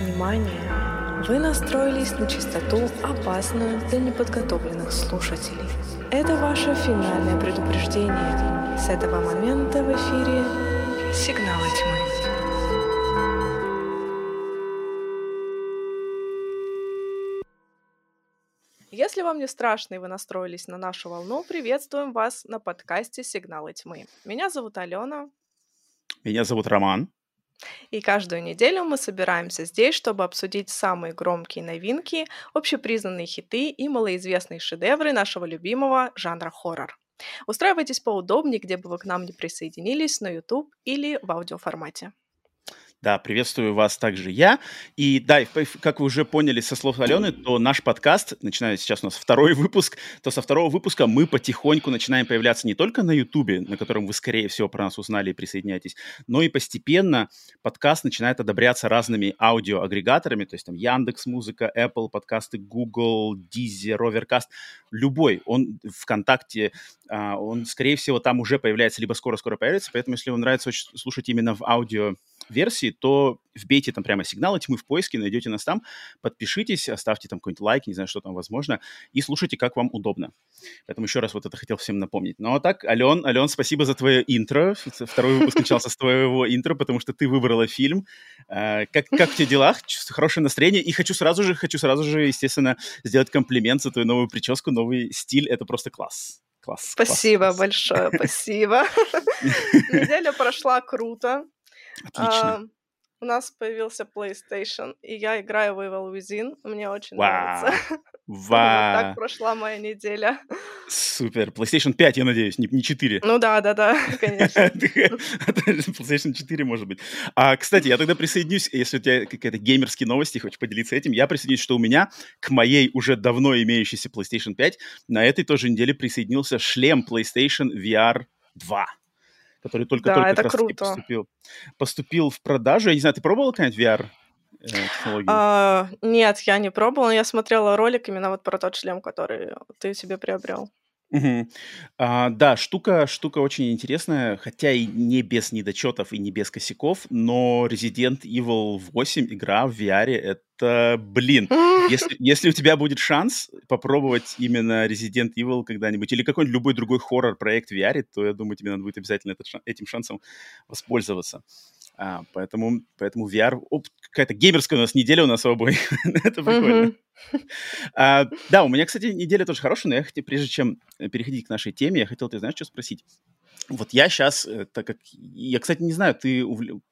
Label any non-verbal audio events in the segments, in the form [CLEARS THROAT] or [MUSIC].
Внимание! Вы настроились на частоту, опасную для неподготовленных слушателей. Это ваше финальное предупреждение. С этого момента в эфире «Сигналы тьмы». Если вам не страшно и вы настроились на нашу волну, приветствуем вас на подкасте «Сигналы тьмы». Меня зовут Алена. Меня зовут Роман. И каждую неделю мы собираемся здесь, чтобы обсудить самые громкие новинки, общепризнанные хиты и малоизвестные шедевры нашего любимого жанра хоррор. Устраивайтесь поудобнее, где бы вы к нам не присоединились, на YouTube или в аудиоформате. Да, приветствую вас также я. И да, как вы уже поняли со слов Алены, то наш подкаст, начиная сейчас у нас второй [LAUGHS] выпуск, то со второго выпуска мы потихоньку начинаем появляться не только на Ютубе, на котором вы, скорее всего, про нас узнали и присоединяйтесь, но и постепенно подкаст начинает одобряться разными аудиоагрегаторами, то есть там Яндекс Музыка, Apple подкасты, Google, Deezer, Overcast, любой. Он ВКонтакте, а, он, скорее всего, там уже появляется, либо скоро-скоро появится, поэтому если вам нравится слушать именно в аудио версии, то вбейте там прямо сигналы тьмы в поиске, найдете нас там, подпишитесь, оставьте там какой-нибудь лайк, не знаю, что там возможно, и слушайте, как вам удобно. Поэтому еще раз вот это хотел всем напомнить. Ну а так, Ален, Ален, спасибо за твое интро. Второй выпуск начался с твоего интро, потому что ты выбрала фильм. А, как, как в тебе дела? Хорошее настроение. И хочу сразу же, хочу сразу же, естественно, сделать комплимент за твою новую прическу, новый стиль. Это просто класс. Класс. Спасибо класс, большое, спасибо. [LAUGHS] Неделя прошла круто. Отлично. А, у нас появился PlayStation, и я играю в Evil Within. Мне очень нравится. Вот [LAUGHS] так Вау. прошла моя неделя. Супер. PlayStation 5, я надеюсь, не, не 4. Ну да, да, да, [LAUGHS] конечно. [LAUGHS] PlayStation 4, может быть. А, кстати, я тогда присоединюсь, если у тебя какие-то геймерские новости, хочешь поделиться этим, я присоединюсь, что у меня к моей уже давно имеющейся PlayStation 5 на этой тоже неделе присоединился шлем PlayStation VR 2 который только-только Да, как круто. поступил, поступил в продажу. Я не знаю, ты пробовал какая-нибудь VR-технологию? А, нет, я не пробовала, я смотрела ролик именно вот про тот шлем, который ты себе приобрел. Мгм. А, да, штука, штука очень интересная, хотя и не без недочетов и не без косяков, но Resident Evil 8 игра в VR это, блин, если, [LAUGHS] если у тебя будет шанс попробовать именно Resident Evil когда-нибудь или какой-нибудь любой другой хоррор-проект в VR, то я думаю, тебе надо будет обязательно этот этим шансом воспользоваться. А, поэтому, поэтому VR, оп, какая-то геймерская у нас неделя у нас обоих. [LAUGHS] это прикольно. [LAUGHS] А, да, у меня, кстати, неделя тоже хорошая, но я хотел, прежде чем э, переходить к нашей теме, я хотел, ты знаешь, что спросить? Вот я сейчас, так как... Я, кстати, не знаю, ты...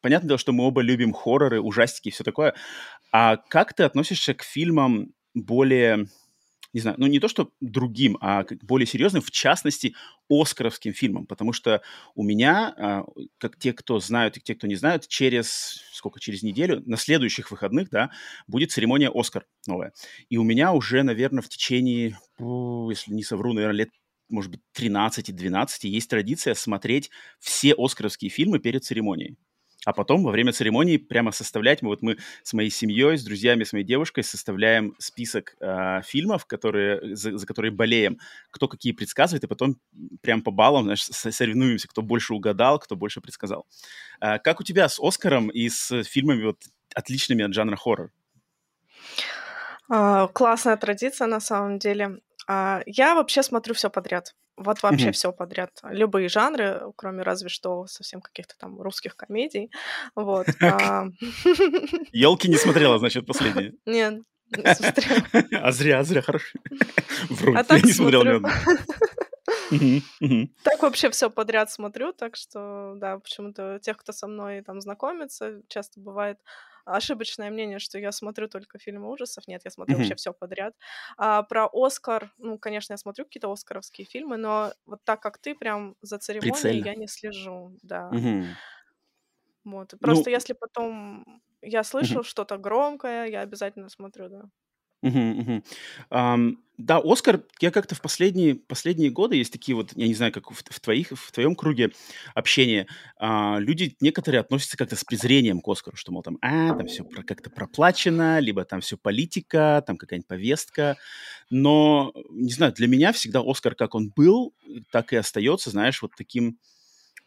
Понятное дело, что мы оба любим хорроры, ужастики и все такое. А как ты относишься к фильмам более... Не знаю, ну не то, что другим, а более серьезным, в частности, оскаровским фильмам. Потому что у меня, а, как те, кто знают и те, кто не знают, через... Сколько? Через неделю, на следующих выходных, да, будет церемония «Оскар» новая. И у меня уже, наверное, в течение, если не совру, наверное, лет, может быть, 13-12 есть традиция смотреть все оскаровские фильмы перед церемонией. А потом, во время церемонии, прямо составлять, мы вот мы с моей семьей, с друзьями, с моей девушкой составляем список э, фильмов, которые, за, за которые болеем, кто какие предсказывает, и потом прям по баллам, знаешь, соревнуемся, кто больше угадал, кто больше предсказал. А как у тебя с Оскаром и с фильмами вот отличными от жанра хоррор? А, Классная традиция на самом деле. Я вообще смотрю все подряд. Вот вообще Мгм. все подряд. Любые жанры, кроме разве что совсем каких-то там русских комедий. Вот. [LAUGHS] а, [LAUGHS] Елки не смотрела, значит, последние. [LAUGHS] Нет, не смотрела. А зря, зря, хорошо. Вру, А я не смотрел ни одну. Так вообще все подряд смотрю, так что, да, почему-то тех, кто со мной там знакомится, часто бывает ошибочное мнение, что я смотрю только фильмы ужасов. Нет, я смотрю вообще все подряд. А про Оскар, ну, конечно, я смотрю какие-то оскаровские фильмы, но вот так как ты, прям за церемонией Прицельно. я не слежу, да. Мгм. Вот. Ну, Просто если потом я слышу что-то громкое, я обязательно смотрю, да. Мгм, мгм. Ам, да, Оскар, я как-то в последние, последние годы есть такие вот, я не знаю, как в, в твоих, в твоем круге общения, а, люди некоторые относятся как-то с презрением к Оскару, что, мол, там, а, там все как-то проплачено, либо там все политика, там какая-нибудь повестка. Но, не знаю, для меня всегда Оскар, как он был, так и остается, знаешь, вот таким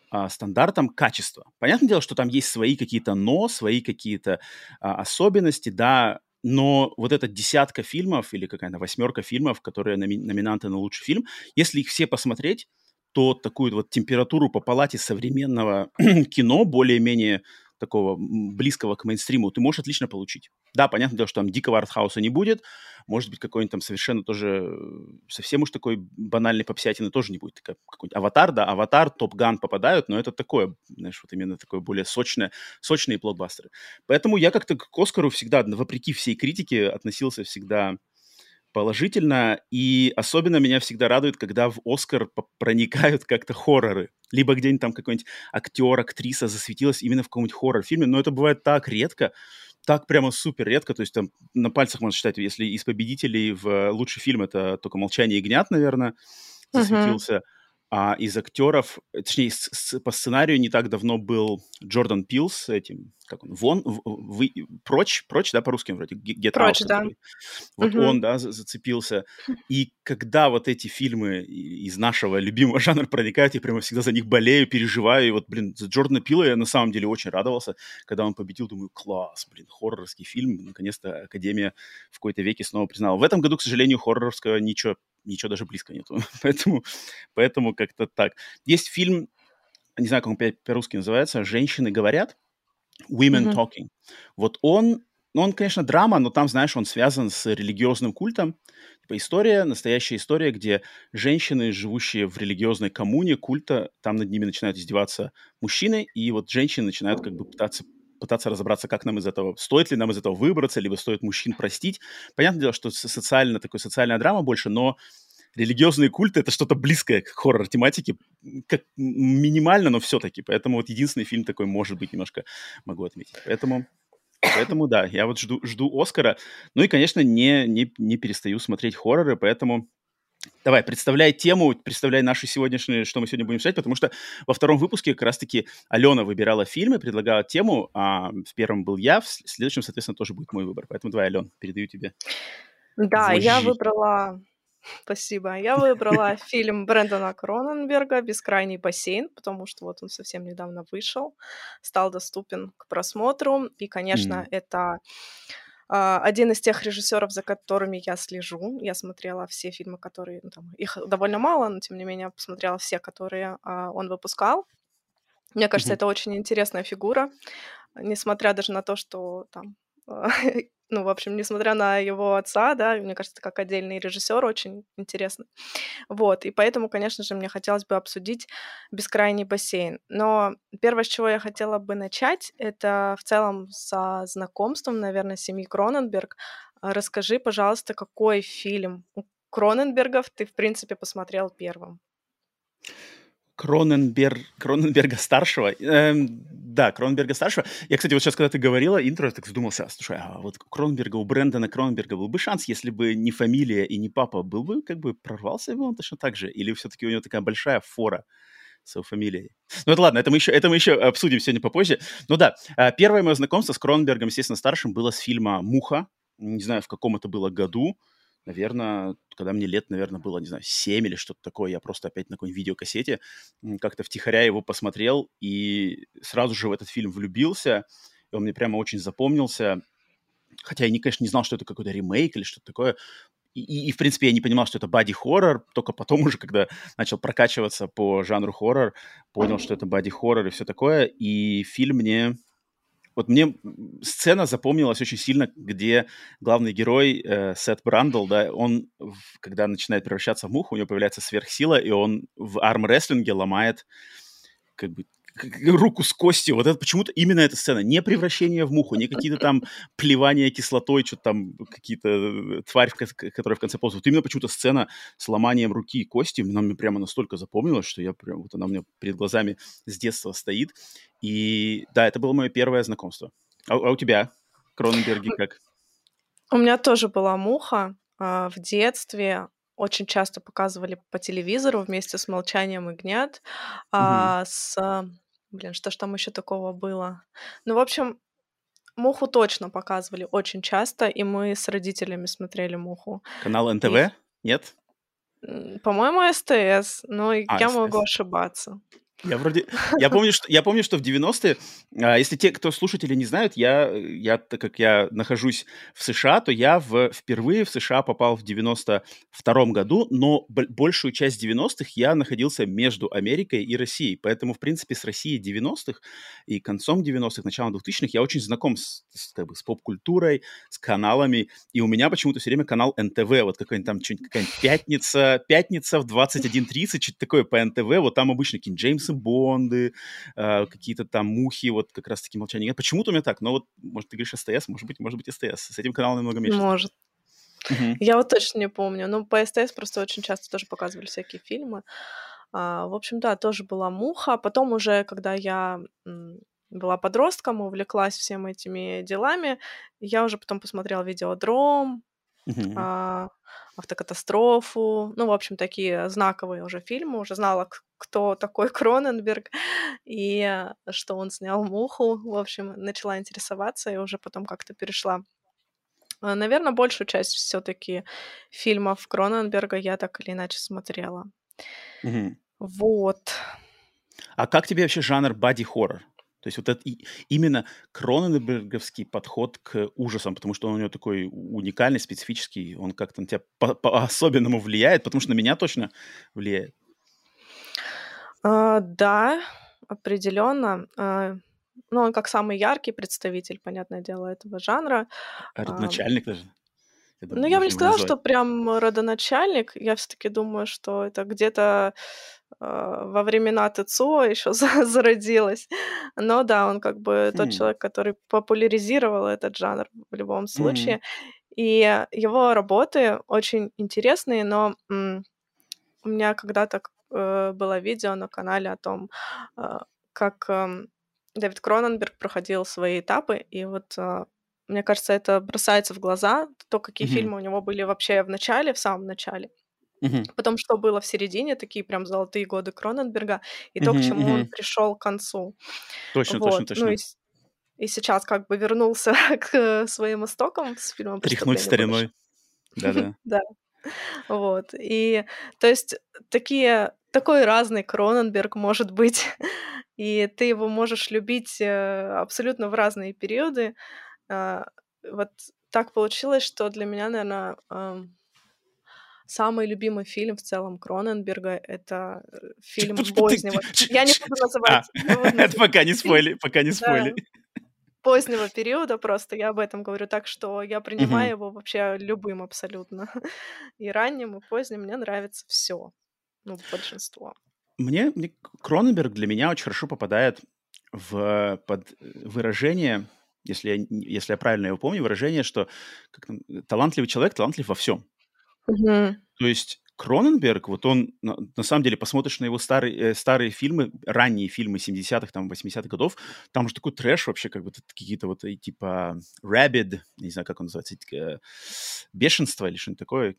а, стандартам качества. Понятное дело, что там есть свои какие-то но, свои какие-то а, особенности, да, но вот эта десятка фильмов или какая-то восьмерка фильмов, которые номи- номинанты на лучший фильм, если их все посмотреть, то такую вот температуру по палате современного [CLEARS THROAT] кино, более-менее такого близкого к мейнстриму, ты можешь отлично получить. Да, понятно, дело, что там дикого артхауса не будет, может быть, какой-нибудь там совершенно тоже, э, совсем уж такой банальной попсятины тоже не будет. Какой-нибудь аватар, да, аватар, топ-ган попадают, но это такое, знаешь, вот именно такое более сочное, сочные блокбастеры. Поэтому я как-то к Оскару всегда, вопреки всей критике, относился всегда положительно, и особенно меня всегда радует, когда в Оскар проникают как-то хорроры. Либо где-нибудь там какой-нибудь актер, актриса засветилась именно в каком-нибудь хоррор-фильме, но это бывает так редко, так прямо супер редко, то есть там на пальцах можно считать, если из победителей в лучший фильм это только «Молчание ягнят», наверное, засветился. Uh-huh. А из актеров, точнее, с, с, по сценарию не так давно был Джордан Пилс с этим, как он, вон, в, вы, прочь, прочь, да, по-русски вроде, Get Прочь, Out, да. Вот угу. он, да, зацепился. И когда вот эти фильмы из нашего любимого [LAUGHS] жанра проникают, я прямо всегда за них болею, переживаю. И вот, блин, за Джордана Пила я на самом деле очень радовался, когда он победил. Думаю, класс, блин, хоррорский фильм. Наконец-то Академия в какой-то веке снова признала. В этом году, к сожалению, хорроровского ничего ничего даже близко нету. [LAUGHS] поэтому, поэтому как-то так. Есть фильм, не знаю, как он по-русски называется, «Женщины говорят», «Women mm-hmm. Talking». Вот он, ну, он, конечно, драма, но там, знаешь, он связан с религиозным культом. Типа история, настоящая история, где женщины, живущие в религиозной коммуне культа, там над ними начинают издеваться мужчины, и вот женщины начинают как бы пытаться пытаться разобраться, как нам из этого, стоит ли нам из этого выбраться, либо стоит мужчин простить. Понятное дело, что социально, такой социальная драма больше, но религиозные культы — это что-то близкое к хоррор-тематике, как минимально, но все-таки. Поэтому вот единственный фильм такой, может быть, немножко могу отметить. Поэтому Поэтому да, я вот жду, жду Оскара. Ну и, конечно, не, не, не перестаю смотреть хорроры, поэтому Давай, представляй тему, представляй нашу сегодняшнюю, что мы сегодня будем читать, потому что во втором выпуске как раз-таки Алена выбирала фильмы, предлагала тему, а в первом был я, в следующем, соответственно, тоже будет мой выбор. Поэтому давай, Ален, передаю тебе. Да, Вожжи. я выбрала... Спасибо. Я выбрала [LAUGHS] фильм Брэндона Кроненберга «Бескрайний бассейн», потому что вот он совсем недавно вышел, стал доступен к просмотру. И, конечно, mm. это один из тех режиссеров, за которыми я слежу. Я смотрела все фильмы, которые... Ну, там, их довольно мало, но тем не менее посмотрела все, которые а, он выпускал. Мне кажется, mm-hmm. это очень интересная фигура, несмотря даже на то, что там [LAUGHS] ну, в общем, несмотря на его отца, да, мне кажется, как отдельный режиссер очень интересно. Вот, и поэтому, конечно же, мне хотелось бы обсудить «Бескрайний бассейн». Но первое, с чего я хотела бы начать, это в целом со знакомством, наверное, семьи Кроненберг. Расскажи, пожалуйста, какой фильм у Кроненбергов ты, в принципе, посмотрел первым? Кроненберг, Кроненберга старшего. Эм, да, Кроненберга старшего. Я, кстати, вот сейчас, когда ты говорила интро, я так задумался, слушай, а вот Кроненберга, у Брэндона Кроненберга был бы шанс, если бы не фамилия и не папа, был бы, как бы, прорвался бы он точно так же? Или все-таки у него такая большая фора с его фамилией? Ну, это ладно, это мы еще, это мы еще обсудим сегодня попозже. Ну да, а, первое мое знакомство с Кроненбергом, естественно, старшим было с фильма «Муха». Не знаю, в каком это было году наверное, когда мне лет, наверное, было, не знаю, 7 или что-то такое, я просто опять на какой-нибудь видеокассете как-то втихаря его посмотрел и сразу же в этот фильм влюбился, и он мне прямо очень запомнился. Хотя я, не, конечно, не знал, что это какой-то ремейк или что-то такое. И, и, и, в принципе, я не понимал, что это боди-хоррор, только потом [LAUGHS] уже, когда начал прокачиваться по жанру хоррор, понял, что это боди-хоррор и все такое. И фильм мне вот мне сцена запомнилась очень сильно, где главный герой э, Сет Брандл, да, он, когда начинает превращаться в муху, у него появляется сверхсила, и он в арм-рестлинге ломает как бы руку с костью. Вот это почему-то именно эта сцена. Не превращение в муху, не какие-то там плевания кислотой, что-то там какие-то э, тварь, которая в конце ползает. Вот именно почему-то сцена с ломанием руки и кости, она мне прямо настолько запомнилась, что я прям, вот она у меня перед глазами с детства стоит. И да, это было мое первое знакомство. А, а у тебя, Кроненберги, как? У меня тоже была муха а, в детстве очень часто показывали по телевизору вместе с «Молчанием ягнят», а, с... Блин, что ж там еще такого было? Ну, в общем, «Муху» точно показывали очень часто, и мы с родителями смотрели «Муху». Канал НТВ? И... Нет? По-моему, СТС, но а, я СТС. могу ошибаться. Я вроде... Я помню, что, я помню, что в 90-е, а, если те, кто слушатели не знают, я, я, так как я нахожусь в США, то я в, впервые в США попал в 92-м году, но большую часть 90-х я находился между Америкой и Россией. Поэтому, в принципе, с Россией 90-х и концом 90-х, началом 2000-х я очень знаком с, с, как бы, с поп-культурой, с каналами. И у меня почему-то все время канал НТВ, вот какой-нибудь там какая-нибудь пятница, пятница в 21.30, что-то такое по НТВ. Вот там обычно какие-нибудь Джеймс Джеймсы Бонды, э, какие-то там мухи, вот как раз-таки молчание. Нет, почему-то у меня так, но вот, может, ты говоришь СТС, может быть, может быть, СТС. С этим каналом намного меньше. Может. Угу. Я вот точно не помню. Ну, по СТС просто очень часто тоже показывали всякие фильмы. А, в общем, да, тоже была муха. Потом уже, когда я была подростком, увлеклась всеми этими делами, я уже потом посмотрела видеодром, uh-huh. а, автокатастрофу, ну, в общем, такие знаковые уже фильмы, уже знала, кто такой [LAUGHS] Кроненберг, и что он снял «Муху». В общем, начала интересоваться и уже потом как-то перешла. А, Наверное, большую часть все таки фильмов Кроненберга я так или иначе смотрела. Мгм. Вот. А как тебе вообще жанр боди-хоррор? То есть вот это и- именно кроненберговский подход к ужасам, потому что он у него такой уникальный, специфический, он как-то на тебя по- по-особенному влияет, потому что на меня точно влияет. А, да, определенно. А, ну, он как самый яркий представитель, понятное дело, этого жанра. А родоначальник даже. Я ну, я бы не сказала, что прям родоначальник. Я все-таки думаю, что это где-то э, во времена ТЦО еще [LAUGHS] зародилось. Но да, он как бы тот mm. человек, который популяризировал этот жанр в любом случае. Mm. И его работы очень интересные, но м- у меня когда-то э, было видео на канале о том, э, как э, Дэвид Кроненберг проходил свои этапы, и вот э, мне кажется, это бросается в глаза, то, какие mm-hmm. фильмы у него были вообще в начале, в самом начале. Mm-hmm. Потом, что было в середине, такие прям золотые годы Кроненберга, и mm-hmm, то, к чему mm-hmm. он пришел к концу. Точно, вот. точно, точно. Ну, и, и сейчас как бы вернулся [LAUGHS] к своим истокам с фильмом Тряхнуть стариной. Да-да. [LAUGHS] Да. Вот. И то есть такие, такой разный Кроненберг может быть, [LAUGHS] и ты его можешь любить э, абсолютно в разные периоды. А, вот так получилось, что для меня, наверное, самый любимый фильм в целом Кроненберга — это э, фильм позднего. Я не буду называть. Это [LAUGHS] пока не спойли, пока не спойли. Позднего периода просто, я об этом говорю, так что я принимаю его вообще любым абсолютно. [LAUGHS] И ранним, и поздним мне нравится все, ну, большинство. Мне, мне Кроненберг для меня очень хорошо попадает в под выражение если я, если я правильно его помню, выражение, что как, талантливый человек талантлив во всем. Угу. То есть Кроненберг, вот он, на, на самом деле, посмотришь на его старые, э, старые фильмы, ранние фильмы 70-х, там, 80-х годов, там же такой трэш вообще, как бы какие-то вот, э, типа, Rabid, не знаю, как он называется, э, Бешенство или что-нибудь такое,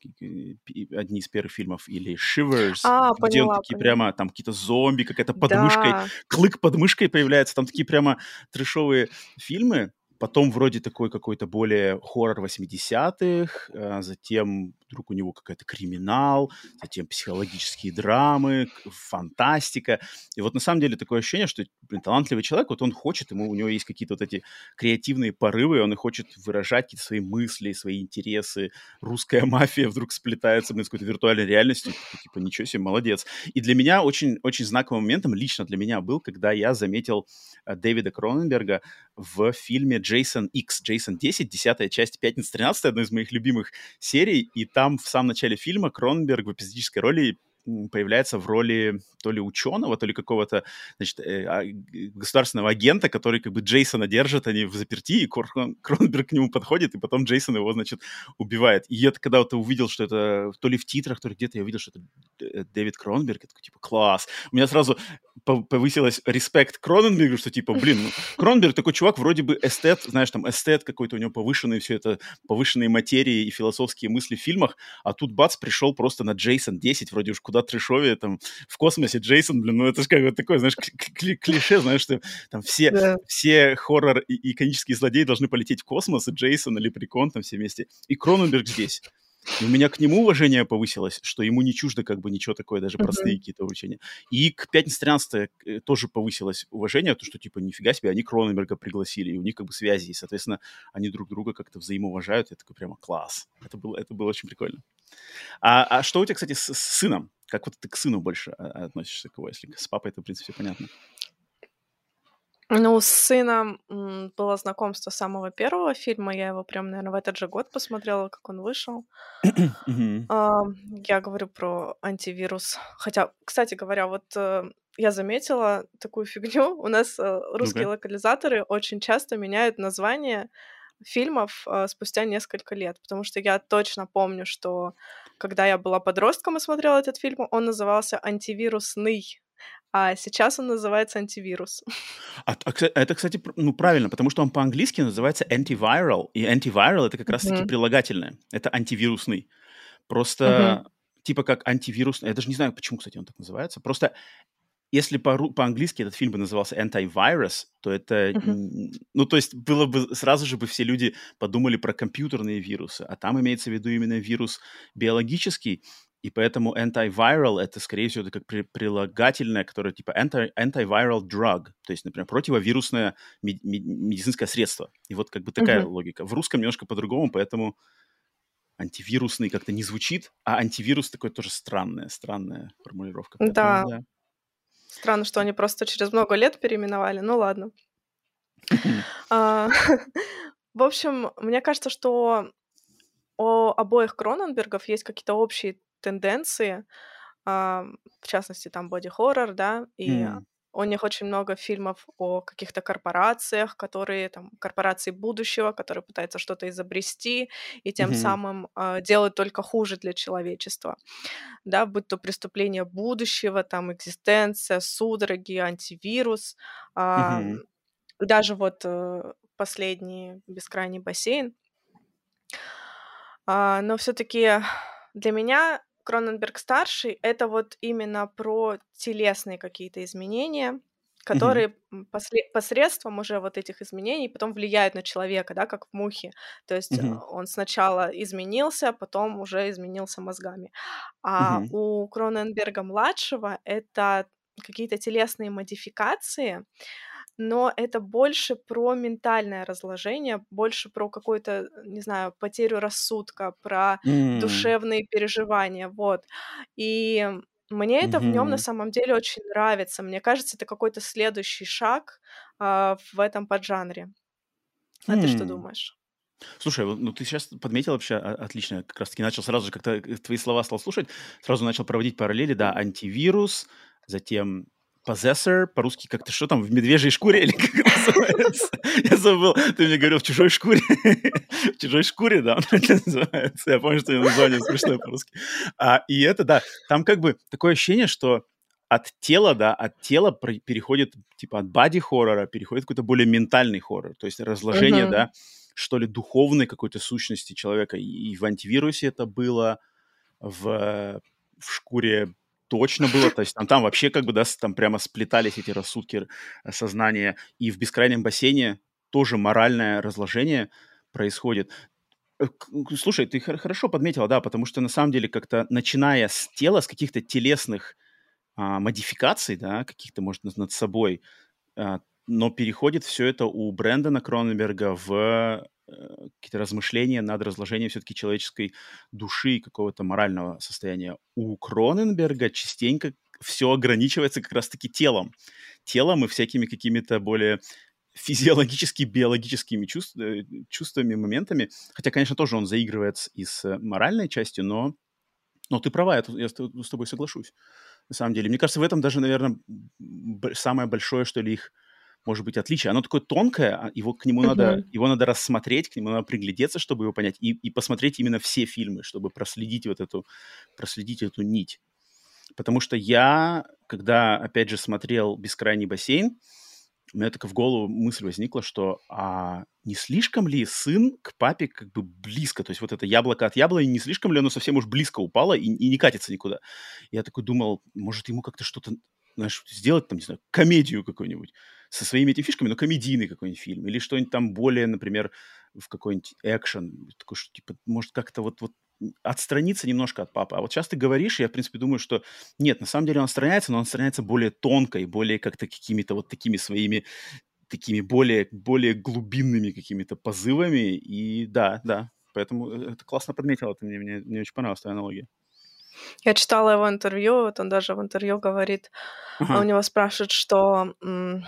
одни из первых фильмов, или Shivers, а, где поняла, он такие поняла. прямо, там какие-то зомби, какая-то подмышкой, да. клык под мышкой появляется, там такие прямо трэшовые фильмы, потом вроде такой какой-то более хоррор 80-х, а затем вдруг у него какой-то криминал, затем психологические драмы, фантастика. И вот на самом деле такое ощущение, что блин, талантливый человек, вот он хочет, ему, у него есть какие-то вот эти креативные порывы, он и хочет выражать какие-то свои мысли, свои интересы. Русская [LAUGHS] мафия вдруг сплетается блин, с какой-то виртуальной реальностью. Типа, ничего себе, молодец. И для меня очень, очень знаковым моментом, лично для меня был, когда я заметил э, Дэвида Кроненберга в фильме «Джейсон X», «Джейсон 10», десятая часть «Пятница 13», одной из моих любимых серий, и там там в самом начале фильма Кронберг в эпизодической роли появляется в роли то ли ученого, то ли какого-то значит, э, а, государственного агента, который как бы Джейсона держит, они в заперти, и Крон, Кронберг к нему подходит, и потом Джейсон его, значит, убивает. И это когда вот увидел, что это то ли в титрах, то ли где-то я увидел, что это э, Дэвид Кронберг, я такой, типа, класс. У меня сразу повысилось респект Кроненбергу, что типа, блин, ну, Кроненберг такой чувак, вроде бы эстет, знаешь, там эстет какой-то у него повышенный, все это повышенные материи и философские мысли в фильмах, а тут бац, пришел просто на Джейсон 10, вроде уж трешовее, там, в космосе Джейсон, блин, ну это же как бы такое, знаешь, клише, знаешь, что там все, yeah. все хоррор и иконические злодеи должны полететь в космос, и Джейсон или Прикон там все вместе. И Кроненберг здесь. И у меня к нему уважение повысилось, что ему не чуждо как бы ничего такое, даже mm-hmm. простые какие-то учения. И к «Пятнице 13 э, тоже повысилось уважение, то, что типа нифига себе, они Кроненберга пригласили, и у них как бы связи, и, соответственно, они друг друга как-то взаимоуважают. Я такой прямо класс. Это было, это было очень прикольно. А, а что у тебя, кстати, с, с сыном? Как вот ты к сыну больше а, относишься к его? Если с папой это, в принципе, понятно. Ну, с сыном было знакомство с самого первого фильма. Я его прям, наверное, в этот же год посмотрела, как он вышел. [CLEARS THROAT] Я говорю про антивирус. Хотя, кстати говоря, вот э, я заметила такую фигню. [LAUGHS] У нас э, русские локализаторы очень часто меняют название фильмов э, спустя несколько лет, потому что я точно помню, что когда я была подростком и смотрела этот фильм, он назывался «Антивирусный», а сейчас он называется антивирус. А, а, это, кстати, ну правильно, потому что он по-английски называется antiviral, и antiviral это как раз-таки mm-hmm. прилагательное, это антивирусный. Просто mm-hmm. типа как антивирусный, я даже не знаю, почему, кстати, он так называется, просто если по- по-английски этот фильм бы назывался Antivirus, то это... Uh-huh. Ну, то есть было бы... Сразу же бы все люди подумали про компьютерные вирусы, а там имеется в виду именно вирус биологический, и поэтому antiviral — это, скорее всего, это как при- прилагательное, которое типа anti- antiviral drug, то есть, например, противовирусное мед- медицинское средство. И вот как бы такая uh-huh. логика. В русском немножко по-другому, поэтому антивирусный как-то не звучит, а антивирус такой тоже странная, странная формулировка. Поэтому, да. да. Странно, что они просто через много лет переименовали. Ну ладно. А, [LAUGHS] в общем, мне кажется, что у обоих Кроненбергов есть какие-то общие тенденции, в частности, там боди-хоррор, да, и у них очень много фильмов о каких-то корпорациях, которые там корпорации будущего, которые пытаются что-то изобрести и тем mm-hmm. самым э, делают только хуже для человечества, да, будь то преступление будущего, там экзистенция, судороги, антивирус, э, mm-hmm. даже вот э, последний бескрайний бассейн. Э, но все-таки для меня Кроненберг старший это вот именно про телесные какие-то изменения, которые mm-hmm. после, посредством уже вот этих изменений потом влияют на человека, да, как в мухе. То есть mm-hmm. он сначала изменился, потом уже изменился мозгами. А mm-hmm. у Кроненберга младшего это какие-то телесные модификации, но это больше про ментальное разложение, больше про какую-то, не знаю, потерю рассудка, про mm. душевные переживания, вот. И мне это mm-hmm. в нем на самом деле очень нравится. Мне кажется, это какой-то следующий шаг э, в этом поджанре. А mm. ты что думаешь? Слушай, ну ты сейчас подметил вообще отлично, как раз-таки начал сразу же, как-то твои слова стал слушать, сразу начал проводить параллели, да, антивирус, затем Possessor, по-русски как-то что там, в медвежьей шкуре или как называется? Я забыл, ты мне говорил в чужой шкуре. в чужой шкуре, да, он называется. Я помню, что название смешное по-русски. А, и это, да, там как бы такое ощущение, что от тела, да, от тела переходит, типа, от бади-хоррора переходит какой-то более ментальный хоррор, то есть разложение, uh-huh. да, что ли, духовной какой-то сущности человека. И, и в антивирусе это было, в, в шкуре точно было, то есть там, там вообще как бы, да, там прямо сплетались эти рассудки э, сознания, и в бескрайнем бассейне тоже моральное разложение происходит. Э, слушай, ты хорошо подметила, да, потому что на самом деле как-то начиная с тела, с каких-то телесных а, модификаций, да, каких-то, может, над, собой, а, но переходит все это у Брэндона Кроненберга в какие-то размышления над разложением все-таки человеческой души и какого-то морального состояния. У Кроненберга частенько все ограничивается как раз-таки телом. Телом и всякими какими-то более физиологически биологическими чувств, э, чувствами, моментами. Хотя, конечно, тоже он заигрывает и с моральной частью, но, но ты права, я, я с тобой соглашусь. На самом деле, мне кажется, в этом даже, наверное, самое большое, что ли, их может быть отличие. Оно такое тонкое, а его к нему uh-huh. надо, его надо рассмотреть, к нему надо приглядеться, чтобы его понять, и, и посмотреть именно все фильмы, чтобы проследить вот эту, проследить эту нить. Потому что я, когда, опять же, смотрел «Бескрайний бассейн», у меня только в голову мысль возникла, что а не слишком ли сын к папе как бы близко, то есть вот это яблоко от яблони, не слишком ли оно совсем уж близко упало и, и не катится никуда. Я такой думал, может ему как-то что-то, знаешь, сделать там, не знаю, комедию какую-нибудь со своими этими фишками, но комедийный какой-нибудь фильм, или что-нибудь там более, например, в какой-нибудь экшен, такой, что, типа, может, как-то вот, вот отстраниться немножко от папы. А вот сейчас ты говоришь, я, в принципе, думаю, что нет, на самом деле он отстраняется, но он отстраняется более тонко и более как-то какими-то вот такими своими такими более, более глубинными какими-то позывами. И да, да, поэтому э, это классно подметила, ты мне, мне, мне очень понравилась твоя аналогия. Я читала его интервью, вот он даже в интервью говорит, ага. у него спрашивают, что м-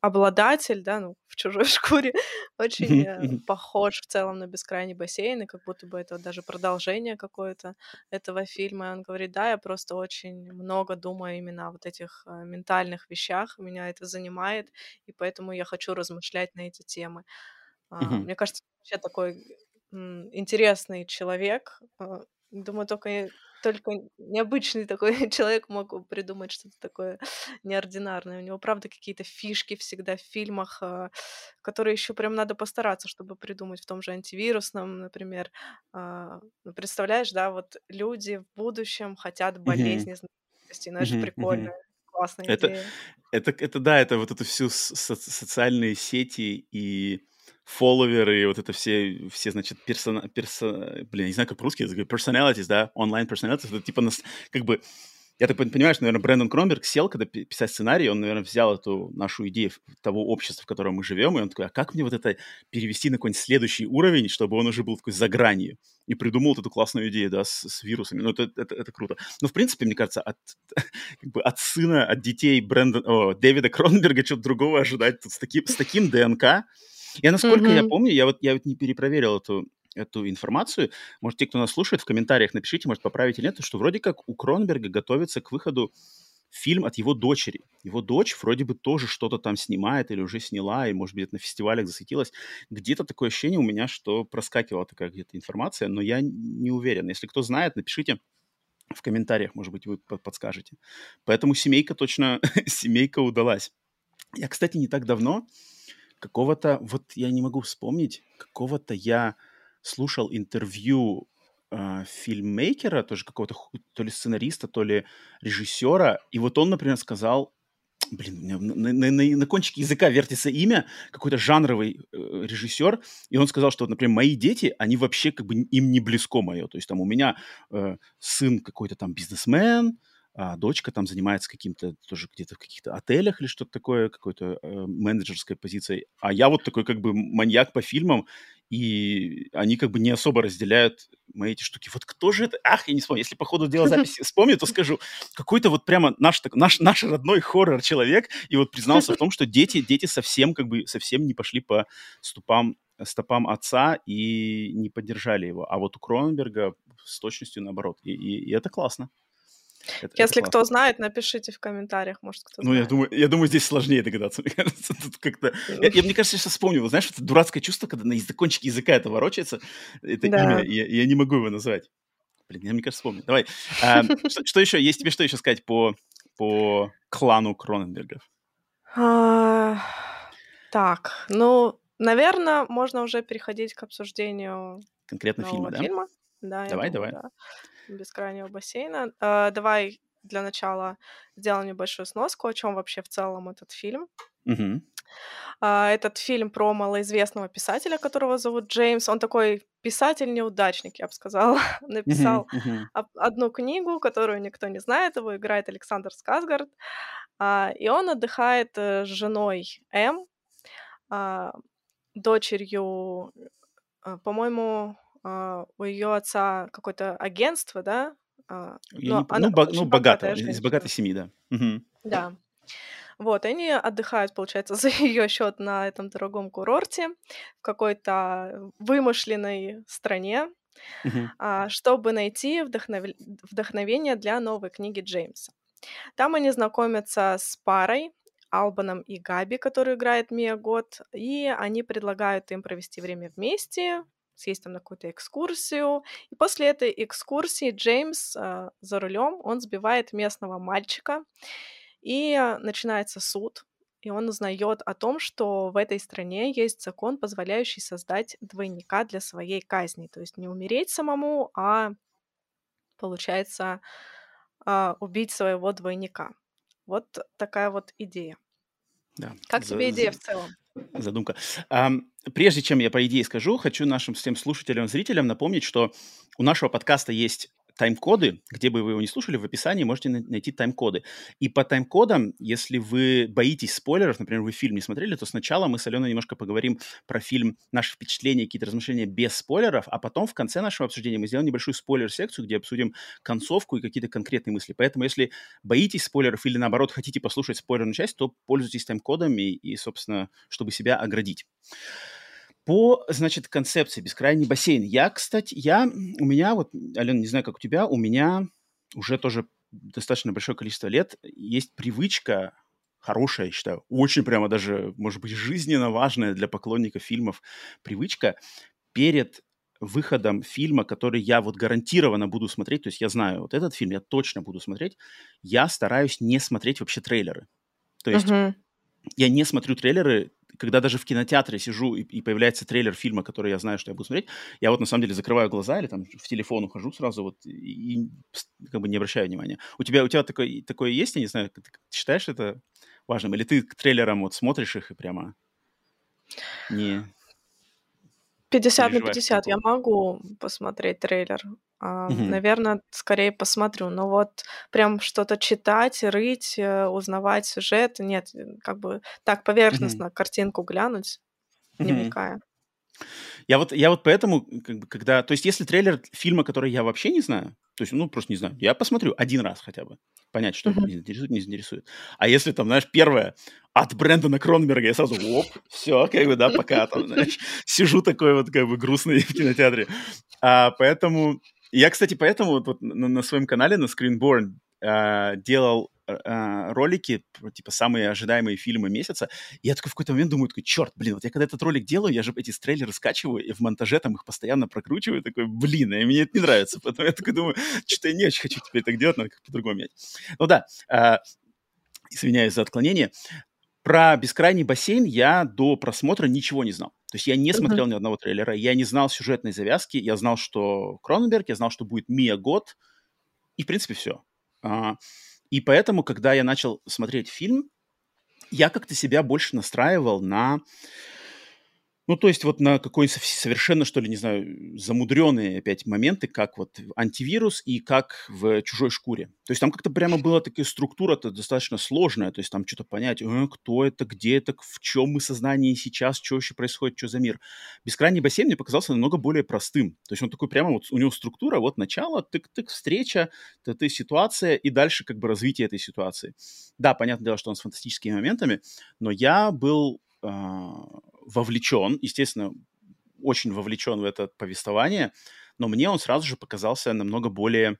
обладатель, да, ну, в чужой [LAUGHS] шкуре, очень э, похож в целом на бескрайний бассейн, и как будто бы это даже продолжение какое-то этого фильма. И он говорит, да, я просто очень много думаю именно о вот этих э, ментальных вещах, меня это занимает, и поэтому я хочу размышлять на эти темы. А, Мне кажется, вообще такой интересный человек. А, думаю, только только необычный такой [LAUGHS] человек мог придумать что-то такое [SNIFFS] неординарное. У него, правда, какие-то фишки всегда в фильмах, а, которые еще прям надо постараться, чтобы придумать в том же антивирусном, например. А, ну, представляешь, да, вот люди в будущем хотят болезни знаменитостей, ну это же прикольно. Классная это, идея. Это, это, да, это вот эту всю со- социальные сети и фолловеры, вот это все, все значит, персона, персо, блин, не знаю, как по-русски personalities, да, онлайн personalities, это типа, нас, как бы, я так понимаю, что, наверное, Брэндон Кромберг сел, когда писать сценарий, он, наверное, взял эту нашу идею того общества, в котором мы живем, и он такой, а как мне вот это перевести на какой-нибудь следующий уровень, чтобы он уже был такой за гранью? И придумал вот эту классную идею, да, с, с вирусами. Ну, это, это, это круто. Но, в принципе, мне кажется, от, [LAUGHS] как бы от сына, от детей Брэндон, о, Дэвида Кронберга что-то другого ожидать тут с таким, с таким ДНК, я, насколько mm-hmm. я помню, я вот, я вот не перепроверил эту, эту информацию. Может, те, кто нас слушает, в комментариях напишите, может, поправить или нет, что вроде как у Кронберга готовится к выходу фильм от его дочери. Его дочь вроде бы тоже что-то там снимает или уже сняла, и, может быть, на фестивалях засветилась. Где-то такое ощущение у меня, что проскакивала такая где-то информация, но я не уверен. Если кто знает, напишите в комментариях, может быть, вы подскажете. Поэтому семейка точно, [LAUGHS] семейка удалась. Я, кстати, не так давно какого-то, вот я не могу вспомнить, какого-то я слушал интервью э, фильммейкера, тоже какого-то то ли сценариста, то ли режиссера, и вот он, например, сказал, блин, на, на, на, на кончике языка вертится имя, какой-то жанровый э, режиссер, и он сказал, что, например, мои дети, они вообще как бы им не близко мое, то есть там у меня э, сын какой-то там бизнесмен, а дочка там занимается каким-то тоже где-то в каких-то отелях или что-то такое, какой-то э, менеджерской позицией, а я вот такой как бы маньяк по фильмам, и они как бы не особо разделяют мои эти штуки. Вот кто же это? Ах, я не вспомню. Если по ходу дела [LAUGHS] записи вспомню, то скажу. Какой-то вот прямо наш, наш, наш родной хоррор-человек, и вот признался в [LAUGHS] том, что дети, дети совсем как бы совсем не пошли по ступам стопам отца и не поддержали его. А вот у Кроненберга с точностью наоборот. И, и, и это классно. Это, Если это кто знает, напишите в комментариях, может, кто Ну, знает. я думаю, я думаю, здесь сложнее догадаться, [LAUGHS] мне кажется. Тут как-то... Я, я, мне кажется, я сейчас вспомнил, знаешь, это дурацкое чувство, когда на кончике языка это ворочается, это да. имя, я, я не могу его назвать. Блин, я, мне кажется, вспомнил. Давай. А, что, что еще? Есть тебе что еще сказать по, по клану Кроненбергов? А, так, ну, наверное, можно уже переходить к обсуждению Конкретно фильма, да? фильма. Да, давай, думаю, давай. Да бескрайнего бассейна. Э, давай для начала сделаем небольшую сноску, о чем вообще в целом этот фильм. Угу. Uh, этот фильм про малоизвестного писателя, которого зовут Джеймс. Он такой писатель-неудачник, я бы сказала. [LAUGHS] Написал uh-huh, uh-huh. одну книгу, которую никто не знает. Его играет Александр Сказгард. Uh, и он отдыхает uh, с женой М, дочерью, по-моему, а, у ее отца какое-то агентство, да? А, но не, она ну, бо, ну богатая, из богатой семьи, да. Угу. Да. Вот, они отдыхают, получается, [LAUGHS] за ее счет на этом дорогом курорте в какой-то вымышленной стране, uh-huh. чтобы найти вдохнов... вдохновение для новой книги Джеймса. Там они знакомятся с парой, Албаном и Габи, которую играет Мия Год, и они предлагают им провести время вместе, съесть там на какую-то экскурсию. И после этой экскурсии Джеймс э, за рулем, он сбивает местного мальчика, и начинается суд, и он узнает о том, что в этой стране есть закон, позволяющий создать двойника для своей казни. То есть не умереть самому, а, получается, э, убить своего двойника. Вот такая вот идея. Да. Как за, тебе идея в целом? Задумка. Um, прежде чем я по идее скажу, хочу нашим всем слушателям, зрителям напомнить, что у нашего подкаста есть тайм-коды, где бы вы его не слушали, в описании можете найти тайм-коды. И по тайм-кодам, если вы боитесь спойлеров, например, вы фильм не смотрели, то сначала мы с Аленой немножко поговорим про фильм, наши впечатления, какие-то размышления без спойлеров, а потом в конце нашего обсуждения мы сделаем небольшую спойлер-секцию, где обсудим концовку и какие-то конкретные мысли. Поэтому, если боитесь спойлеров или, наоборот, хотите послушать спойлерную часть, то пользуйтесь тайм-кодами и, собственно, чтобы себя оградить. По, значит, концепции «Бескрайний бассейн». Я, кстати, я, у меня вот, Алена, не знаю, как у тебя, у меня уже тоже достаточно большое количество лет есть привычка, хорошая, я считаю, очень прямо даже, может быть, жизненно важная для поклонников фильмов привычка перед выходом фильма, который я вот гарантированно буду смотреть, то есть я знаю, вот этот фильм я точно буду смотреть, я стараюсь не смотреть вообще трейлеры. То есть uh-huh. я не смотрю трейлеры когда даже в кинотеатре сижу и, и появляется трейлер фильма, который я знаю, что я буду смотреть, я вот на самом деле закрываю глаза или там в телефон ухожу сразу вот и, и как бы не обращаю внимания. У тебя, у тебя такое, такое есть, я не знаю, ты считаешь это важным? Или ты к трейлерам вот смотришь их и прямо не... 50 на 50 я могу посмотреть трейлер. А, Мгм. наверное, скорее посмотрю. Но вот прям что-то читать, рыть, э, узнавать сюжет, нет, как бы так поверхностно картинку глянуть, не Мгм. вникая. Я вот, я вот поэтому, как бы, когда... То есть, если трейлер фильма, который я вообще не знаю, то есть, ну, просто не знаю, я посмотрю один раз хотя бы, понять, что Мгм. меня интересует, не заинтересует. А если там, знаешь, первое от Брэндона Кронберга, я сразу, оп, все, как бы, да, пока там, знаешь, сижу такой вот, как бы, грустный в кинотеатре. А, поэтому... Я, кстати, поэтому вот, вот на, на своем канале, на Screenborn, а, делал а, ролики, типа, самые ожидаемые фильмы месяца. И я такой в какой-то момент думаю, такой, черт, блин, вот я когда этот ролик делаю, я же эти трейлеры скачиваю, и в монтаже там их постоянно прокручиваю, такой, блин, и мне это не нравится. Потом я такой думаю, что-то я не очень хочу теперь так делать, надо как по-другому менять. Ну да, а, извиняюсь за отклонение. Про «Бескрайний бассейн» я до просмотра ничего не знал. То есть я не смотрел ни одного трейлера, я не знал сюжетной завязки, я знал, что Кроненберг, я знал, что будет Мия Год, и, в принципе, все. И поэтому, когда я начал смотреть фильм, я как-то себя больше настраивал на ну, то есть вот на какой-нибудь совершенно, что ли, не знаю, замудренные опять моменты, как вот антивирус и как в «Чужой шкуре». То есть там как-то прямо была такая структура-то достаточно сложная, то есть там что-то понять, э, кто это, где это, в чем мы сознание сейчас, что еще происходит, что за мир. «Бескрайний бассейн» мне показался намного более простым. То есть он такой прямо вот, у него структура, вот начало, тык-тык, встреча, ты ситуация и дальше как бы развитие этой ситуации. Да, понятное дело, что он с фантастическими моментами, но я был а, вовлечен, естественно, очень вовлечен в это повествование, но мне он сразу же показался намного более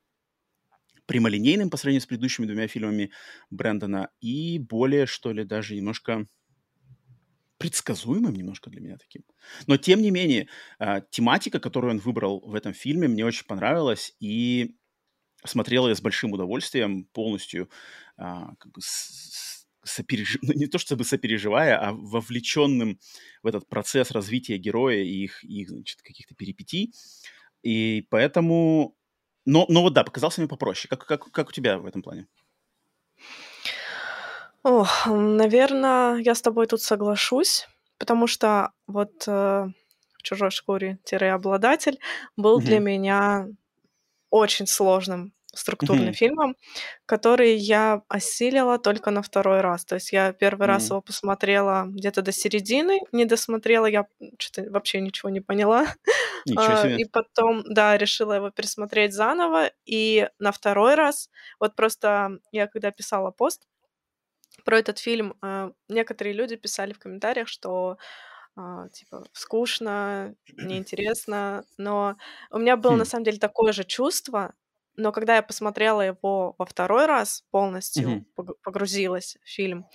прямолинейным по сравнению с предыдущими двумя фильмами Брэндона и более, что ли, даже немножко предсказуемым немножко для меня таким. Но, тем не менее, а, тематика, которую он выбрал в этом фильме, мне очень понравилась, и смотрел я с большим удовольствием полностью а, как бы с, сопереж... [LAUGHS] ну, не то чтобы сопереживая, а вовлеченным в этот процесс развития героя и их, их значит, каких-то перипетий. И поэтому... Но, но вот да, показался мне попроще. Как, как, как у тебя в этом плане? Ох, наверное, я с тобой тут соглашусь, потому что вот э, в чужой шкуре-обладатель был для меня очень сложным структурным Мгм. фильмом, который я осилила только на второй раз. То есть я первый раз М. его посмотрела где-то до середины, не досмотрела, я что-то вообще ничего не поняла. Ничего А, себе. И потом, да, решила его пересмотреть заново. И на второй раз, вот просто я когда писала пост про этот фильм, а, некоторые люди писали в комментариях, что а, типа скучно, неинтересно, но у меня было на Хм. самом деле такое же чувство, но когда я посмотрела его во второй раз, полностью пог- погрузилась в фильм,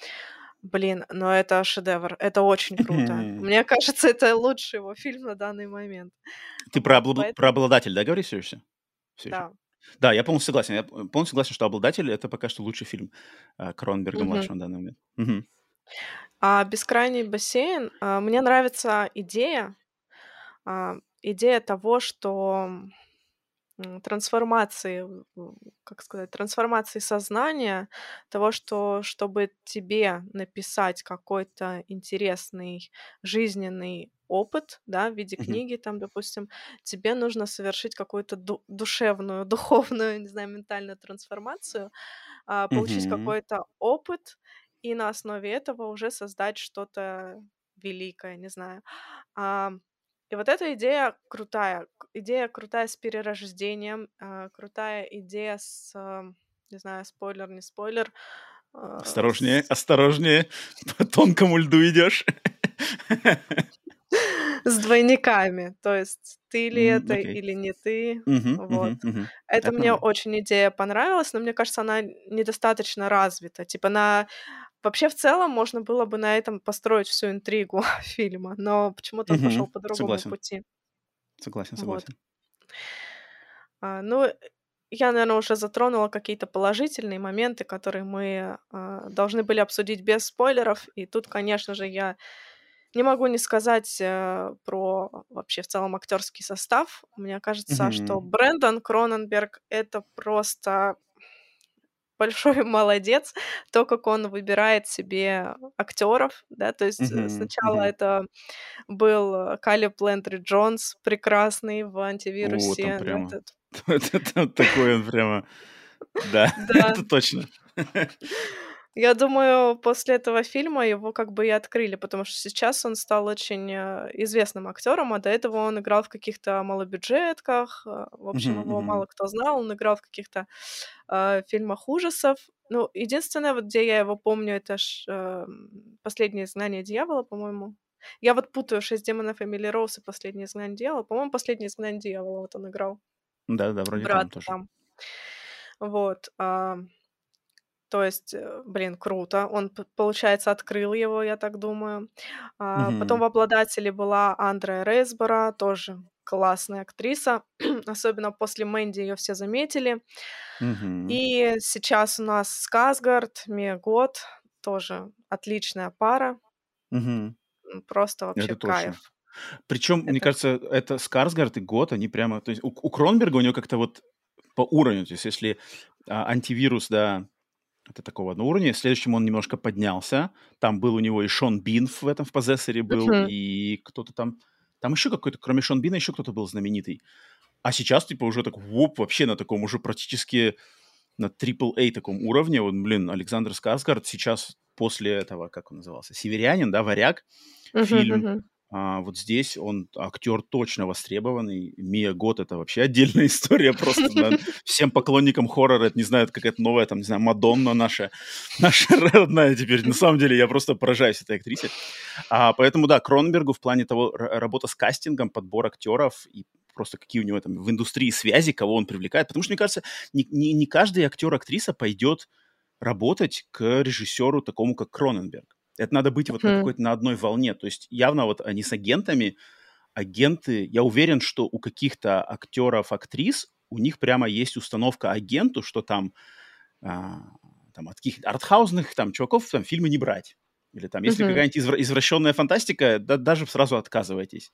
блин, ну это шедевр, это очень круто. [LAUGHS] Мне кажется, это лучший его фильм на данный момент. Ты про, облад- поэтому- про обладатель, да, говоришь все еще? Да. Да, я полностью согласен. Я полностью согласен, что «Обладатель» — это пока что лучший фильм э, Кроненберга-младшего на данный момент. Мгм. А «Бескрайний бассейн», а, мне нравится идея, а, идея того, что м, трансформации, как сказать, трансформации сознания, того, что чтобы тебе написать какой-то интересный жизненный опыт, да, в виде книги, там, допустим, тебе нужно совершить какую-то ду- душевную, [LAUGHS] духовную, не знаю, ментальную трансформацию, а, получить какой-то опыт и на основе этого уже создать что-то великое, не знаю. А, и вот эта идея крутая. Идея крутая с перерождением, а, крутая идея с, а, не знаю, спойлер, не спойлер, а, Осторожнее, осторожнее. [LAUGHS] По тонкому льду идешь. С двойниками. То есть ты ли М, это окей. или не ты. Мгм, Вот. мгм, мгм. Это Это мне нормально. очень идея понравилась, но мне кажется, она недостаточно развита. Типа на... Вообще в целом можно было бы на этом построить всю интригу [LAUGHS] фильма, но почему-то он пошел по другому пути. Согласен, Вот. согласен. А, ну, э, я, наверное, уже затронула какие-то положительные моменты, которые мы а, должны были обсудить без спойлеров. И тут, конечно же, я не могу не сказать э, про вообще в целом актерский состав. Мне кажется, что Мгм. Брэндон Кроненберг это просто большой [LAUGHS] молодец, то, как он выбирает себе актеров, да, то есть Мгм, сначала мгм. это был э, Калеб Лендри Джонс, прекрасный в О, антивирусе, прямо... этот [LAUGHS] Это там такой он прямо... Да, [LAUGHS] это точно. Я думаю, после этого фильма его как бы и открыли, потому что сейчас он стал очень э, известным актером, а до этого он играл в каких-то малобюджетках, э, в общем, его мало кто знал, он играл в каких-то э, фильмах ужасов. Ну, единственное, вот где я его помню, это ж эм, «Последнее изгнание дьявола», по-моему. Я вот путаю «Шесть демонов Эмили Роуз» и «Последнее изгнание дьявола». По-моему, «Последнее изгнание дьявола» вот он играл. Да-да, вроде там Брат тоже. там. Вот. а, То есть, э, блин, круто. Он, получается, открыл его, я так думаю. А, Потом Мгм, в обладателе была Андреа Рейсбора, тоже классная актриса. [CLEARS THROAT] Особенно после Мэнди ее все заметили. мгм, И сейчас у нас Сказгард, Мия Гот, тоже отличная пара. М, Просто вообще Это точно. кайф. Причем, мне Это кажется, это Скарсгард и Гот, они прямо... То есть у, у Кронберга у него как-то вот по уровню, то есть если а, антивирус, да, это такого одного уровня, следующим он немножко поднялся, там был у него и Шон Бин в этом, в Possessor был, Мгм. и кто-то там... Там еще какой-то, кроме Шон Бина, еще кто-то был знаменитый. А сейчас, типа, уже так, воп, вообще на таком уже практически на AAA таком уровне. Вот, блин, Александр Скарсгард сейчас после этого, как он назывался, «Северянин», да, «Варяг», Мгм, фильм. мгм. А, вот здесь он актер точно востребованный. Мия Гот это вообще отдельная [LAUGHS] история просто. да. Всем поклонникам хоррора это не знают, как это новая, там, не знаю, Мадонна наша, [LAUGHS] наша родная теперь. На самом деле я просто поражаюсь этой актрисе. А, поэтому, да, Кронбергу в плане того, работа с кастингом, подбор актеров и просто какие у него там в индустрии связи, кого он привлекает. Потому что, мне кажется, не, не, не каждый актер, актриса пойдет работать к режиссеру такому, как Кроненберг. Это надо быть вот на Мгм. какой-то на одной волне. То есть явно вот они с агентами, агенты, я уверен, что у каких-то актеров, актрис, у них прямо есть установка агенту, что там, а, там от каких артхаузных там чуваков там фильмы не брать. Или там, если Мгм. какая-нибудь извра- извращенная фантастика, да, даже сразу отказывайтесь.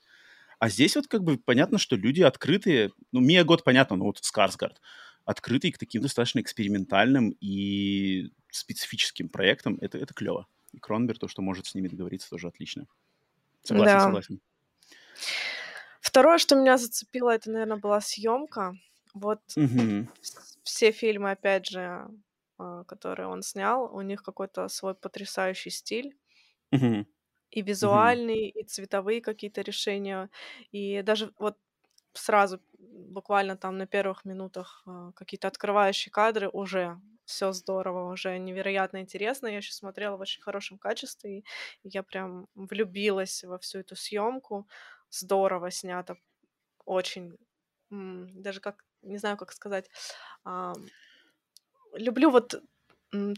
А здесь вот как бы понятно, что люди открытые. Ну, Мия Год, понятно, ну вот Скарсгард. Открытые к таким достаточно экспериментальным и специфическим проектам. Это, это клево. И Кронберг, то, что может с ними договориться, тоже отлично. Согласен, Да. согласен. Второе, что меня зацепило, это, наверное, была съемка. Вот вс- все фильмы, опять же, а, которые он снял, у них какой-то свой потрясающий стиль. Мгм. И Мгм. визуальные, и цветовые какие-то решения. И даже вот сразу, буквально там на первых минутах, а, какие-то открывающие кадры, уже все здорово, уже невероятно интересно. Я сейчас смотрела в очень хорошем качестве, и я прям влюбилась во всю эту съемку. Здорово снято, очень. Даже как, не знаю, как сказать. Люблю вот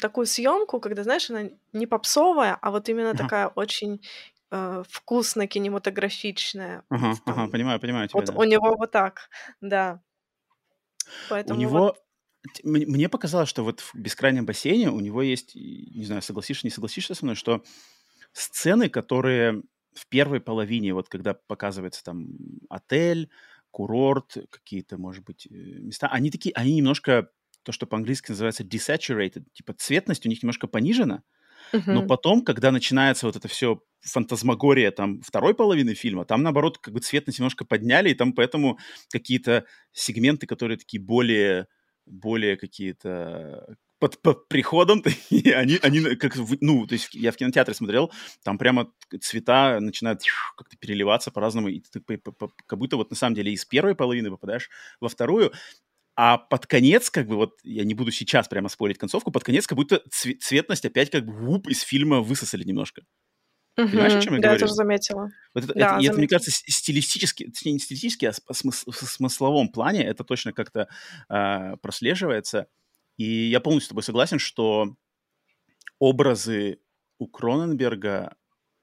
такую съемку, когда, знаешь, она не попсовая, а вот именно Ага. такая очень э, вкусно кинематографичная. Вот Ага, ага, понимаю, понимаю тебя, вот да. у него вот так, да. У Поэтому вот, него... т- м- Мне показалось, что вот в «Бескрайнем бассейне» у него есть, не знаю, согласишься, не согласишься со мной, что сцены, которые в первой половине, вот когда показывается там отель, курорт, какие-то, может быть, э, места, они такие, они немножко, то, что по-английски называется desaturated, типа цветность у них немножко понижена, Но Мгм. потом, когда начинается вот это все фантазмагория там второй половины фильма, там, наоборот, как бы цветность немножко подняли, и там поэтому какие-то сегменты, которые такие более, более какие-то под, под приходом, [LAUGHS] и они, они как, ну, то есть я в кинотеатре смотрел, там прямо цвета начинают [LAUGHS] как-то переливаться по-разному, и ты как будто вот на самом деле из первой половины попадаешь во вторую, а под конец, как бы вот, я не буду сейчас прямо спорить концовку, под конец как будто цве- цветность опять как бы вуп из фильма высосали немножко. Понимаешь, о чем я Да, я говорю? тоже заметила. Вот это, это- Да, и это, мне заметила. кажется, стилистически, точнее, не стилистически, а в смысловом плане это точно как-то а, прослеживается. И я полностью с тобой согласен, что образы у Кроненберга,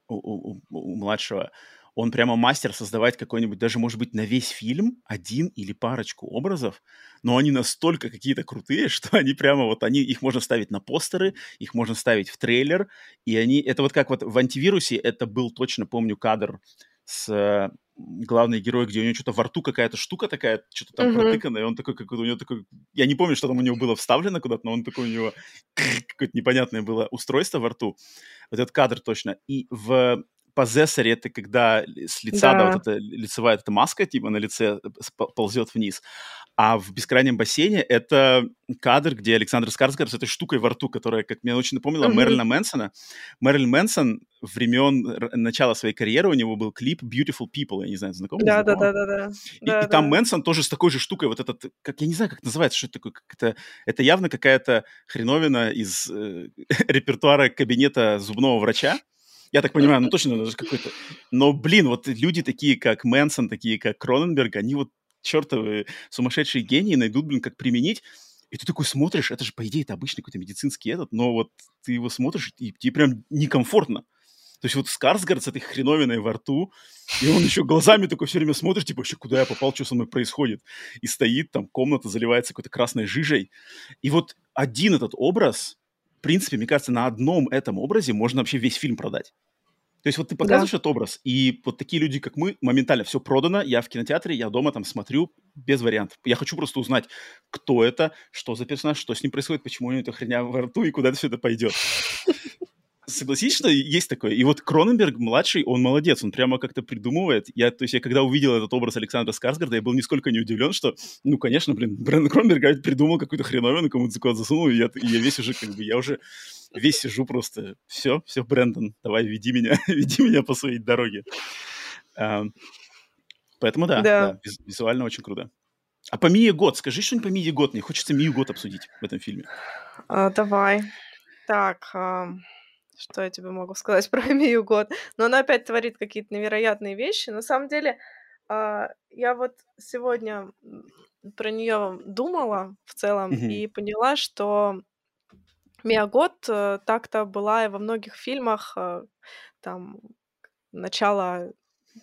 у, у- у- у младшего, он прямо мастер создавать какой-нибудь, даже, может быть, на весь фильм один или парочку образов, но они настолько какие-то крутые, [LAUGHS] что они прямо вот, они, их можно ставить на постеры, их можно ставить в трейлер, и они, это вот как вот в антивирусе, это был, точно помню, кадр с главной герой, где у него что-то во рту какая-то штука такая, что-то там Мгм. протыкано, и он такой, как у него такой, я не помню, что там у него было вставлено куда-то, но он такой у него [LAUGHS] какое-то непонятное было устройство во рту. Вот этот кадр точно. И в Possessor это когда с лица, да, Да. вот эта лицевая эта маска типа на лице сп- ползет вниз. А в «Бескрайнем бассейне» это кадр, где Александр Скарсгард с этой штукой во рту, которая, как мне очень напомнила, Мгм. Мэрилина Мэнсона. Мэрилин Мэнсон времен начала своей карьеры, у него был клип «Beautiful People», я не знаю, знакомый? Да, да, да, да, да. И, Да, и там да. Мэнсон тоже с такой же штукой, вот этот, как я не знаю, как это называется, что это такое, как это, это явно какая-то хреновина из э, [LAUGHS] репертуара кабинета зубного врача. Я так понимаю, ну [LAUGHS] точно даже какой-то. Но, блин, вот люди такие, как Мэнсон, такие, как Кроненберг, они вот чертовы сумасшедшие гении найдут, блин, как применить. И ты такой смотришь, это же, по идее, это обычный какой-то медицинский этот, но вот ты его смотришь, и тебе прям некомфортно. То есть вот Скарсгард с этой хреновиной во рту, и он еще глазами такой все время смотрит, типа, вообще, куда я попал, что со мной происходит. И стоит там, комната заливается какой-то красной жижей. И вот один этот образ, принципе, мне кажется, на одном этом образе можно вообще весь фильм продать. То есть вот ты показываешь этот образ, и вот такие люди, как мы, моментально все продано, я в кинотеатре, я дома там смотрю, без вариантов. Я хочу просто узнать, кто это, что за персонаж, что с ним происходит, почему у него эта хрень во рту и куда все это пойдет. Согласись, что есть такое. И вот Кроненберг младший, он молодец, он прямо как-то придумывает. Я, то есть я когда увидел этот образ Александра Скарсгарда, я был нисколько не удивлен, что, ну, конечно, блин, Брэндон Кроненберг придумал какую-то хреновину, кому-то куда засунул, и я, и я весь уже как бы, я уже весь сижу просто, все, все, Брэндон, давай, веди меня, [LAUGHS] веди меня по своей дороге. А, поэтому да, Да. да, виз- визуально очень круто. А по Мии Год, скажи что-нибудь по Мии Год, мне хочется Мию Год обсудить в этом фильме. А, давай. Так, ам, что я тебе могу сказать [LAUGHS] про Мию Год? Но она опять творит какие-то невероятные вещи. На самом деле, а, я вот сегодня про нее думала в целом Мгм. и поняла, что Мия Год э, так-то была и во многих фильмах э, там начала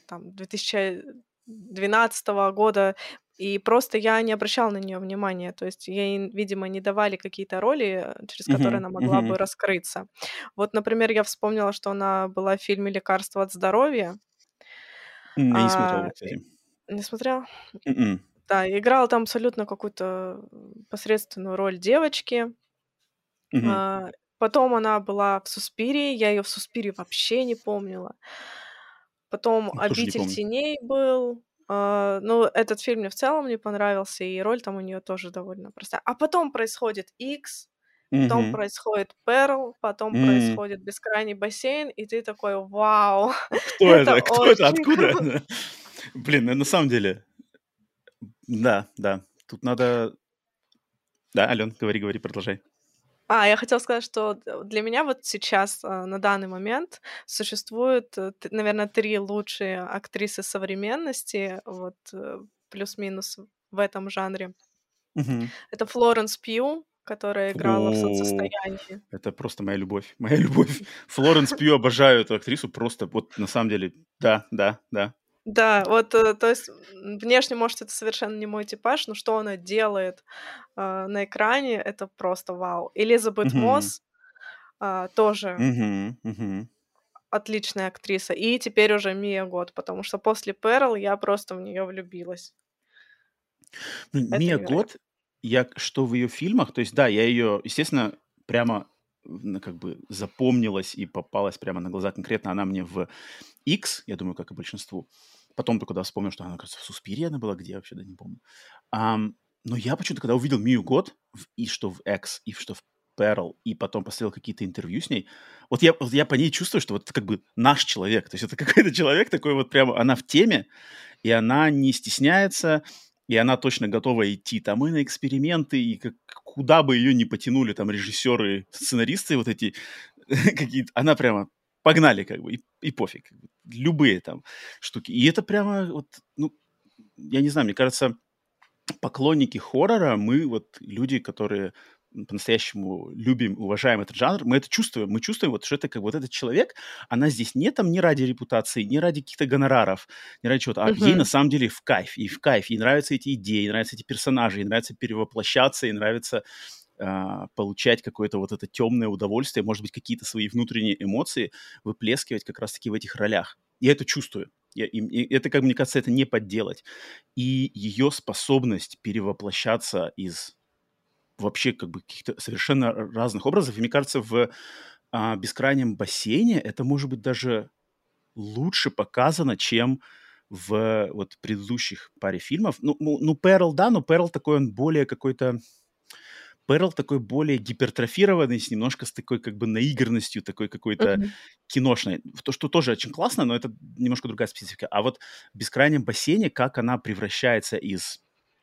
там 2012 года, и просто я не обращала на нее внимания. То есть ей, видимо, не давали какие-то роли, э, через которые Мгм, она могла мгм. бы раскрыться. Вот, например, я вспомнила, что она была в фильме «Лекарство от здоровья». М, Я не смотрел, А, его, кстати. Не смотрел? Мгм. Да, и играла там абсолютно какую-то посредственную роль девочки. Мгм. А, Потом она была в «Суспирии», я ее в «Суспирии» вообще не помнила. Потом Тоже «Обитель теней» был. А, Ну, этот фильм мне в целом не понравился, и роль там у нее тоже довольно простая. А потом происходит X, потом Мгм. происходит Перл, потом М. происходит Бескрайний бассейн, и ты такой, вау, [LAUGHS] Кто это это? Кто это? Откуда? [LAUGHS] Блин, ну, на самом деле, да, да. Тут надо... Да, Ален, говори, говори, продолжай. А, я хотела сказать, что для меня вот сейчас, а, на данный момент, существует, наверное, три лучшие актрисы современности, вот э, плюс-минус в этом жанре. Мгм. Это Флоренс Пью, которая играла в О, «Соцсостоянии». это просто моя любовь. [LAUGHS] Моя любовь. Флоренс Пью, обожаю эту актрису. Просто вот на самом деле, да, да, да. Да, вот, э, то есть внешне, может, это совершенно не мой типаж, но что она делает а, на экране, это просто вау. Элизабет. Мосс а, тоже отличная актриса. И теперь уже Мия Год, потому что после Перл я просто в нее влюбилась. Ну, Мия. Гот, я что в ее фильмах, то есть да, я ее, естественно, прямо как бы запомнилась и попалась прямо на глаза. Конкретно она мне в X, я думаю, как и большинству. Потом только когда вспомнил, что она, кажется, в Суспире она была, где вообще, да не помню. Um, но я почему-то, когда увидел Мию Год, и что в X, и что в Перл, и потом посмотрел какие-то интервью с ней, вот я, вот я по ней чувствую, что вот это как бы наш человек. То есть это [LAUGHS] какой-то человек такой вот прямо, она в теме, и она не стесняется, и она точно готова идти там и на эксперименты, и как, куда бы ее ни потянули там режиссеры, сценаристы вот эти [LAUGHS] какие-то, она прямо погнали как бы, и, и пофиг. Любые там штуки. И это прямо вот, ну, я не знаю, мне кажется, поклонники хоррора, мы вот люди, которые по-настоящему любим, уважаем этот жанр, мы это чувствуем. Мы чувствуем, вот, что это как вот этот человек, она здесь не там не ради репутации, не ради каких-то гонораров, не ради чего-то, а uh-huh. ей на самом деле в кайф, и в кайф, ей нравятся эти идеи, ей нравятся эти персонажи, ей нравится перевоплощаться, ей нравится Uh, получать какое-то вот это темное удовольствие, может быть, какие-то свои внутренние эмоции выплескивать как раз-таки в этих ролях. Я это чувствую. Я, и, и это, как мне кажется, это не подделать. И ее способность перевоплощаться из вообще как бы каких-то совершенно разных образов. И мне кажется, в а, бескрайнем бассейне это может быть даже лучше показано, чем в вот предыдущих паре фильмов. Ну, ну, Перл, да, но Перл такой, он более какой-то... Перл такой более гипертрофированный, с немножко с такой как бы наигранностью, такой какой-то mm-hmm. киношной. То, что тоже очень классно, но это немножко другая специфика. А вот в «Бескрайнем бассейне» как она превращается из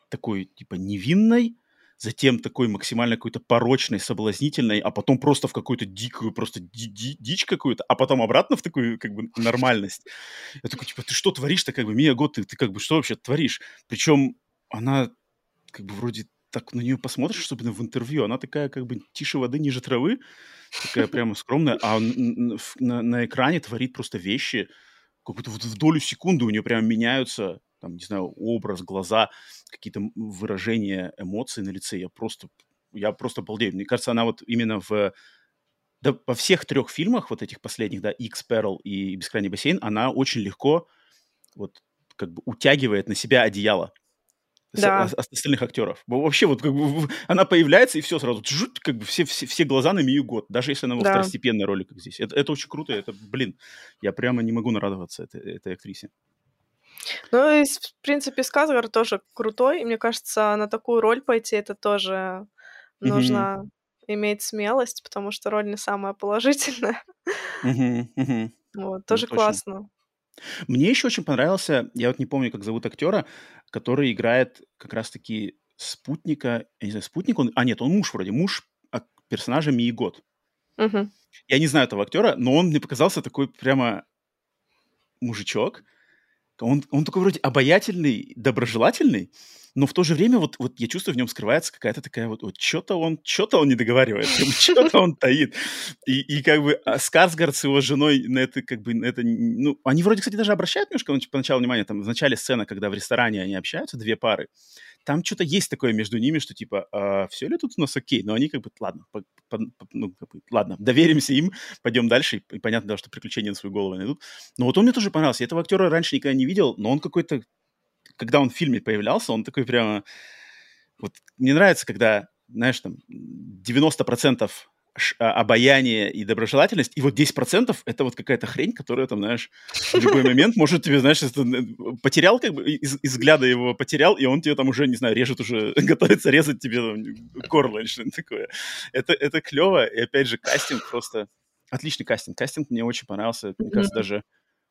такой, типа, невинной затем такой максимально какой-то порочной, соблазнительной, а потом просто в какую-то дикую, просто ди ди дичь какую-то, а потом обратно в такую как бы нормальность. Я такой, типа, ты что творишь-то, как бы, Мия Год, ты, ты как бы что вообще творишь? Причем она как бы вроде так на нее посмотришь, особенно в интервью, она такая как бы тише воды, ниже травы, такая прямо скромная, а на, на, экране творит просто вещи, как-то в, в долю секунды у нее прямо меняются там, не знаю, образ, глаза, какие-то выражения эмоций на лице. Я просто, я просто балдею. Мне кажется, она вот именно в да, во всех трех фильмах, вот этих последних, да, X, Peril и Бескрайний бассейн, она очень легко вот как бы утягивает на себя одеяло да. с, остальных актеров. Вообще вот как бы она появляется и все сразу, жуть, как бы все, все, все глаза на Мию Год, даже если она во да. второстепенной роли, как здесь. Это, это очень круто, это, блин, я прямо не могу нарадоваться этой, этой актрисе. Ну, и, в принципе, Сказгар тоже крутой. И мне кажется, на такую роль пойти это тоже нужно иметь смелость, потому что роль не самая положительная. Мгм, мгм. [LAUGHS] Вот, Ну, тоже точно. классно. Мне еще очень понравился, я вот не помню, как зовут актера, который играет как раз-таки спутника, я не знаю, спутник он, а нет, он муж вроде, муж персонажа Мии Год. Мгм. Я не знаю этого актера, но он мне показался такой прямо мужичок, он, он такой вроде обаятельный, доброжелательный, но в то же время вот, вот я чувствую, в нем скрывается какая-то такая вот, вот что-то он, что-то он не договаривается, [LAUGHS] что-то он таит. И, и как бы а Скарсгард с его женой на это как бы, на это, ну, они вроде, кстати, даже обращают немножко поначалу внимание, там, в начале сцены, когда в ресторане они общаются, две пары, там что-то есть такое между ними, что типа, а, все ли тут у нас окей? Но они как бы, ладно, по, по, ну, как бы, ладно, доверимся им, пойдем дальше, и, понятно, да, что приключения на свою голову найдут. Но вот он мне тоже понравился. Я этого актера раньше никогда не видел, но он какой-то, когда он в фильме появлялся, он такой прямо... Вот мне нравится, когда, знаешь, там 90% а, обаяние и доброжелательность, и вот 10% это вот какая-то хрень, которая там, знаешь, в любой момент может тебе, знаешь, потерял как бы, из, из взгляда его потерял, и он тебе там уже, не знаю, режет уже, [LAUGHS] готовится резать тебе там, горло или что-нибудь такое. Это, это клево, и опять же, кастинг просто... Отличный кастинг. Кастинг мне очень понравился. Мне кажется, даже,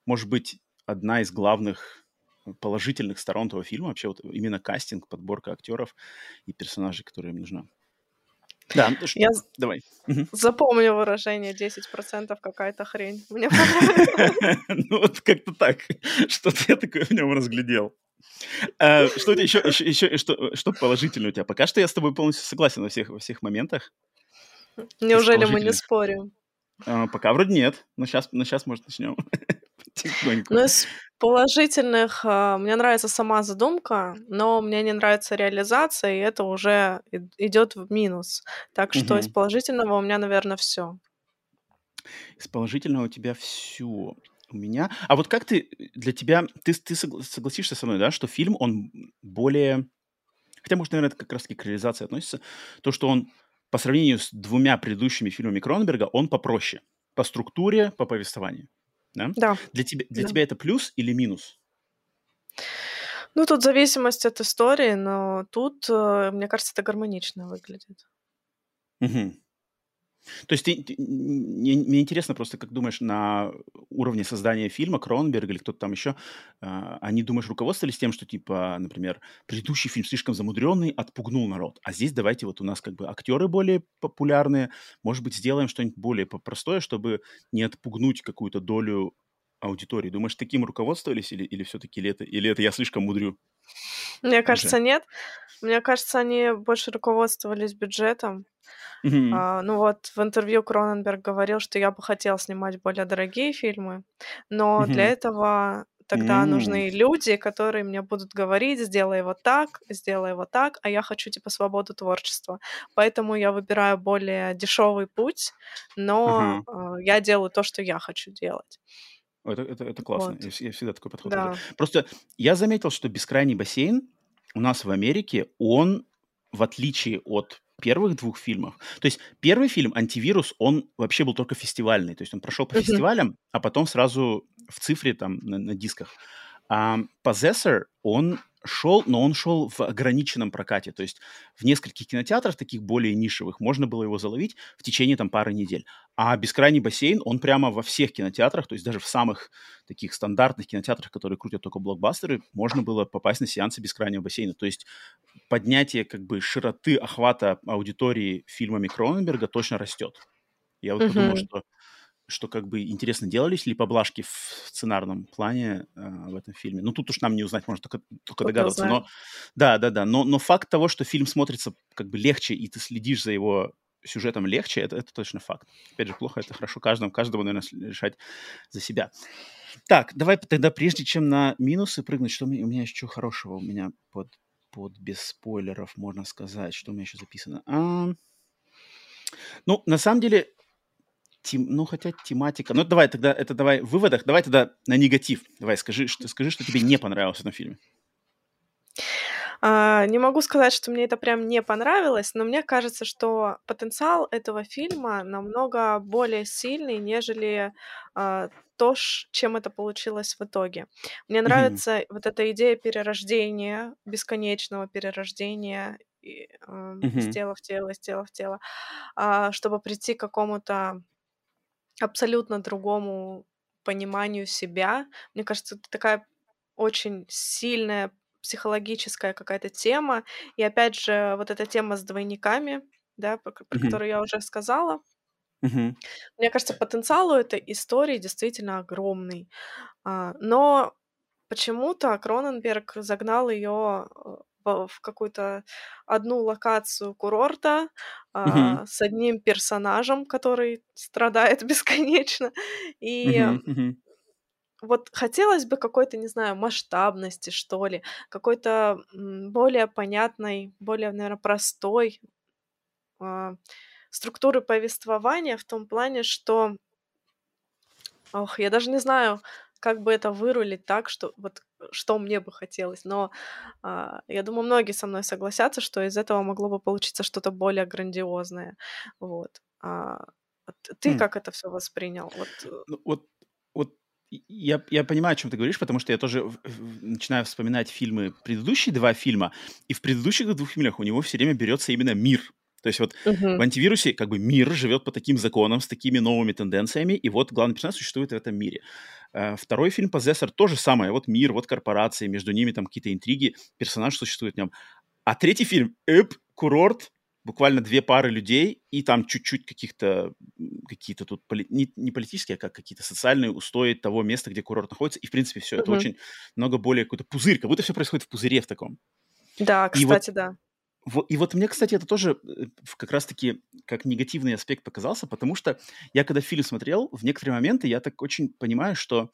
может быть, одна из главных положительных сторон этого фильма вообще вот именно кастинг, подборка актеров и персонажей, которые им нужна. Да, [LAUGHS] Я давай. запомню выражение 10% какая-то хрень. [LAUGHS] Мне [LAUGHS] Ну вот как-то так. Что-то я такое в нем разглядел. А, что это еще, еще, еще что, что положительное у тебя? Пока что я с тобой полностью согласен во всех, во всех моментах. Неужели мы не спорим? А, пока вроде нет, но сейчас, но сейчас может, начнем. Ну, из положительных, а, мне нравится сама задумка, но мне не нравится реализация, и это уже идет в минус. Так что из положительного у меня, наверное, все. Из положительного у тебя все. У меня... А вот как ты, для тебя, ты, ты согласишься со мной, да, что фильм, он более... Хотя, может, наверное, это как раз-таки к реализации относится. То, что он по сравнению с двумя предыдущими фильмами Кроненберга, он попроще. По структуре, по повествованию. Да? Да. Для, тебя, для Да. тебя это плюс или минус? Ну, тут зависимость от истории, но тут, э, мне кажется, это гармонично выглядит. Мгм. То есть ты, ты- мне, интересно просто, как думаешь, на уровне создания фильма Кроненберг или кто-то там еще, а, они, думаешь, руководствовались тем, что, типа, например, предыдущий фильм слишком замудренный, отпугнул народ, а здесь давайте вот у нас как бы актеры более популярные, может быть, сделаем что-нибудь более простое, чтобы не отпугнуть какую-то долю аудитории. Думаешь, таким руководствовались или, или все-таки или это, или это я слишком мудрю Мне уже? кажется, нет. Мне кажется, они больше руководствовались бюджетом. Мгм. А, ну вот в интервью Кроненберг говорил, что я бы хотел снимать более дорогие фильмы, но для Мгм. этого тогда М. нужны люди, которые мне будут говорить, сделай вот так, сделай вот так, а я хочу типа свободу творчества. Поэтому я выбираю более дешевый путь, но Ага. э, я делаю то, что я хочу делать. Это, это, это классно. Вот. Я, я всегда такой подход. Да. Просто я заметил, что бескрайний бассейн у нас в Америке, он, в отличие от первых двух фильмов, то есть первый фильм «Антивирус», он вообще был только фестивальный, то есть он прошел по Мгм. фестивалям, а потом сразу в цифре там на, на дисках. А Possessor, он шел, но он шел в ограниченном прокате, то есть в нескольких кинотеатрах, таких более нишевых, можно было его заловить в течение там пары недель. А «Бескрайний бассейн», он прямо во всех кинотеатрах, то есть даже в самых таких стандартных кинотеатрах, которые крутят только блокбастеры, можно было попасть на сеансы «Бескрайнего бассейна». То есть поднятие как бы широты охвата аудитории фильмами Кроненберга точно растет. Я вот подумал, Мгм. что, что как бы интересно, делались ли поблажки в сценарном плане э, в этом фильме. Ну, тут уж нам не узнать, можно только, только догадываться. Но да, да, да. Но, но факт того, что фильм смотрится как бы легче, и ты следишь за его сюжетом легче, это, это точно факт. Опять же, плохо, это хорошо каждому, каждому, наверное, решать за себя. Так, давай тогда, прежде чем на минусы прыгнуть, что у меня, у меня еще хорошего у меня под, под без спойлеров, можно сказать, что у меня еще записано. А, ну, на самом деле, тем, ну, хотя тематика... Ну, давай тогда, это давай в выводах, давай тогда на негатив. Давай, скажи, что, скажи, что тебе не понравилось в этом фильме. А, не могу сказать, что мне это прям не понравилось, но мне кажется, что потенциал этого фильма намного более сильный, нежели а, то, чем это получилось в итоге. Мне нравится вот эта идея перерождения, бесконечного перерождения и, ам, из Мгм. тела в тело, из тела в тело, а, чтобы прийти к какому-то абсолютно другому пониманию себя. Мне кажется, это такая очень сильная психологическая какая-то тема. И опять же, вот эта тема с двойниками, да, про, про Мгм. которую я уже сказала. Мгм. Мне кажется, потенциал у этой истории действительно огромный. А, но почему-то Кроненберг загнал ее в какую-то одну локацию курорта Мгм. а, с одним персонажем, который страдает [LAUGHS] бесконечно. И Мгм. Мгм. вот хотелось бы какой-то, не знаю, масштабности, что ли, какой-то более понятной, более, наверное, простой а, структуры повествования в том плане, что, ох, я даже не знаю, как бы это вырулить так, что вот что мне бы хотелось, но а, я думаю, многие со мной согласятся, что из этого могло бы получиться что-то более грандиозное, вот. А, ты Хм. как это все воспринял? Вот, э, Ну, вот, вот я, я понимаю, о чем ты говоришь, потому что я тоже в- в- начинаю вспоминать фильмы, предыдущие два фильма, и в предыдущих двух фильмах у него все время берется именно мир. То есть вот в мгм, антивирусе как бы мир живет по таким законам, с такими новыми тенденциями, и вот главный персонаж существует в этом мире. Э, Второй фильм «Possessor» то же самое. Вот мир, вот корпорации, между ними там какие-то интриги, персонаж существует в нем. А третий фильм «Эп», курорт, буквально две пары людей, и там чуть-чуть каких-то, какие-то тут, поли- не, не политические, а как какие-то социальные устои того места, где курорт находится, и, в принципе, все. Это мгм. очень много более какой-то пузырь, как будто все происходит в пузыре в таком. Да, И вот кстати, да. И вот мне, кстати, это тоже э, как раз-таки как негативный аспект показался, потому что я, когда фильм смотрел, в некоторые моменты я так очень понимаю, что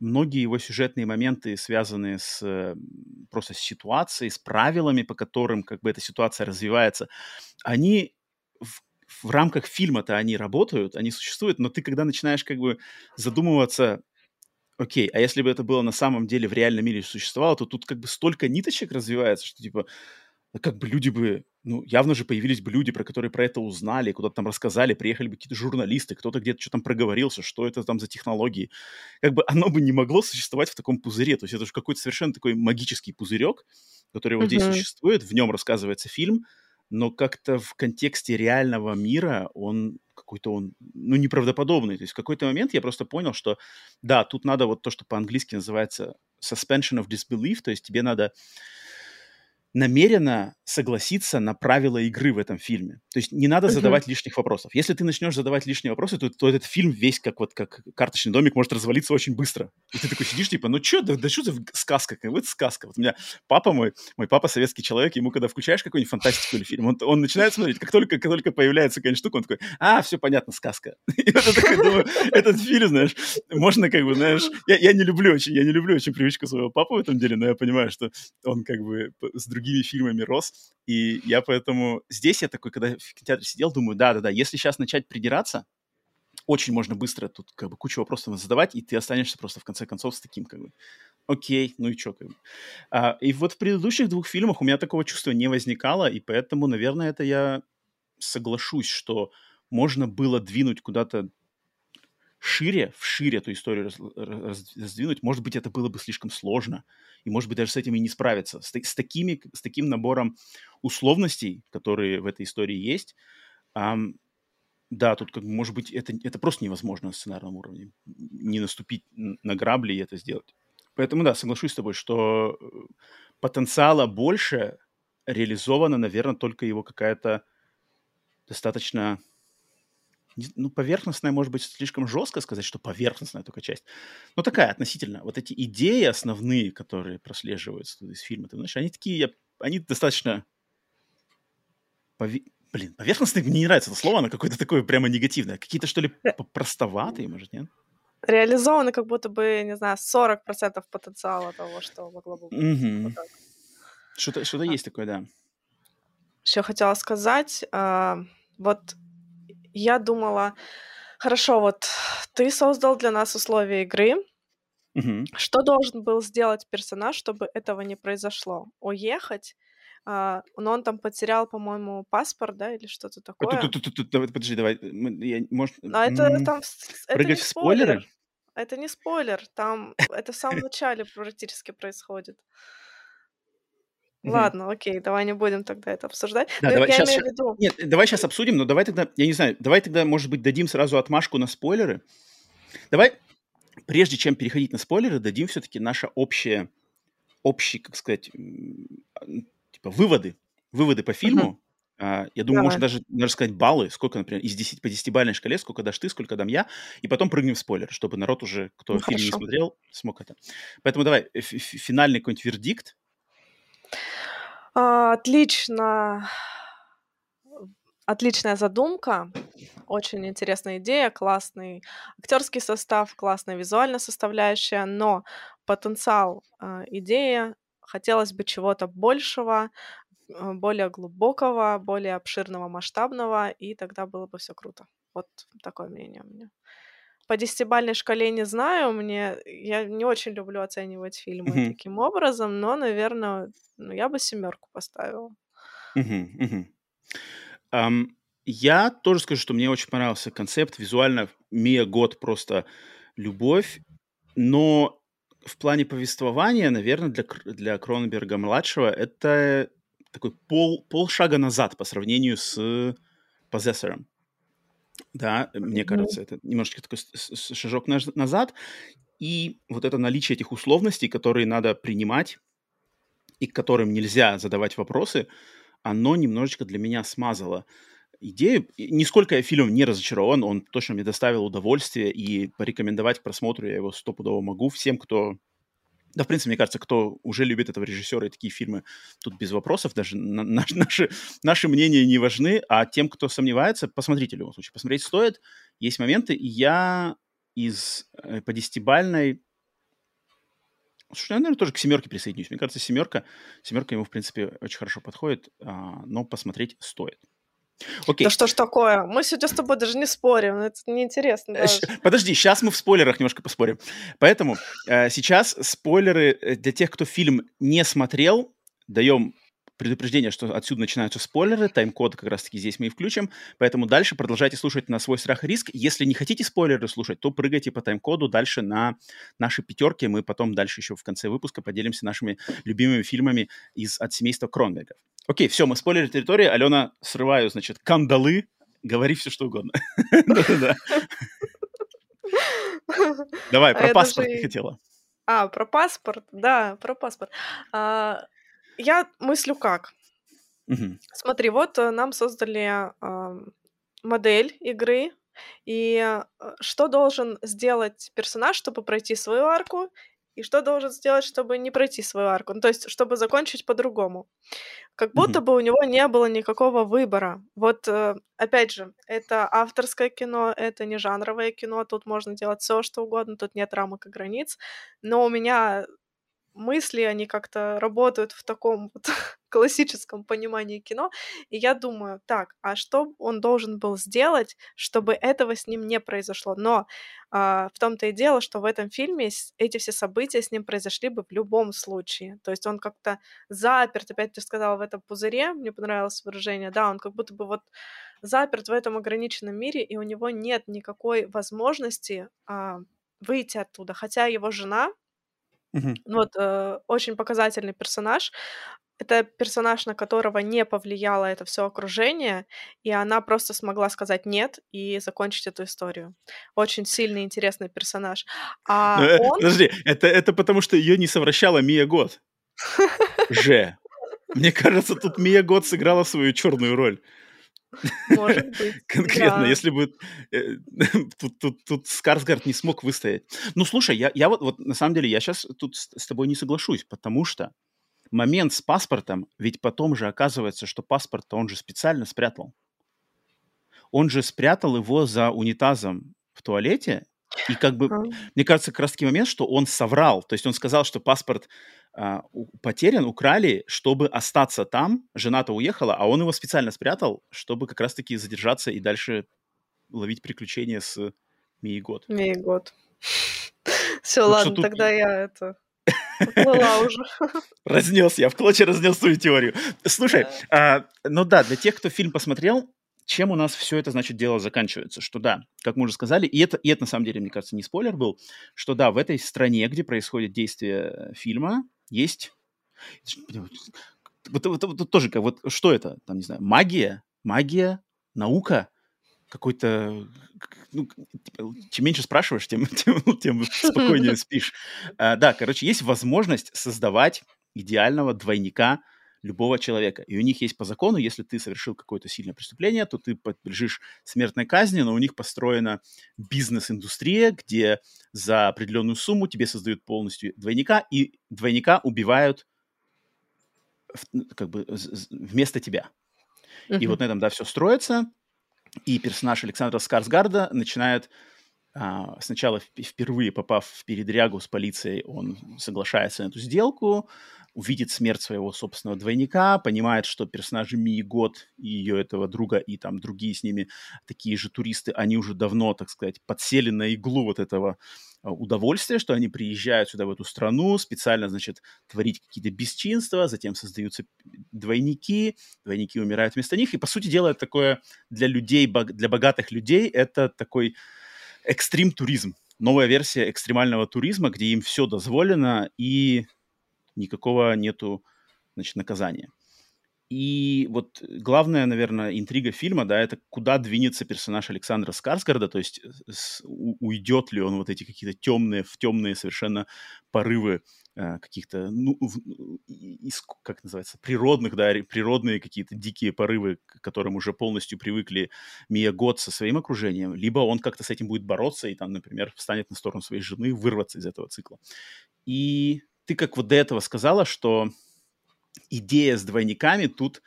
многие его сюжетные моменты, связанные с э, просто с ситуацией, с правилами, по которым как бы эта ситуация развивается, они в, в рамках фильма-то они работают, они существуют, но ты когда начинаешь как бы задумываться, окей, а если бы это было на самом деле в реальном мире существовало, то тут как бы столько ниточек развивается, что типа как бы люди бы ну, явно же появились бы люди, про которые про это узнали, куда-то там рассказали, приехали бы какие-то журналисты, кто-то где-то что там проговорился, что это там за технологии. Как бы оно бы не могло существовать в таком пузыре. То есть это же какой-то совершенно такой магический пузырек, который вот mm-hmm. здесь существует, в нем рассказывается фильм, но как-то в контексте реального мира он какой-то он, ну, неправдоподобный. То есть в какой-то момент я просто понял, что, да, тут надо вот то, что по-английски называется suspension of disbelief, то есть тебе надо намеренно согласиться на правила игры в этом фильме. То есть не надо задавать uh-huh. лишних вопросов. Если ты начнешь задавать лишние вопросы, то, то этот фильм весь как вот как карточный домик может развалиться очень быстро. И ты такой сидишь типа, ну что, да, да что за сказка? Как вот сказка. Вот у меня папа мой, мой папа советский человек, ему когда включаешь какой-нибудь фантастику или фильм, он, он начинает смотреть, как только, как только появляется какая-нибудь штука, он такой, а, все понятно, сказка. [LAUGHS] И вот я такой думаю, этот фильм, знаешь, можно как бы, знаешь, я, я не люблю очень, я не люблю очень привычку своего папы в этом деле, но я понимаю, что он как бы с другим другими фильмами рос, и я поэтому... Здесь я такой, когда в кинотеатре сидел, думаю, да-да-да, если сейчас начать придираться, очень можно быстро тут как бы кучу вопросов задавать, и ты останешься просто в конце концов с таким как бы, окей, ну и чё как бы. А, и вот в предыдущих двух фильмах у меня такого чувства не возникало, и поэтому, наверное, это я соглашусь, что можно было двинуть куда-то шире, в шире эту историю раз, раз, раздвинуть, может быть, это было бы слишком сложно, и, может быть, даже с этим и не справиться. С, с, такими, с таким набором условностей, которые в этой истории есть, эм, да, тут, как может быть, это, это просто невозможно на сценарном уровне. Не наступить на грабли и это сделать. Поэтому, да, соглашусь с тобой, что э, потенциала больше реализовано, наверное, только его какая-то достаточно ну, поверхностная, может быть, слишком жестко сказать, что поверхностная только часть. Но такая относительно. Вот эти идеи основные, которые прослеживаются из фильма, ты знаешь, они такие, они достаточно... Пове... Блин, поверхностные мне не нравится это слово, оно какое-то такое прямо негативное. Какие-то, что ли, простоватые, может, нет? Реализованы как будто бы, не знаю, 40% потенциала того, что могло бы быть. Угу. Вот что-то, что-то а. есть такое, да. Еще хотела сказать, э, вот я думала, хорошо, вот ты создал для нас условия игры, Мгм. что должен был сделать персонаж, чтобы этого не произошло? Уехать? А, но он там потерял, по-моему, паспорт, да, или что-то А, такое. тут, тут, тут, тут, давай, подожди, давай. мы- я, может, Но это там, это не спойлеры? спойлер. Это не спойлер. Там это в самом начале практически происходит. Ладно, окей, давай не будем тогда это обсуждать. Да, давай я сейчас, имею в виду, нет, давай сейчас обсудим, но давай тогда, я не знаю, давай тогда, может быть, дадим сразу отмашку на спойлеры. Давай, прежде чем переходить на спойлеры, дадим все-таки наше общее, общие, как сказать, типа выводы, выводы по фильму. А, Я думаю, можно давай. даже, даже сказать баллы, сколько, например, из 10 по десятибалльной шкале, сколько дашь ты, сколько дам я, и потом прыгнем в спойлер, чтобы народ уже, кто Ну, фильм не хорошо. смотрел, смог это. Поэтому давай, фи- фи- финальный какой-нибудь вердикт. А, Отлично. Отличная задумка, очень интересная идея, классный актерский состав, классная визуальная составляющая, но потенциал а, идеи хотелось бы чего-то большего, э, более глубокого, более обширного, масштабного, и тогда было бы все круто. Вот такое мнение у меня. По десятибалльной шкале не знаю, мне я не очень люблю оценивать фильмы Мгм. таким образом, но, наверное, ну, я бы семерку поставила. Мгм, мгм. Ам, я тоже скажу, что мне очень понравился концепт. Визуально Мия Год просто любовь. Но в плане повествования, наверное, для, для Кроненберга-младшего это такой пол, полшага назад по сравнению с «Поссессором». Да, мне Мгм. кажется, это немножечко такой шажок наз- назад. И вот это наличие этих условностей, которые надо принимать и к которым нельзя задавать вопросы, оно немножечко для меня смазало идею. Нисколько я фильмом не разочарован, он точно мне доставил удовольствие, и порекомендовать к просмотру я его стопудово могу всем, кто... Да, в принципе, мне кажется, кто уже любит этого режиссера и такие фильмы, тут без вопросов, даже на- [LAUGHS] на- наши, наши мнения не важны, а тем, кто сомневается, посмотрите в любом случае. Посмотреть стоит, есть моменты, и я из э, по десятибальной Слушай, я, наверное, тоже к семерке присоединюсь. Мне кажется, семерка, семерка ему, в принципе, очень хорошо подходит, а, но посмотреть стоит. Да Окей. что ж такое? Мы сегодня с тобой даже не спорим, это неинтересно даже. Подожди, сейчас мы в спойлерах немножко поспорим. Поэтому э, сейчас спойлеры э, для тех, кто фильм не смотрел, даем предупреждение, что отсюда начинаются спойлеры, тайм-код как раз-таки здесь мы и включим, поэтому дальше продолжайте слушать на свой страх и риск. Если не хотите спойлеры слушать, то прыгайте по тайм-коду дальше на наши пятерки, мы потом дальше еще в конце выпуска поделимся нашими любимыми фильмами из от семейства Кронбергов. Окей, все, мы спойлеры территории, Алена, срываю, значит, кандалы, говори все, что угодно. [LAUGHS] Давай, а про паспорт хотела. А, про паспорт, да, про паспорт. А, я мыслю как. Мгм. Смотри, вот э, нам создали модель игры, и э, что должен сделать персонаж, чтобы пройти свою арку, и что должен сделать, чтобы не пройти свою арку, ну, то есть чтобы закончить по-другому. Как будто Мгм. бы у него не было никакого выбора. Вот, э, опять же, это авторское кино, это не жанровое кино, тут можно делать все, что угодно, тут нет рамок и границ, но у меня мысли, они как-то работают в таком вот [LAUGHS] классическом понимании кино. И я думаю, так, а что он должен был сделать, чтобы этого с ним не произошло? Но а, в том-то и дело, что в этом фильме эти все события с ним произошли бы в любом случае. То есть он как-то заперт, опять ты сказала, в этом пузыре, мне понравилось выражение, да, он как будто бы вот заперт в этом ограниченном мире, и у него нет никакой возможности а, выйти оттуда. Хотя его жена, Мгм. вот, э, очень показательный персонаж. Это персонаж, на которого не повлияло это все окружение, и она просто смогла сказать "нет" и закончить эту историю. Очень сильный, интересный персонаж. Ну, А э, он подожди, это это потому, что ее не совращала Мия Гот [LAUGHS] же. Мне кажется, тут Мия Гот сыграла свою черную роль. Может [LAUGHS] быть, Конкретно, да. если бы э, [LAUGHS] тут, тут, тут Скарсгард не смог выстоять. Ну, слушай, я, я вот, вот на самом деле я сейчас тут с, с тобой не соглашусь, потому что момент с паспортом, ведь потом же оказывается, что паспорт он же специально спрятал. Он же спрятал его за унитазом в туалете, и как бы, А. мне кажется, как раз-таки момент, что он соврал. То есть он сказал, что паспорт потерян, украли, чтобы остаться там. Жена-то уехала, а он его специально спрятал, чтобы как раз-таки задержаться и дальше ловить приключения с Мией Год. [LAUGHS] Что ладно, тогда я это [LAUGHS] поплыла уже. [LAUGHS] разнес, я в клочья разнес свою теорию. Слушай, а, ну да, для тех, кто фильм посмотрел, чем у нас все это, значит, дело заканчивается? Что да, как мы уже сказали, и это, и это на самом деле, мне кажется, не спойлер был, что да, в этой стране, где происходит действие фильма, есть... Вот, вот- вот тоже, как вот, что это? Там, не знаю, магия? Магия? Наука? Какой-то... Ну, типа, чем меньше спрашиваешь, тем, [LAUGHS] тем, тем [LAUGHS] спокойнее спишь. А, да, короче, есть возможность создавать идеального двойника любого человека. И у них есть по закону, если ты совершил какое-то сильное преступление, то ты подлежишь смертной казни, но у них построена бизнес-индустрия, где за определенную сумму тебе создают полностью двойника, и двойника убивают ну, как бы вместо тебя. И Мгм. вот на этом, да, все строится. И персонаж Александра Скарсгарда начинает а, сначала вп- впервые попав в передрягу с полицией, он соглашается на эту сделку, увидит смерть своего собственного двойника, понимает, что персонажи Мии Год и ее этого друга и там другие с ними такие же туристы, они уже давно, так сказать, подсели на иглу вот этого а, удовольствия, что они приезжают сюда в эту страну, специально, значит, творить какие-то бесчинства, затем создаются двойники, двойники умирают вместо них, и, по сути дела, это такое для людей, для богатых людей, это такой экстрим-туризм, новая версия экстремального туризма, где им все дозволено и никакого нету, значит, наказания. И вот главная, наверное, интрига фильма, да, это куда двинется персонаж Александра Скарсгарда, то есть с- у- уйдет ли он вот эти какие-то темные, в темные совершенно порывы э, каких-то, ну, в- и- из- как называется, природных, да, природные какие-то дикие порывы, к которым уже полностью привыкли Мия Год со своим окружением, либо он как-то с этим будет бороться и там, например, встанет на сторону своей жены, вырваться из этого цикла. И ты как вот до этого сказала, что идея с двойниками тут,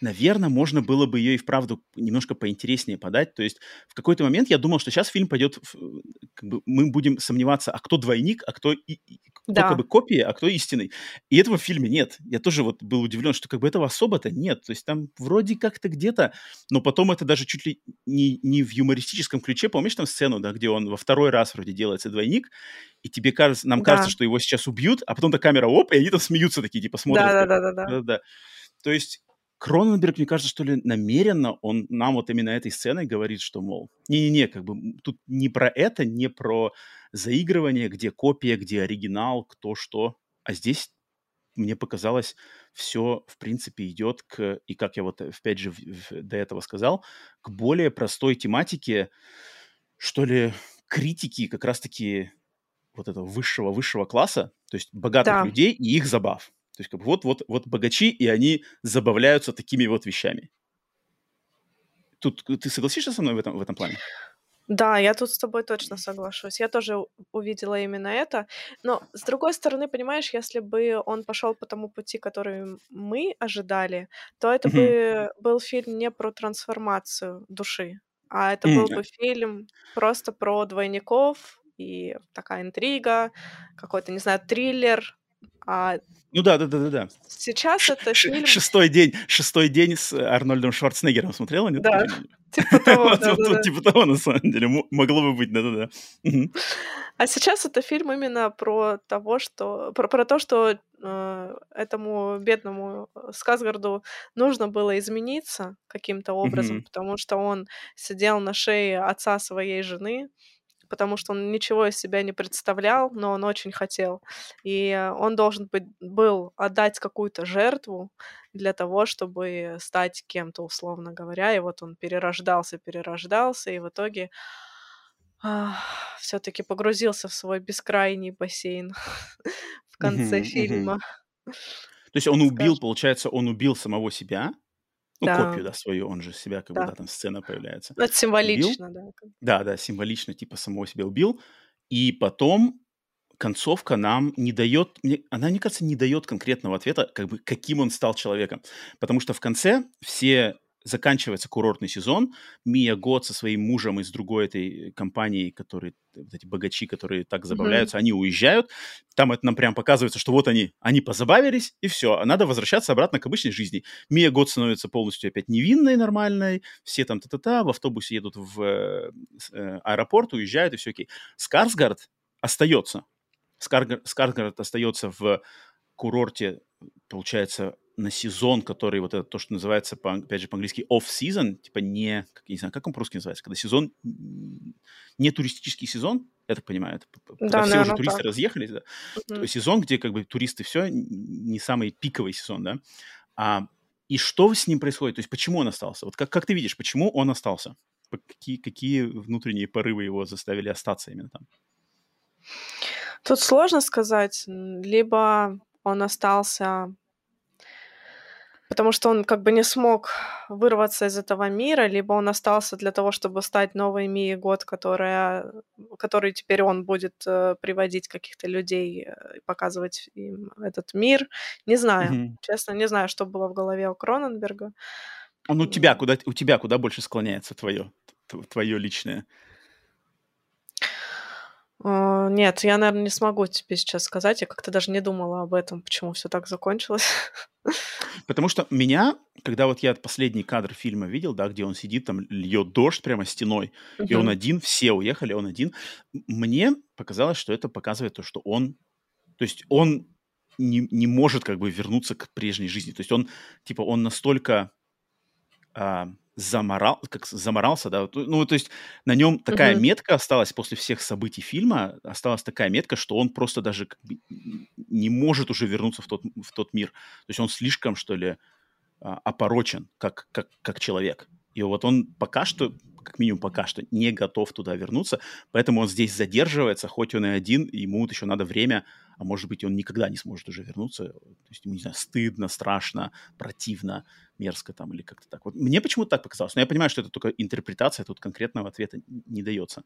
наверное, можно было бы ее и вправду немножко поинтереснее подать. То есть в какой-то момент я думал, что сейчас фильм пойдет, в- как бы мы будем сомневаться, а кто двойник, а кто, и- и- кто Да. как бы копия, а кто истинный. И этого в фильме нет. Я тоже вот был удивлен, что как бы этого особо-то нет. То есть там вроде как-то где-то, но потом это даже чуть ли не, не в юмористическом ключе. Помнишь там сцену, да, где он во второй раз вроде делается двойник, и тебе кажется, нам Да. кажется, что его сейчас убьют, а потом та камера, оп, и они там смеются такие, типа смотрят. как- Да-да-да-да-да. да-да. То есть Кроненберг, мне кажется, что ли, намеренно он нам вот именно этой сценой говорит, что, мол, не-не-не, как бы тут не про это, не про заигрывание, где копия, где оригинал, кто что, а здесь мне показалось, все, в принципе, идет к, и как я вот, опять же, в, в, до этого сказал, к более простой тематике, что ли, критики как раз-таки вот этого высшего-высшего класса, то есть богатых да. людей и их забав. То есть как бы вот, вот, вот богачи, и они забавляются такими вот вещами. Тут ты согласишься со мной в этом, в этом плане? Да, я тут с тобой точно соглашусь. Я тоже увидела именно это. Но, с другой стороны, понимаешь, если бы он пошел по тому пути, который мы ожидали, то это бы был фильм не про трансформацию души, а это был бы фильм просто про двойников и такая интрига, какой-то, не знаю, триллер, а ну да, да, да, да, да. Сейчас это фильм... Шестой день, шестой день с Арнольдом Шварценеггером смотрела, нет? Да, [LAUGHS] типа [LAUGHS] того, да, да, Типа того, на самом деле, могло бы быть, да-да-да. А сейчас это фильм именно про того, что... Про, про то, что э, этому бедному Сказгарду нужно было измениться каким-то образом, потому что он сидел на шее отца своей жены, потому что он ничего из себя не представлял, но он очень хотел. И он должен быть, был отдать какую-то жертву для того, чтобы стать кем-то, условно говоря. И вот он перерождался, перерождался, и в итоге все-таки погрузился в свой бескрайний бассейн [LAUGHS] в конце фильма. То есть он убил, получается, он убил самого себя, ну, да. копию, да, свою, он же себя, как да. бы, да, там сцена появляется. Это символично, убил. да. Да, да, символично, типа, самого себя убил. И потом концовка нам не дает, мне, она, мне кажется, не дает конкретного ответа, как бы, каким он стал человеком. Потому что в конце все заканчивается курортный сезон, Мия Год со своим мужем из другой этой компании, которые, вот эти богачи, которые так забавляются, mm-hmm. они уезжают. Там это нам прям показывается, что вот они, они позабавились, и все, а надо возвращаться обратно к обычной жизни. Мия Год становится полностью опять невинной, нормальной, все там та-та-та, в автобусе едут в э, э, аэропорт, уезжают, и все окей. Скарсгард остается. Скарсгард остается в курорте, получается, на сезон, который вот это то, что называется, по, опять же, по-английски off-season, типа не, как, не знаю, как он по-русски называется, когда сезон, не туристический сезон, я так понимаю, это, когда да, все уже туристы так. разъехались, да, mm-hmm. сезон, где как бы туристы все, не самый пиковый сезон, да, а, и что с ним происходит, то есть почему он остался, вот как, как ты видишь, почему он остался, какие, какие внутренние порывы его заставили остаться именно там? Тут сложно сказать, либо он остался потому что он как бы не смог вырваться из этого мира, либо он остался для того, чтобы стать новой Мией Год, которая, который теперь он будет э, приводить каких-то людей э, и показывать им этот мир. Не знаю, mm-hmm. честно, не знаю, что было в голове у Кроненберга. Ну, у тебя куда, у тебя куда больше склоняется твое, твое личное? Uh, нет, я, наверное, не смогу тебе сейчас сказать. Я как-то даже не думала об этом, почему все так закончилось. Потому что меня, когда вот я последний кадр фильма видел, да, где он сидит, там льет дождь прямо стеной, uh-huh. и он один, все уехали, он один, мне показалось, что это показывает то, что он, то есть он не, не может как бы вернуться к прежней жизни. То есть он, типа, он настолько а, заморал, как заморался, да, ну, то есть на нем такая uh-huh. метка осталась после всех событий фильма, осталась такая метка, что он просто даже как бы не может уже вернуться в тот, в тот мир. То есть он слишком, что ли, а, опорочен как, как, как человек. И вот он пока что, как минимум пока что, не готов туда вернуться, поэтому он здесь задерживается, хоть он и один, ему вот еще надо время, а может быть, он никогда не сможет уже вернуться. То есть ему, не знаю, стыдно, страшно, противно, мерзко там или как-то так. Вот мне почему-то так показалось. Но я понимаю, что это только интерпретация, тут конкретного ответа не дается.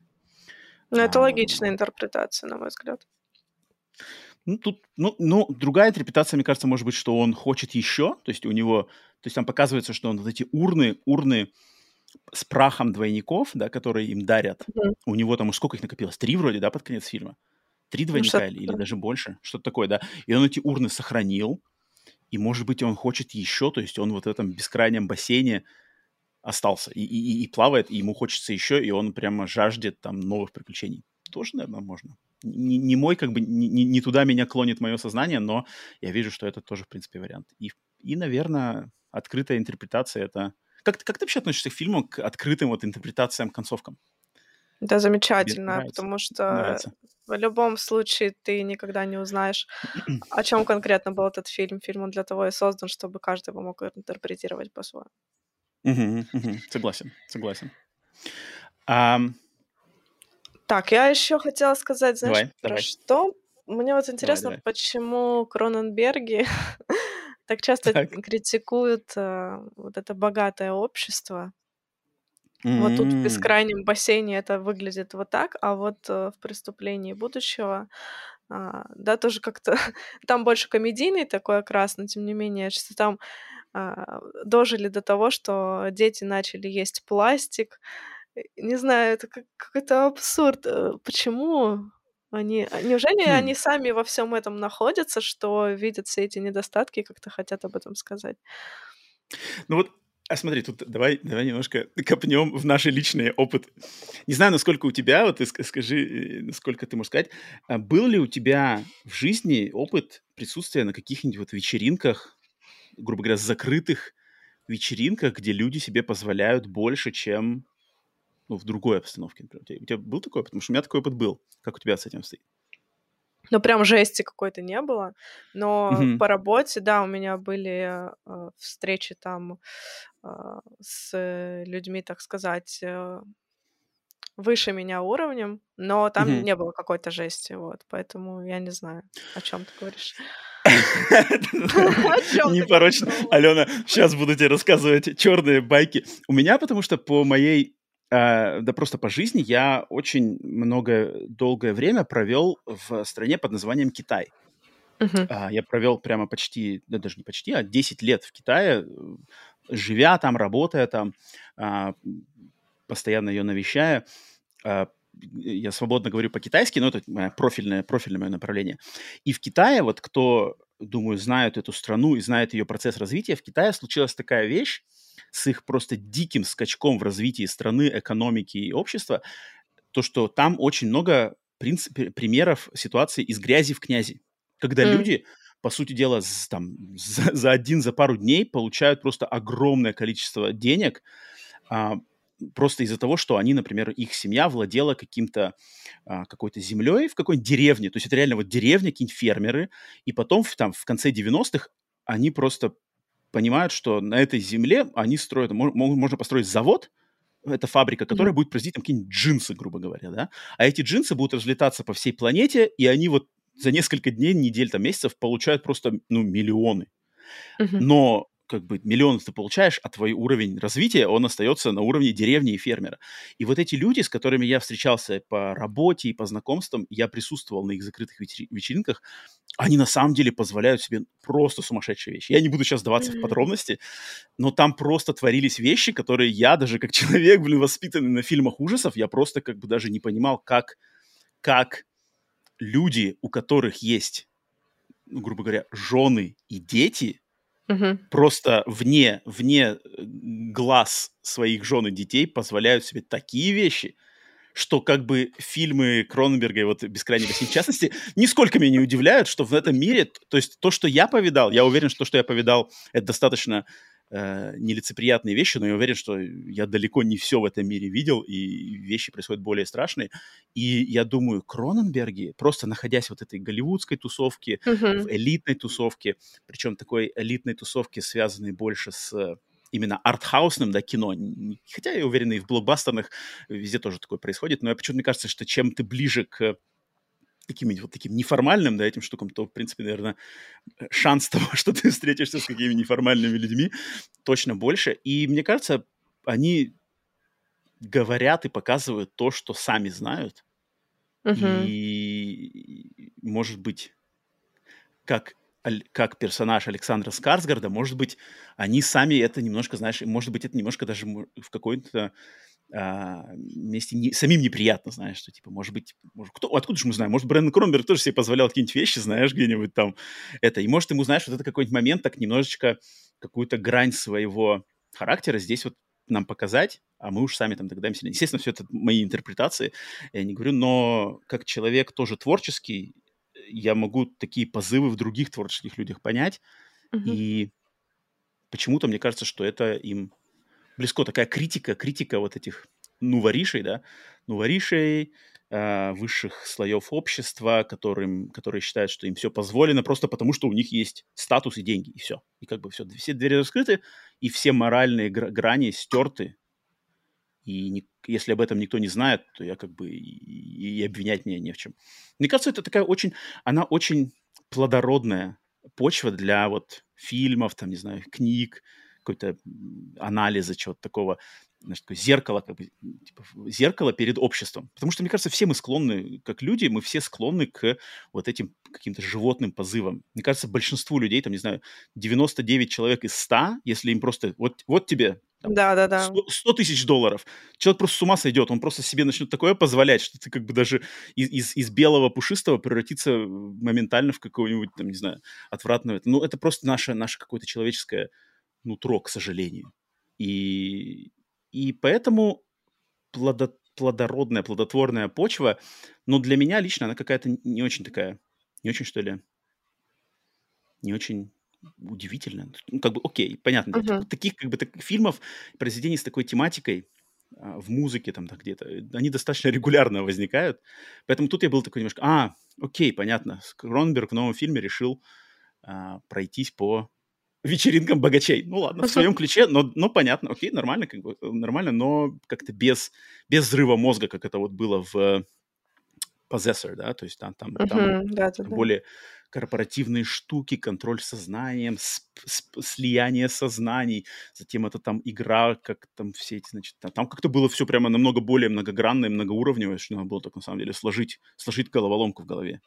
Ну, это а, логичная интерпретация, на мой взгляд. Ну, тут, ну, ну, другая интерпретация, мне кажется, может быть, что он хочет еще, то есть у него, то есть там показывается, что он вот эти урны, урны с прахом двойников, да, которые им дарят, mm-hmm. у него там, сколько их накопилось? Три вроде, да, под конец фильма? Три ну, двойника ну, или, или даже больше, что-то такое, да. И он эти урны сохранил, и, может быть, он хочет еще, то есть он вот в этом бескрайнем бассейне остался и, и, и плавает, и ему хочется еще, и он прямо жаждет там новых приключений. Тоже, наверное, можно. Не, не мой, как бы, не, не туда меня клонит мое сознание, но я вижу, что это тоже, в принципе, вариант. И и, наверное, открытая интерпретация это... Как, как ты вообще относишься к фильму, к открытым вот интерпретациям, концовкам? Да, замечательно, потому что нравится. в любом случае ты никогда не узнаешь, [CLEARS THROAT] о чем конкретно был этот фильм. Фильм он для того и создан, чтобы каждый его мог интерпретировать по-своему. Угу, угу. Согласен, согласен. Um... Так, я еще хотела сказать, знаешь, давай, про давай. что? Мне вот интересно, давай, почему Кроненберги [LAUGHS] так часто так. критикуют uh, вот это богатое общество. Вот тут в бескрайнем бассейне это выглядит вот так, а вот uh, в преступлении будущего, uh, да, тоже как-то [LAUGHS] там больше комедийный такой окрас, но тем не менее, что там дожили до того, что дети начали есть пластик. Не знаю, это как, какой-то абсурд. Э, почему? Они, а, неужели хм. они сами во всем этом находятся, что видят все эти недостатки и как-то хотят об этом сказать? Ну вот, а смотри, тут давай, давай немножко копнем в наш личный опыт. Не знаю, насколько у тебя, вот ты скажи, э, насколько ты можешь сказать, а был ли у тебя в жизни опыт присутствия на каких-нибудь вот вечеринках, грубо говоря, закрытых вечеринках, где люди себе позволяют больше, чем ну, в другой обстановке. Например. У, тебя, у тебя был такой опыт? Потому что у меня такой опыт был. Как у тебя с этим стоит? Ну, прям жести какой-то не было. Но mm-hmm. по работе, да, у меня были э, встречи там э, с людьми, так сказать, э, выше меня уровнем, но там mm-hmm. не было какой-то жести, вот. Поэтому я не знаю, о чем [LAUGHS] ты говоришь. Непорочно. Алена, сейчас буду тебе рассказывать черные байки. У меня, потому что по моей Uh, да просто по жизни я очень много, долгое время провел в стране под названием Китай. Uh-huh. Uh, я провел прямо почти, да даже не почти, а 10 лет в Китае, живя там, работая там, uh, постоянно ее навещая. Я свободно говорю по-китайски, но это мое профильное, профильное мое направление. И в Китае, вот кто, думаю, знает эту страну и знает ее процесс развития, в Китае случилась такая вещь, с их просто диким скачком в развитии страны, экономики и общества, то, что там очень много принцип, примеров ситуации из грязи в князи. Когда mm. люди, по сути дела, там, за, [LAUGHS] за один, за пару дней получают просто огромное количество денег, а, просто из-за того, что они, например, их семья владела каким-то а, какой-то землей в какой-нибудь деревне, то есть это реально вот деревня, какие-нибудь фермеры, и потом в, там в конце 90-х они просто понимают, что на этой земле они строят, можно построить завод, это фабрика, которая mm-hmm. будет производить там какие-нибудь джинсы, грубо говоря, да, а эти джинсы будут разлетаться по всей планете, и они вот за несколько дней, недель, там, месяцев получают просто, ну, миллионы. Mm-hmm. Но как бы миллион ты получаешь, а твой уровень развития, он остается на уровне деревни и фермера. И вот эти люди, с которыми я встречался по работе и по знакомствам, я присутствовал на их закрытых вечеринках, они на самом деле позволяют себе просто сумасшедшие вещи. Я не буду сейчас сдаваться mm-hmm. в подробности, но там просто творились вещи, которые я даже как человек, блин, воспитанный на фильмах ужасов, я просто как бы даже не понимал, как, как люди, у которых есть, ну, грубо говоря, жены и дети, угу. просто вне, вне э, глаз своих жен и детей позволяют себе такие вещи, что как бы фильмы Кроненберга и вот «Бескрайний бассейн» в частности, нисколько меня не удивляют, что в этом мире, то есть то, что я повидал, я уверен, что то, что я повидал, это достаточно э, нелицеприятные вещи, но я уверен, что я далеко не все в этом мире видел, и вещи происходят более страшные. И я думаю, Кроненберги, просто находясь в вот этой голливудской тусовке, uh-huh. в элитной тусовке, причем такой элитной тусовке, связанной больше с именно артхаусным, да, кино. Хотя я уверен, и в блокбастерных везде тоже такое происходит, но я почему-то мне кажется, что чем ты ближе к каким-нибудь вот таким неформальным, да, этим штукам, то, в принципе, наверное, шанс того, [LAUGHS] что ты встретишься с какими-нибудь неформальными людьми, точно больше. И мне кажется, они говорят и показывают то, что сами знают. Uh-huh. И, может быть, как как персонаж Александра Скарсгарда, может быть, они сами это немножко, знаешь, может быть, это немножко даже в какой-то а, вместе не, самим неприятно, знаешь, что, типа, может быть, может, кто, откуда же мы знаем, может, Брэндон Кронберг тоже себе позволял какие-нибудь вещи, знаешь, где-нибудь там, это, и может, ему, знаешь, вот это какой-нибудь момент так немножечко какую-то грань своего характера здесь вот нам показать, а мы уж сами там догадаемся. Естественно, все это мои интерпретации, я не говорю, но как человек тоже творческий, я могу такие позывы в других творческих людях понять, mm-hmm. и почему-то мне кажется, что это им близко. Такая критика, критика вот этих нуворишей, да, нуворишей, э, высших слоев общества, которым, которые считают, что им все позволено просто потому, что у них есть статус и деньги, и все. И как бы все, все двери раскрыты, и все моральные гра- грани стерты. И не, если об этом никто не знает, то я как бы и, и обвинять меня не в чем. Мне кажется, это такая очень, она очень плодородная почва для вот фильмов, там, не знаю, книг, какой-то анализа, чего-то такого знаешь, такое зеркало, как бы, типа, зеркало перед обществом. Потому что, мне кажется, все мы склонны, как люди, мы все склонны к вот этим каким-то животным позывам. Мне кажется, большинству людей, там, не знаю, 99 человек из 100, если им просто, вот, вот тебе да, да, да. 100, 100 тысяч долларов. Человек просто с ума сойдет, он просто себе начнет такое позволять, что ты как бы даже из, из, из белого пушистого превратится моментально в какого-нибудь, там, не знаю, отвратного. Ну, это просто наше, наше какое-то человеческое нутро, к сожалению. И, и поэтому плодо, плодородная, плодотворная почва, но для меня лично она какая-то не очень такая, не очень, что ли, не очень удивительная. Ну, как бы, окей, понятно. Uh-huh. Таких, как бы, таких фильмов, произведений с такой тематикой а, в музыке там да, где-то, они достаточно регулярно возникают. Поэтому тут я был такой немножко, а, окей, понятно. Кронберг в новом фильме решил а, пройтись по вечеринкам богачей. Ну ладно, в своем ключе, но, но понятно, окей, нормально, как бы, нормально, но как-то без, без взрыва мозга, как это вот было в Possessor, да, то есть там, там, там, uh-huh, да, да, более корпоративные штуки, контроль сознанием, слияние сознаний, затем это там игра, как там все эти, значит, там, там как-то было все прямо намного более многогранное, многоуровневое, что надо было так на самом деле сложить, сложить головоломку в голове.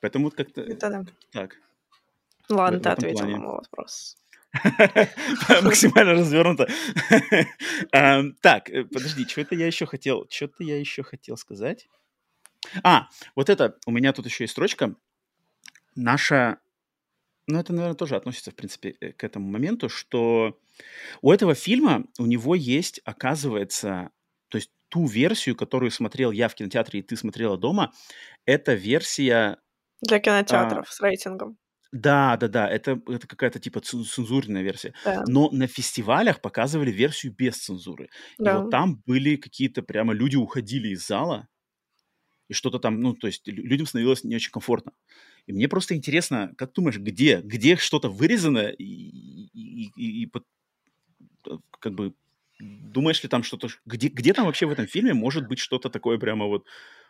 Поэтому вот как-то это да. так. Ладно, ты ответил плане. на мой вопрос. [LAUGHS] Максимально развернуто. [LAUGHS] Так, э, подожди, что-то я еще хотел, что-то я еще хотел сказать. А, вот это, у меня тут еще есть строчка. Наша, ну это, наверное, тоже относится, в принципе, э, к этому моменту, что у этого фильма, у него есть, оказывается, то есть ту версию, которую смотрел я в кинотеатре и ты смотрела дома, это версия... Для кинотеатров а, с рейтингом. Да, да, да, это, это какая-то типа цензурная версия. Да. Но на фестивалях показывали версию без цензуры. Да. И вот там были какие-то прямо люди уходили из зала, и что-то там, ну, то есть людям становилось не очень комфортно. И мне просто интересно, как думаешь, где, где что-то вырезано и, и, и, и э, как бы думаешь ли там что-то, где, где там вообще в этом фильме может быть что-то такое прямо вот,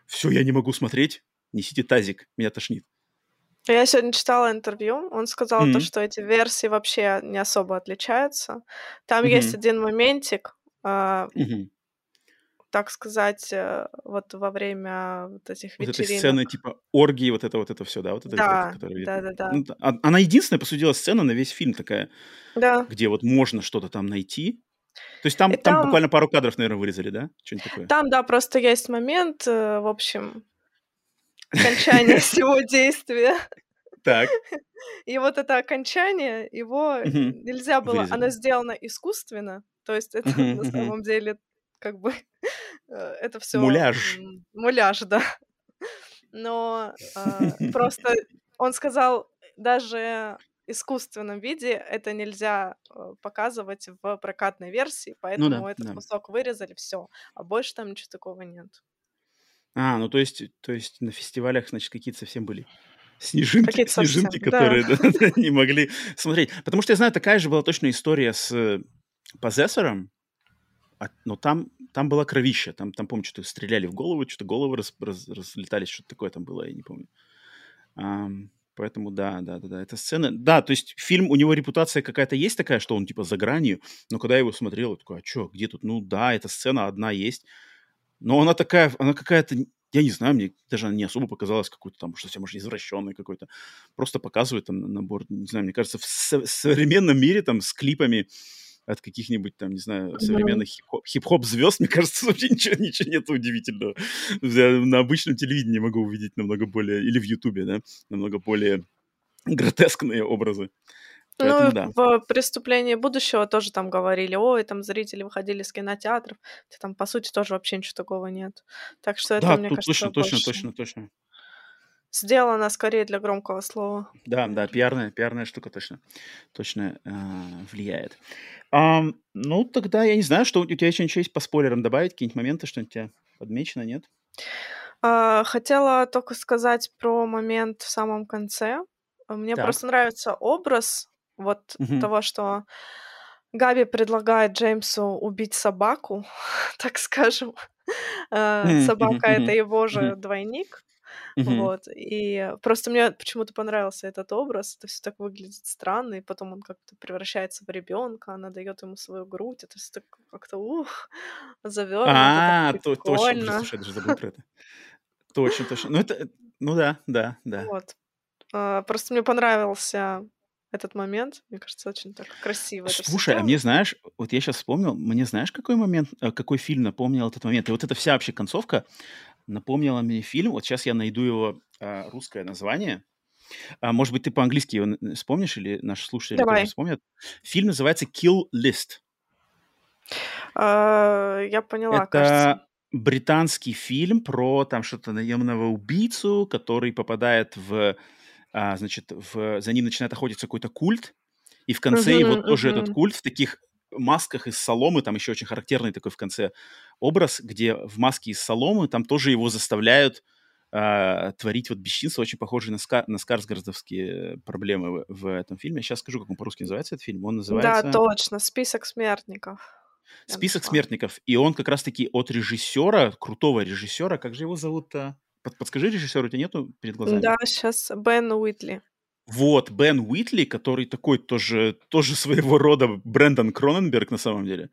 все, я не могу смотреть, несите тазик, меня тошнит. Я сегодня читала интервью, он сказал то, что эти версии вообще не особо отличаются. Там есть один моментик, а, так сказать, э, вот во время вот этих Вот этой сцены типа оргии, вот это вот это все, да? Вот это, Да, которая да-да-да. Ну, а- она единственная, по сути дела, сцена на весь фильм такая, Да. где вот можно что-то там найти. То есть там, там там буквально пару кадров, наверное, вырезали, да? Что-нибудь такое. там, да, просто есть момент, э, в общем, окончание [LAUGHS] всего действия. Так. [LAUGHS] И вот это окончание, его нельзя было... Оно сделано искусственно, то есть это на самом деле как бы [LAUGHS] э, это все... Муляж. Муляж, да. Но а, просто он сказал, даже искусственном виде это нельзя э, показывать в прокатной версии, поэтому ну да, этот да. кусок вырезали, все, а больше там ничего такого нет. А, ну то есть, то есть на фестивалях, значит, какие-то совсем были снежинки, снежинки, которые [LAUGHS] да. не могли смотреть. Потому что я знаю, такая же была точно история с Possessor, а, но там, там была кровища. Там, там помню, что-то стреляли в голову, что-то головы раз, раз, разлетались, что-то такое там было, я не помню. Um, поэтому да, да, да, да, эта сцена... Да, то есть фильм, у него репутация какая-то есть такая, что он типа за гранью, но когда я его смотрел, я такой, а что, где тут? Ну да, эта сцена одна есть, но она такая, она какая-то я не знаю, мне даже она не особо показалась какой-то там, что совсем может, извращенный какой-то. Просто показывает там набор, не знаю, мне кажется, в со- современном мире там с клипами от каких-нибудь там, не знаю, современных хип-хоп, хип-хоп звезд, [LAUGHS] мне кажется, вообще ничего, ничего нет удивительного. Я на обычном телевидении могу увидеть намного более, или в Ютубе, да, намного более гротескные образы. Поэтому, ну, да. в «Преступлении будущего» тоже там говорили, ой, там зрители выходили из кинотеатров, там, по сути, тоже вообще ничего такого нет. Так что это, да, мне тут кажется, точно, точно, точно, точно. Сделано скорее для громкого слова. Да, да, пиарная, пиарная штука точно, точно э, влияет. Ам, ну, тогда я не знаю, что у тебя еще ничего есть по спойлерам добавить, какие-нибудь моменты, что-нибудь у тебя подмечено, нет? А, хотела только сказать про момент в самом конце. Мне Так. просто нравится образ вот Мгм. того, что Габи предлагает Джеймсу убить собаку, [LAUGHS] так скажем. Э, Собака это его же двойник. мгм. Вот. И просто мне почему-то понравился этот образ. Это все так выглядит странно, и потом он как-то превращается в ребенка, она дает ему свою грудь. Это все так как-то ух, [LAUGHS] завернуто, А, то, точно, слушай, я даже забыл про это. Точно, точно. Ну, это, э, [LAUGHS] ну да, да, да. Вот. А, Просто мне понравился этот момент. Мне кажется, очень так красиво Слушай, а мне, знаешь, вот я сейчас вспомнил, мне знаешь, какой момент, э, какой фильм напомнил этот момент? И вот эта вся вообще концовка напомнила мне фильм. Вот сейчас я найду его а, русское название. А, может быть, ты по-английски его вспомнишь или наши слушатели тоже Давай. вспомнят? Фильм называется Kill List. Я поняла, кажется. Это британский фильм про там что-то наемного убийцу, который попадает в, а, значит, в, за ним начинает охотиться какой-то культ, и в конце Мгм, его тоже этот культ в таких масках из соломы, там еще очень характерный такой в конце образ, где в маске из соломы там тоже его заставляют а, творить вот бесчинство, очень похожие на, ска- на скарсгардовские проблемы в, в этом фильме. Сейчас скажу, как он по-русски называется, этот фильм. Он Да, называется... точно. Список смертников. Я Список смертников. И он как раз-таки от режиссера, крутого режиссера, как же его зовут-то? Под- подскажи, режиссер у тебя нету перед глазами? Да, сейчас Бен Уитли. Вот, Бен Уитли, который такой тоже, тоже своего рода Брэндон Кроненберг на самом деле.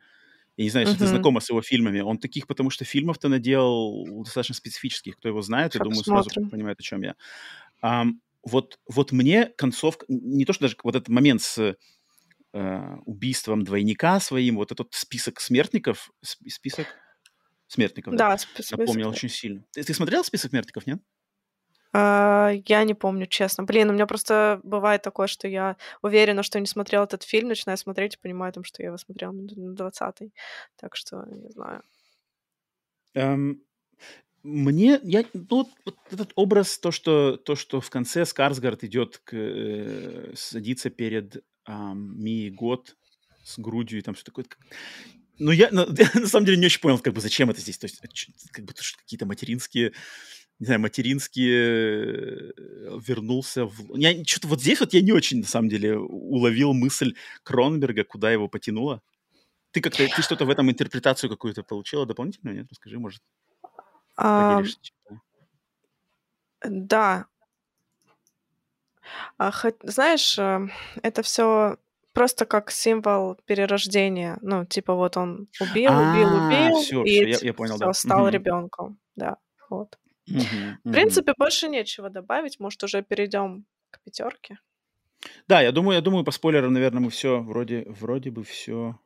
Я не знаю, если ты Мгм. знакома с его фильмами. Он таких, потому что фильмов-то наделал достаточно специфических. Кто его знает, я Ща думаю, сразу посмотрим. понимает, о чем я. Ам, вот, вот мне концовка... Не то, что даже вот этот момент с э, убийством двойника своим, вот этот список смертников, сп- список смертников, да, Да, спи- список. напомнил очень сильно. Ты, ты смотрел список смертников, нет? А, Я не помню, честно. Блин, у меня просто бывает такое, что я уверена, что не смотрела этот фильм, начинаю смотреть и понимаю, там, что я его смотрела на 20 Так что, не знаю. Эм, мне, я, ну, вот, этот образ, то что, то, что в конце Скарсгард идет, к, э, садится перед ам, Мией Год с грудью и там все такое. Ну, я [LAUGHS] на, на самом деле не очень понял, как бы, зачем это здесь. То есть, ч- как бы, какие-то материнские, не знаю, материнские э, вернулся в... Я что-то вот здесь вот я не очень, на самом деле, уловил мысль Кронберга, куда его потянуло. Ты как-то, ты что-то в этом интерпретацию какую-то получила дополнительную, нет? Расскажи, может, А, поделишься. Да. А, хот- Знаешь, э, это все просто как символ перерождения. Ну, типа вот он убил, убил, А, убил, все, и все, я, я понял, все да. стал ребенком. Да, вот. В принципе, больше нечего добавить. Может, уже перейдем к пятерке. Да, я думаю, я думаю, по спойлерам, наверное, мы все вроде, вроде бы все.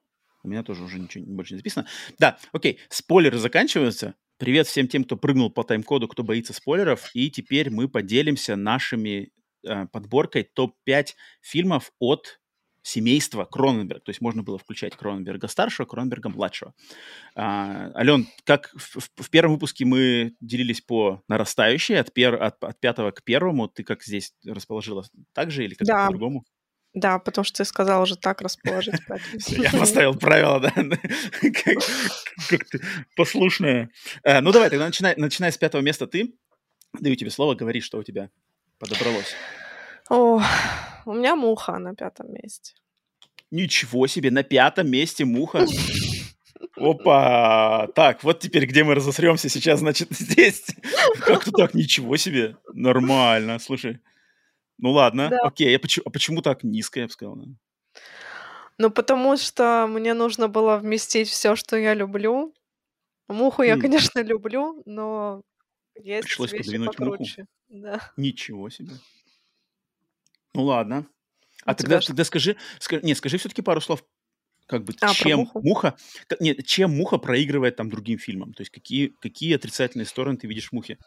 У меня тоже уже ничего больше не записано. Да, окей, спойлеры заканчиваются. Привет всем тем, кто прыгнул по тайм-коду, кто боится спойлеров. И теперь мы поделимся нашими э, подборкой топ-5 фильмов от семейства Кроненберг. То есть можно было включать Кроненберга старшего, Кроненберга младшего. А, Ален, как в, в- в первом выпуске мы делились по нарастающей, от, пер, от, от пятого к первому, ты как здесь расположила? Так же или как-то Да, по-другому? да, потому что ты сказал уже так расположить, Я поставил правила, да? [LAUGHS] Как, ты послушная. Э, ну давай, тогда начинай, начинай с пятого места ты. Даю тебе слово, говори, что у тебя подобралось. О, у меня муха на пятом месте. Ничего себе, на пятом месте муха. [LAUGHS] Опа! Так, вот теперь где мы разосремся сейчас, значит, [LAUGHS] здесь. Как-то так, ничего себе. Нормально, слушай. Ну ладно, Да. окей. А почему, а почему так низко, я бы сказал? Ну, потому что мне нужно было вместить все, что я люблю. Муху я, Хм, конечно, люблю, но есть пришлось вещи подвинуть муху. покруче. Да. Ничего себе. Ну ладно. У А тогда, тогда скажи, ска- нет, скажи все-таки пару слов, как бы, А, чем муху? муха, нет, чем муха проигрывает там другим фильмам? То есть какие, какие отрицательные стороны ты видишь в мухе?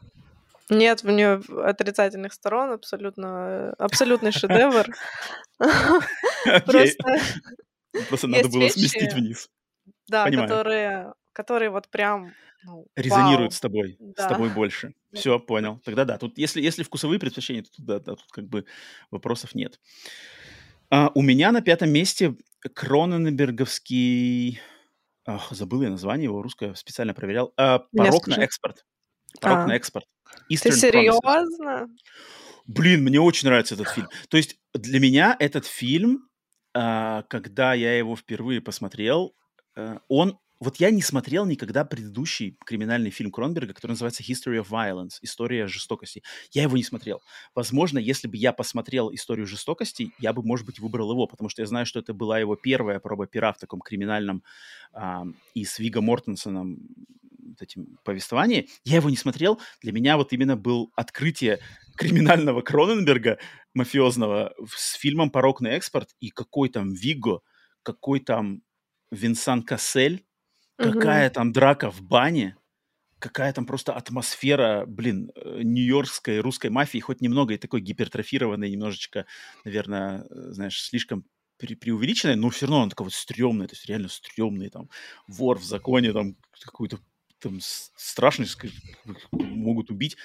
Нет в нее отрицательных сторон, абсолютно, э, абсолютный шедевр. [LAUGHS] Просто надо было сместить вниз. да, Понимаю. Которые который вот прям ну, Резонирует вау. с тобой, с Да. тобой больше. [LAUGHS] Все, понял. Тогда да. Тут, если, если вкусовые предпочтения, то тут, да, да, тут как бы вопросов нет. А, у меня на пятом месте Кроненберговский... Ах, забыл я название его, русское специально проверял. А, Мне «Порок на экспорт». «Порок А. на экспорт». Ты Eastern Promises. серьезно? Блин, мне очень нравится этот фильм. [LAUGHS] То есть для меня этот фильм, а, когда я его впервые посмотрел, э, он... Вот я не смотрел никогда предыдущий криминальный фильм Кронберга, который называется History of Violence, История жестокости. Я его не смотрел. Возможно, если бы я посмотрел Историю жестокости, я бы, может быть, выбрал его, потому что я знаю, что это была его первая проба пера в таком криминальном а, и с Виго Мортенсоном этим повествовании. Я его не смотрел. Для меня вот именно был открытие криминального Кроненберга, мафиозного, с фильмом «Порок на экспорт», и какой там Виго, какой там Винсан Кассель, Какая там драка в бане, какая там просто атмосфера, блин, э, нью-йоркской русской мафии, хоть немного и такой гипертрофированной, немножечко, наверное, э, знаешь, слишком пре- преувеличенной, но все равно он такой вот стрёмный, то есть реально стрёмный, там, вор в законе, там, какой-то там страшный, могут убить.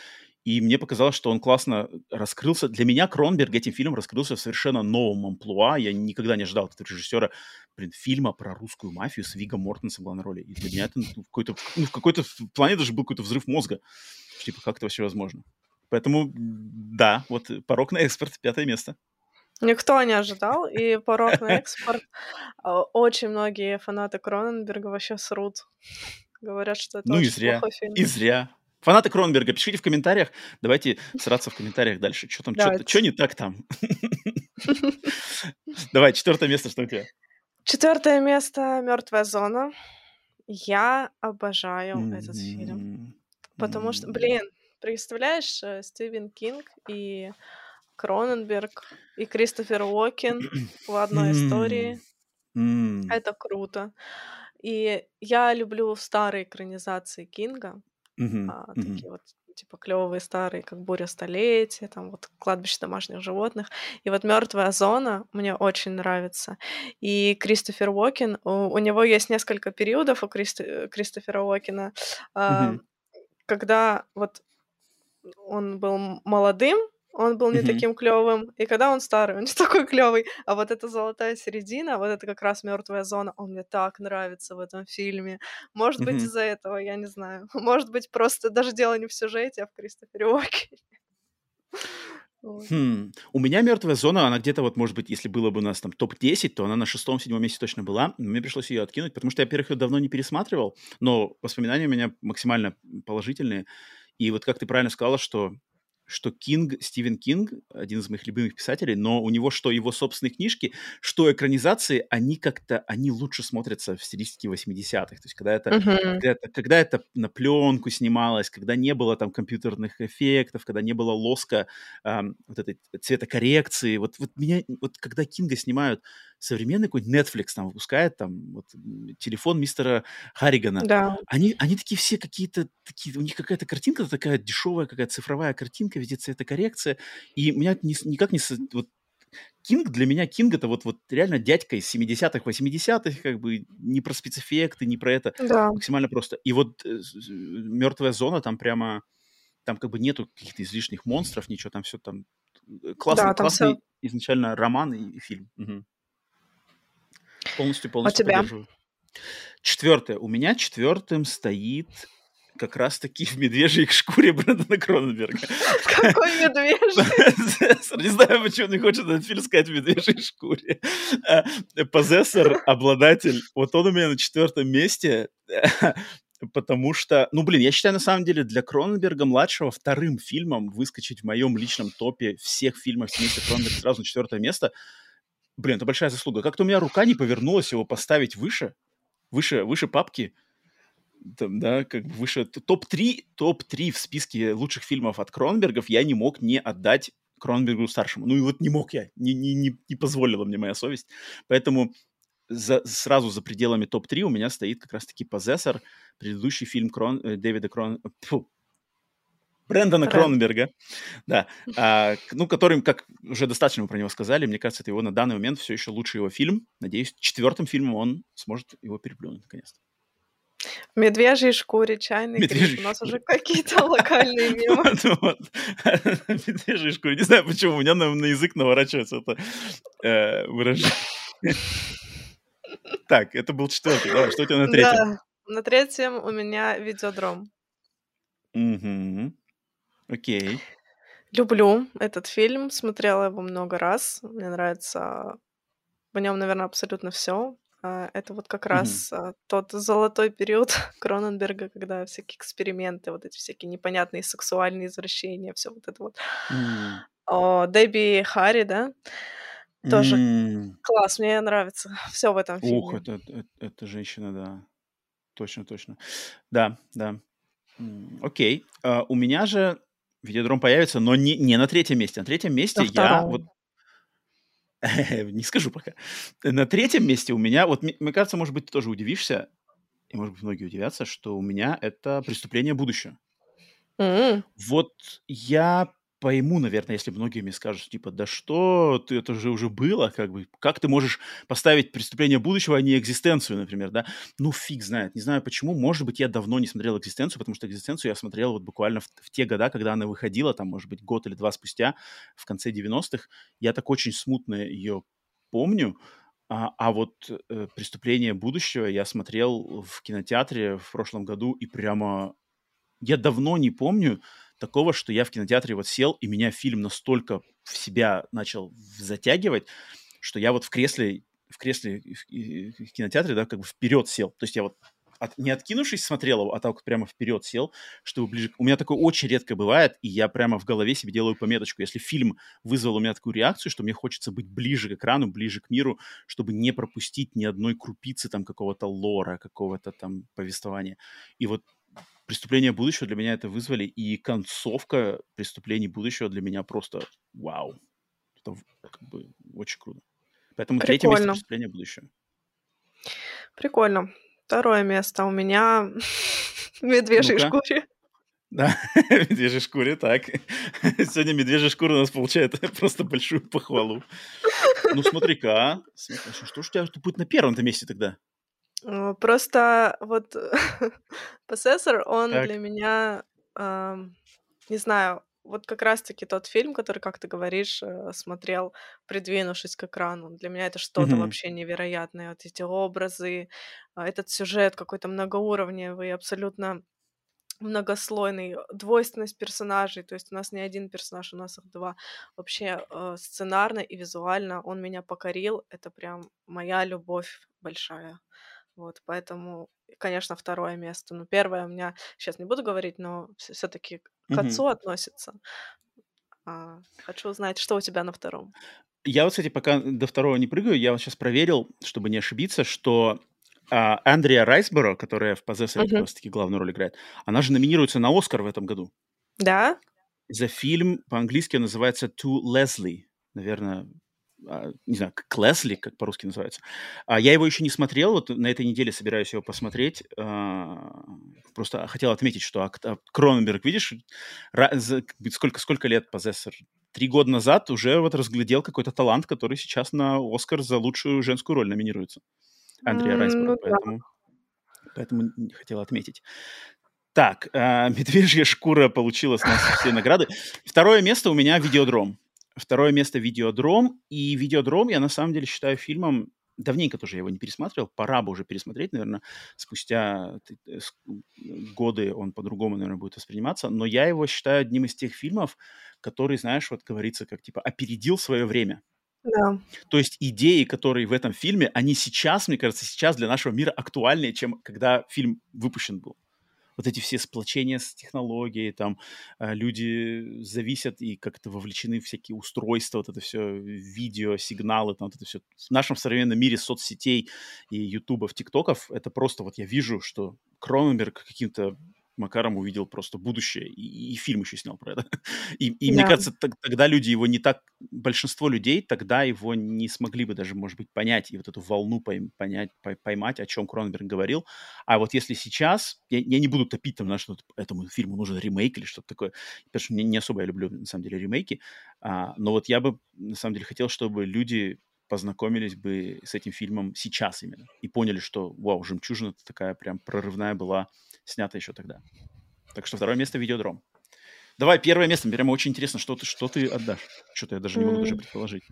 И мне показалось, что он классно раскрылся. Для меня Кронберг этим фильмом раскрылся в совершенно новом амплуа. Я никогда не ожидал от режиссера, блин, фильма про русскую мафию с Виго Мортенсом в главной роли. И для меня это ну, в какой-то, ну, в какой-то плане даже был какой-то взрыв мозга. Типа, как это вообще возможно? Поэтому, да, вот «Порог на экспорт», пятое место. Никто не ожидал, и «Порок на экспорт» а, очень многие фанаты Кроненберга вообще срут. Говорят, что это Ну и очень зря, плохой фильм. и зря. Фанаты Кронберга, пишите в комментариях. Давайте сраться в комментариях дальше. Что там, что не так там? Давай, четвертое место, что у тебя? Четвертое место «Мертвая зона». Я обожаю этот фильм. М, Потому что, м, блин, представляешь, э, Стивен Кинг и Кроненберг и Кристофер Уокен в одной истории. м, Это круто. И я люблю старые экранизации Кинга, мгм, а, мгм. такие вот типа клевые старые, как «Буря столетия», там вот «Кладбище домашних животных». И вот «Мертвая зона» мне очень нравится. И Кристофер Уокен, у, у него есть несколько периодов у Кристо- э, Кристофера Уокена, а, Мгм. когда вот он был м- молодым, он был не таким клевым, и когда он старый, он не [LAUGHS] такой клевый. А вот эта золотая середина, вот это как раз мертвая зона, он мне так нравится в этом фильме. Может быть, из-за этого, я не знаю. [LAUGHS] Может быть, просто даже дело не в сюжете, а в Кристофере Уокене. [LAUGHS] Хм. У меня мертвая зона, она где-то вот, может быть, если было бы у нас там топ-10, то она на шестом-седьмом месте точно была. Но мне пришлось ее откинуть, потому что я, во-первых, ее давно не пересматривал, но воспоминания у меня максимально положительные. И вот как ты правильно сказала, что что Кинг, Стивен Кинг, один из моих любимых писателей, но у него что его собственные книжки, что экранизации, они как-то, они лучше смотрятся в стилистике 80-х. То есть когда это Мгм. когда это, когда это на пленку снималось, когда не было там компьютерных эффектов, когда не было лоска ам, вот этой цветокоррекции. Вот, вот меня, вот когда Кинга снимают современный какой-нибудь Netflix там выпускает, там вот телефон мистера Харригана, Да. они, они такие все какие-то, такие, у них какая-то картинка такая дешевая, какая-то цифровая картинка, везде цветокоррекция, и у меня с- никак не... Вот, Кинг для меня, Кинг это вот, вот реально дядька из 70-х, 80-х, как бы не про спецэффекты, не про это, Да. максимально просто. И вот мертвая зона, там прямо, там как бы нету каких-то излишних монстров, ничего, там все там э, классный, Да, там классный всё. изначально роман и, и фильм. Мгм. Полностью, полностью тебя? поддерживаю. Четвертое. У меня четвертым стоит как раз-таки в медвежьей шкуре Брэндона Кроненберга. Какой медвежий. Не знаю, почему не хочет этот фильм сказать в медвежьей шкуре. Э, Позессор, обладатель, вот он у меня на четвертом месте, [LAUGHS] потому что, ну, блин, я считаю, на самом деле, для Кроненберга-младшего вторым фильмом выскочить в моем личном топе всех фильмов семейства Кроненберг сразу на четвертое место, блин, это большая заслуга. Как-то у меня рука не повернулась его поставить выше, выше, выше папки, там, да, как бы выше т- топ-3, топ-3 в списке лучших фильмов от Кронбергов я не мог не отдать Кронбергу старшему. Ну и вот не мог я, не, не, не, не позволила мне моя совесть. Поэтому за, сразу за пределами топ-3 у меня стоит как раз-таки «Позессор», предыдущий фильм Крон, э, Дэвида Крон... Фу, Брэндона Брэнд. Кроненберга, да, а, ну, которым, как уже достаточно мы про него сказали, мне кажется, это его на данный момент все еще лучший его фильм. Надеюсь, четвертым фильмом он сможет его переплюнуть наконец-то. Медвежьей шкуре, чайный Медвежьей гриб. У нас уже какие-то [LAUGHS] локальные мемы. [LAUGHS] Медвежьей шкуре. Не знаю, почему у меня на, язык наворачивается это э, выражение. [LAUGHS] Так, это был четвертый. Давай, что у тебя на третьем? На третьем у меня видеодром. Окей. Люблю этот фильм, смотрела его много раз. Мне нравится в нем, наверное, абсолютно все. Это вот как раз а, тот золотой период [LAUGHS] Кроненберга, когда всякие эксперименты, вот эти всякие непонятные сексуальные извращения, все вот это вот. М. О, Дебби Харри, да, тоже класс, мне нравится [LAUGHS] все в этом Ух, фильме. это, это, это женщина, да. Точно, точно. Да, да. Окей. А, у меня же видеодром появится, но не, не на третьем месте. На третьем месте На я вот. [LAUGHS] не скажу пока. На третьем месте у меня, вот мне, кажется, может быть, ты тоже удивишься, и может быть многие удивятся, что у меня это преступление будущего. М, Вот я пойму, наверное, если многие мне скажут, типа, да что, ты это же уже было, как бы, как ты можешь поставить преступление будущего, а не экзистенцию, например, да? Ну, фиг знает, не знаю почему, может быть, я давно не смотрел экзистенцию, потому что экзистенцию я смотрел вот буквально в, в те года, когда она выходила, там, может быть, год или два спустя, в конце 90-х, я так очень смутно ее помню, а, а вот э, «Преступление будущего» я смотрел в кинотеатре в прошлом году, и прямо я давно не помню такого, что я в кинотеатре вот сел, и меня фильм настолько в себя начал затягивать, что я вот в кресле, в кресле в, кинотеатре, да, как бы вперед сел. То есть я вот от- не откинувшись смотрел его, а так прямо вперед сел, чтобы ближе... У меня такое очень редко бывает, и я прямо в голове себе делаю пометочку. Если фильм вызвал у меня такую реакцию, что мне хочется быть ближе к экрану, ближе к миру, чтобы не пропустить ни одной крупицы там какого-то лора, какого-то там повествования. И вот «Преступление будущего» для меня это вызвали, и концовка «Преступлений будущего» для меня просто вау. Это как бы очень круто. Поэтому третье место Прикольно. «Преступление будущего». Прикольно. Второе место у меня [LAUGHS] в медвежьей Ну-ка. шкуре. Да, [LAUGHS] медвежьей шкуре, так. [LAUGHS] Сегодня медвежья шкура у нас получает просто большую похвалу. Ну, смотри-ка, а. Смотри, что- ж у тебя будет на первом-то месте тогда? Э, Просто вот [LAUGHS] Possessor, он Так. для меня, ам, не знаю, вот как раз-таки тот фильм, который, как ты говоришь, э, смотрел, придвинувшись к экрану. Для меня это что-то Мгм. вообще невероятное. Вот эти образы, а, этот сюжет какой-то многоуровневый, абсолютно многослойный, двойственность персонажей. То есть у нас не один персонаж, у нас их два. Вообще э, сценарно и визуально он меня покорил. Это прям моя любовь большая. Вот, поэтому, конечно, второе место. Ну, первое у меня, сейчас не буду говорить, но все-таки к отцу относится. А, хочу узнать, что у тебя на втором. Я вот, кстати, пока до второго не прыгаю, я вот сейчас проверил, чтобы не ошибиться, что а, Андреа Райсборо, которая в «Позессоре» как Мгм. раз-таки главную роль играет, она же номинируется на «Оскар» в этом году. Да? За фильм по-английски он называется «To Leslie». Наверное, не знаю, как Лесли, как по-русски называется. А, я его еще не смотрел, вот на этой неделе собираюсь его посмотреть. А, просто хотел отметить, что а, Кроненберг, видишь, сколько, сколько лет «Позессор»? Три года назад уже вот разглядел какой-то талант, который сейчас на «Оскар» за лучшую женскую роль номинируется. Андрея М, Райсборо, ну да. поэтому, поэтому н- хотел отметить. Так, а, «Медвежья шкура» получила с нас все награды. Второе место у меня «Видеодром». Второе место «Видеодром». И «Видеодром» я на самом деле считаю фильмом... Давненько тоже я его не пересматривал. Пора бы уже пересмотреть, наверное. Спустя э, годы он по-другому, наверное, будет восприниматься. Но я его считаю одним из тех фильмов, который, знаешь, вот говорится, как типа опередил свое время. Да. То есть идеи, которые в этом фильме, они сейчас, мне кажется, сейчас для нашего мира актуальнее, чем когда фильм выпущен был. Вот эти все сплочения с технологией, там э, люди зависят и как-то вовлечены в всякие устройства, вот это все, видео, сигналы, там вот это все. В нашем современном мире соцсетей и ютубов, тиктоков, это просто вот я вижу, что Кроненберг каким-то Макаром увидел просто будущее и, и фильм еще снял про это. [LAUGHS] И, и мне Да. кажется, тог- тогда люди его не так, большинство людей тогда его не смогли бы даже, может быть, понять и вот эту волну пойм- понять, пой- поймать, о чем Кроненберг говорил. А вот если сейчас, я, я не буду топить там, на что этому фильму нужен ремейк или что-то такое, потому что не, не особо я люблю, на самом деле, ремейки, а, но вот я бы, на самом деле, хотел, чтобы люди познакомились бы с этим фильмом сейчас именно и поняли, что, вау, «Жемчужина» такая прям прорывная была, снята еще тогда. Так что второе место «Видеодром». Давай, первое место. Прямо очень интересно, что ты, что ты отдашь. Что-то я даже не могу даже предположить.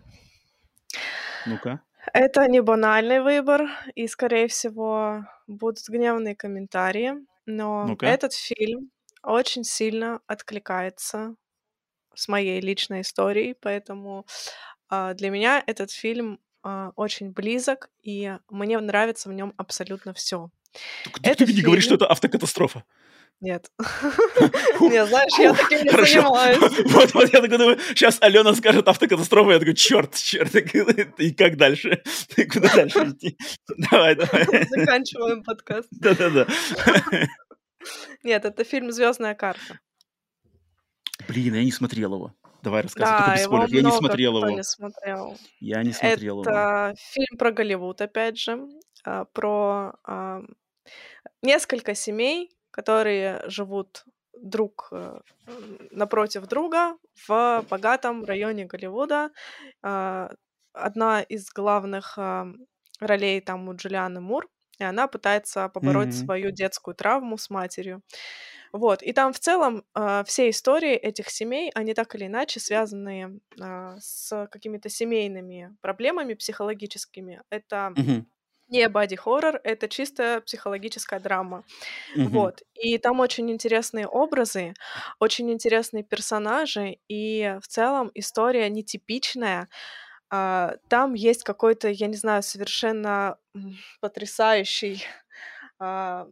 Ну-ка. Это не банальный выбор, и, скорее всего, будут гневные комментарии, но Ну-ка. этот фильм очень сильно откликается с моей личной историей, поэтому а, для меня этот фильм а, очень близок, и мне нравится в нем абсолютно все. Только ты, ты не говоришь, что это автокатастрофа. Нет. [LAUGHS] [LAUGHS] Не, знаешь, я таким не занимаюсь. [LAUGHS] Вот, вот я такой думаю, сейчас Алена скажет автокатастрофа, я такой, черт, черт, и как дальше? Куда дальше идти? Давай, давай. Заканчиваем подкаст. Да-да-да. Нет, это фильм «Звездная карта». Блин, я не смотрел его. Давай рассказывай, только Да, без его спойлеров. Я не смотрел его. не смотрел. Я не смотрел его. Это фильм про Голливуд, опять же, а, про несколько семей, которые живут друг э, напротив друга в богатом районе Голливуда. А, Одна из главных а, ролей там у Джулианы Мур, и она пытается побороть Мгм. свою детскую травму с матерью. Вот. И там в целом а, все истории этих семей, они так или иначе связаны а, с какими-то семейными проблемами психологическими. Это Мгм. Не боди-хоррор, это чисто психологическая драма. Мгм. Вот. И там очень интересные образы, очень интересные персонажи, и в целом история нетипичная. А, Там есть какой-то, я не знаю, совершенно потрясающий а,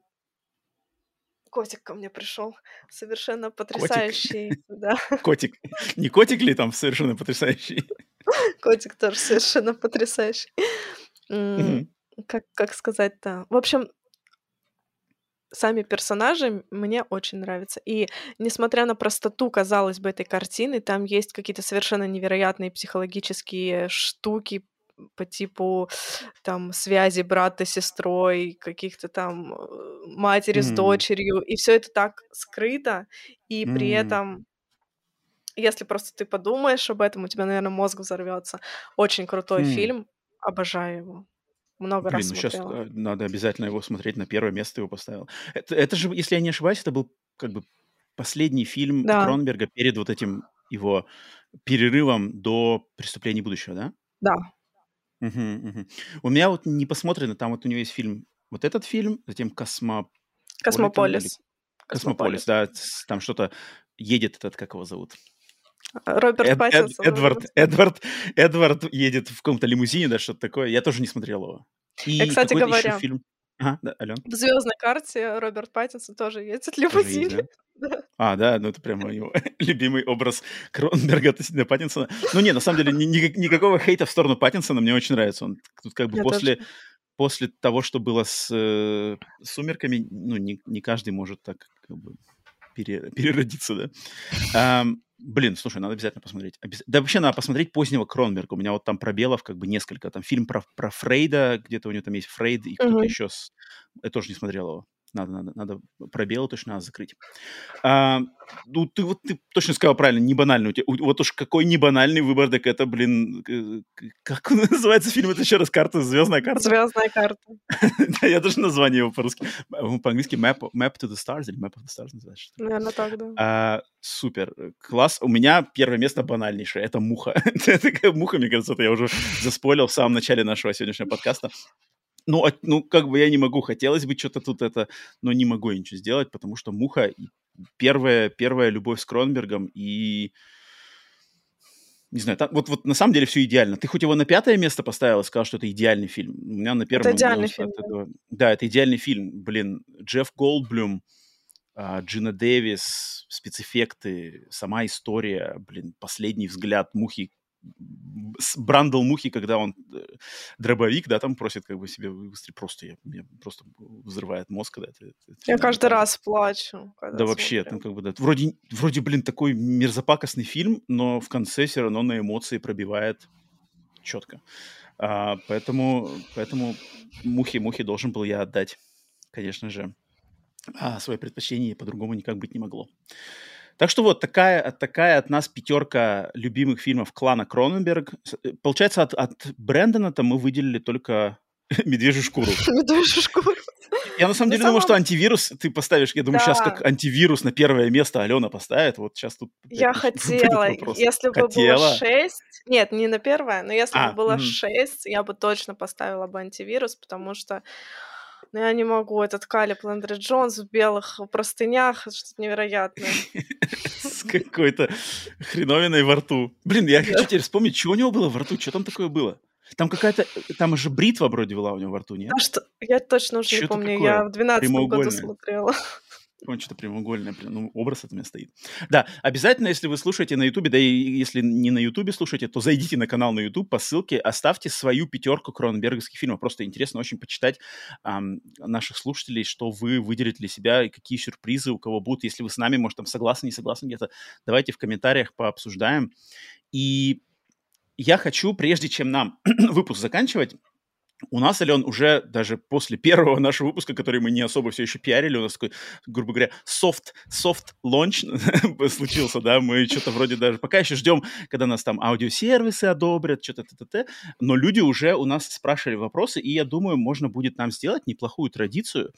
котик ко мне пришел, совершенно потрясающий, [LAUGHS] да, Котик. Не котик ли там совершенно потрясающий? котик тоже совершенно потрясающий. Мгм. Как, как сказать-то? В общем, сами персонажи мне очень нравятся. И несмотря на простоту, казалось бы, этой картины, там есть какие-то совершенно невероятные психологические штуки по типу там связи брата с сестрой, каких-то там э, матери с М. дочерью, и все это так скрыто, и при М. этом, если просто ты подумаешь об этом, у тебя, наверное, мозг взорвется. Очень крутой Хм. фильм, обожаю его. Много раз Блин, ну сейчас смотрела. надо обязательно его смотреть. На первое место его поставил. Это, это же, если я не ошибаюсь, это был как бы последний фильм Да, Кроненберга перед вот этим его перерывом до «Преступления будущего», да? да. Мгм, мгм. У меня вот не посмотрено, там вот у него есть фильм, вот этот фильм, затем «Космополитен» или Космополис. «Космополис», да, там что-то едет этот, как его зовут? Роберт Эд- Эд- Паттинсон. Эдвард, Эдвард, Эдвард едет в каком-то лимузине, да, что-то такое. Я тоже не смотрел его. Я, И кстати какой-то еще говоря, фильм. Ага, да, Ален, в звездной карте Роберт Паттинсон тоже ездит в тоже есть, лимузине. да? [LAUGHS] Да. А, да, ну это прямо его [LAUGHS] любимый образ Кронберга относительно Паттинсона. Ну не, на самом деле, ни- ни- никакого хейта в сторону Паттинсона мне очень нравится. Он тут как бы Я после, тоже. после того, что было с э, «Сумерками», ну не, не каждый может так как бы пере- переродиться, да. Ам, блин, слушай, надо обязательно посмотреть. Обяз- Да вообще надо посмотреть позднего Кронберга. У меня вот там пробелов как бы несколько. Там фильм про, про Фрейда, где-то у него там есть Фрейд и кто-то Мгм. еще. С... Я тоже не смотрел его. Надо, надо, надо пробелы точно надо закрыть. А, ну, ты вот ты точно сказал правильно, не банальный. У тебя, вот уж какой не банальный выбор, так это, блин, как он [LAUGHS] называется фильм? Это еще раз карта, звездная карта. Звездная карта. [LAUGHS] Да, я даже название его по-русски. По-английски Map, Map to the Stars или Map of the Stars называется. Наверное, так, да. А, супер, класс. У меня первое место банальнейшее. Это муха. [LAUGHS] Это муха, мне кажется, это я уже заспойлил в самом начале нашего сегодняшнего подкаста. Ну, от- ну, как бы я не могу. Хотелось бы что-то тут это, но не могу я ничего сделать, потому что муха первая, первая любовь с Кронбергом и не знаю, там- вот, вот на самом деле все идеально. Ты хоть его на пятое место поставил и сказал, что это идеальный фильм. У меня на первом... Это идеальный фильм, этого- Да, это идеальный фильм. Блин, Джефф Голдблюм, а, Джина Дэвис, спецэффекты, сама история, блин, последний взгляд Мухи, Брандл Мухи, когда он э, дробовик, да, там просит как бы себе выстрелить, просто я, меня просто взрывает мозг, да. это- это Я каждый буквально. раз плачу, когда Да вообще, смотрю. там как бы, да, вроде, вроде, блин, такой мерзопакостный фильм, но в конце все равно на эмоции пробивает четко. А, поэтому, поэтому мухи, мухи должен был я отдать, конечно же, а, свое предпочтение по-другому никак быть не могло. Так что вот такая, такая от нас пятерка любимых фильмов клана Кроненберг. Э, получается, от, от Брэндона-то мы выделили только [LAUGHS] медвежью шкуру. [LAUGHS] Медвежью шкуру. Я на самом деле думаю, что антивирус ты поставишь. Я думаю, сейчас как антивирус на первое место Алена поставит. Вот сейчас тут... Я хотела. Если бы было 6... Нет, не на первое, но если бы а, было 6, я бы точно поставила бы антивирус, потому что ну, я не могу. Этот Калиб Лэндри Джонс в белых простынях. Что-то невероятное. [LAUGHS] С какой-то хреновиной во рту. Блин, я хочу теперь вспомнить, что у него было во рту. Что там такое было? Там какая-то, там же бритва вроде была у него во рту, нет? А что? Я точно уже не помню, я в 12 году смотрела. Он что-то прямоугольное, ну, образ от меня стоит. Да, обязательно, если вы слушаете на Ютубе, да и если не на Ютубе слушаете, то зайдите на канал на Ютуб по ссылке, оставьте свою пятерку кроненберговских фильмов. Просто интересно очень почитать эм, наших слушателей, что вы выделите для себя, и какие сюрпризы у кого будут. Если вы с нами, может, там согласны, не согласны где-то, давайте в комментариях пообсуждаем. И я хочу, прежде чем нам [CLEARS THROAT] выпуск заканчивать, у нас, Ален, уже даже после первого нашего выпуска, который мы не особо все еще пиарили, у нас такой, грубо говоря, софт, софт лонч случился, да, мы что-то вроде даже, пока еще ждем, когда нас там аудиосервисы одобрят, что-то т-т-т, но люди уже у нас спрашивали вопросы, и я думаю, можно будет нам сделать неплохую традицию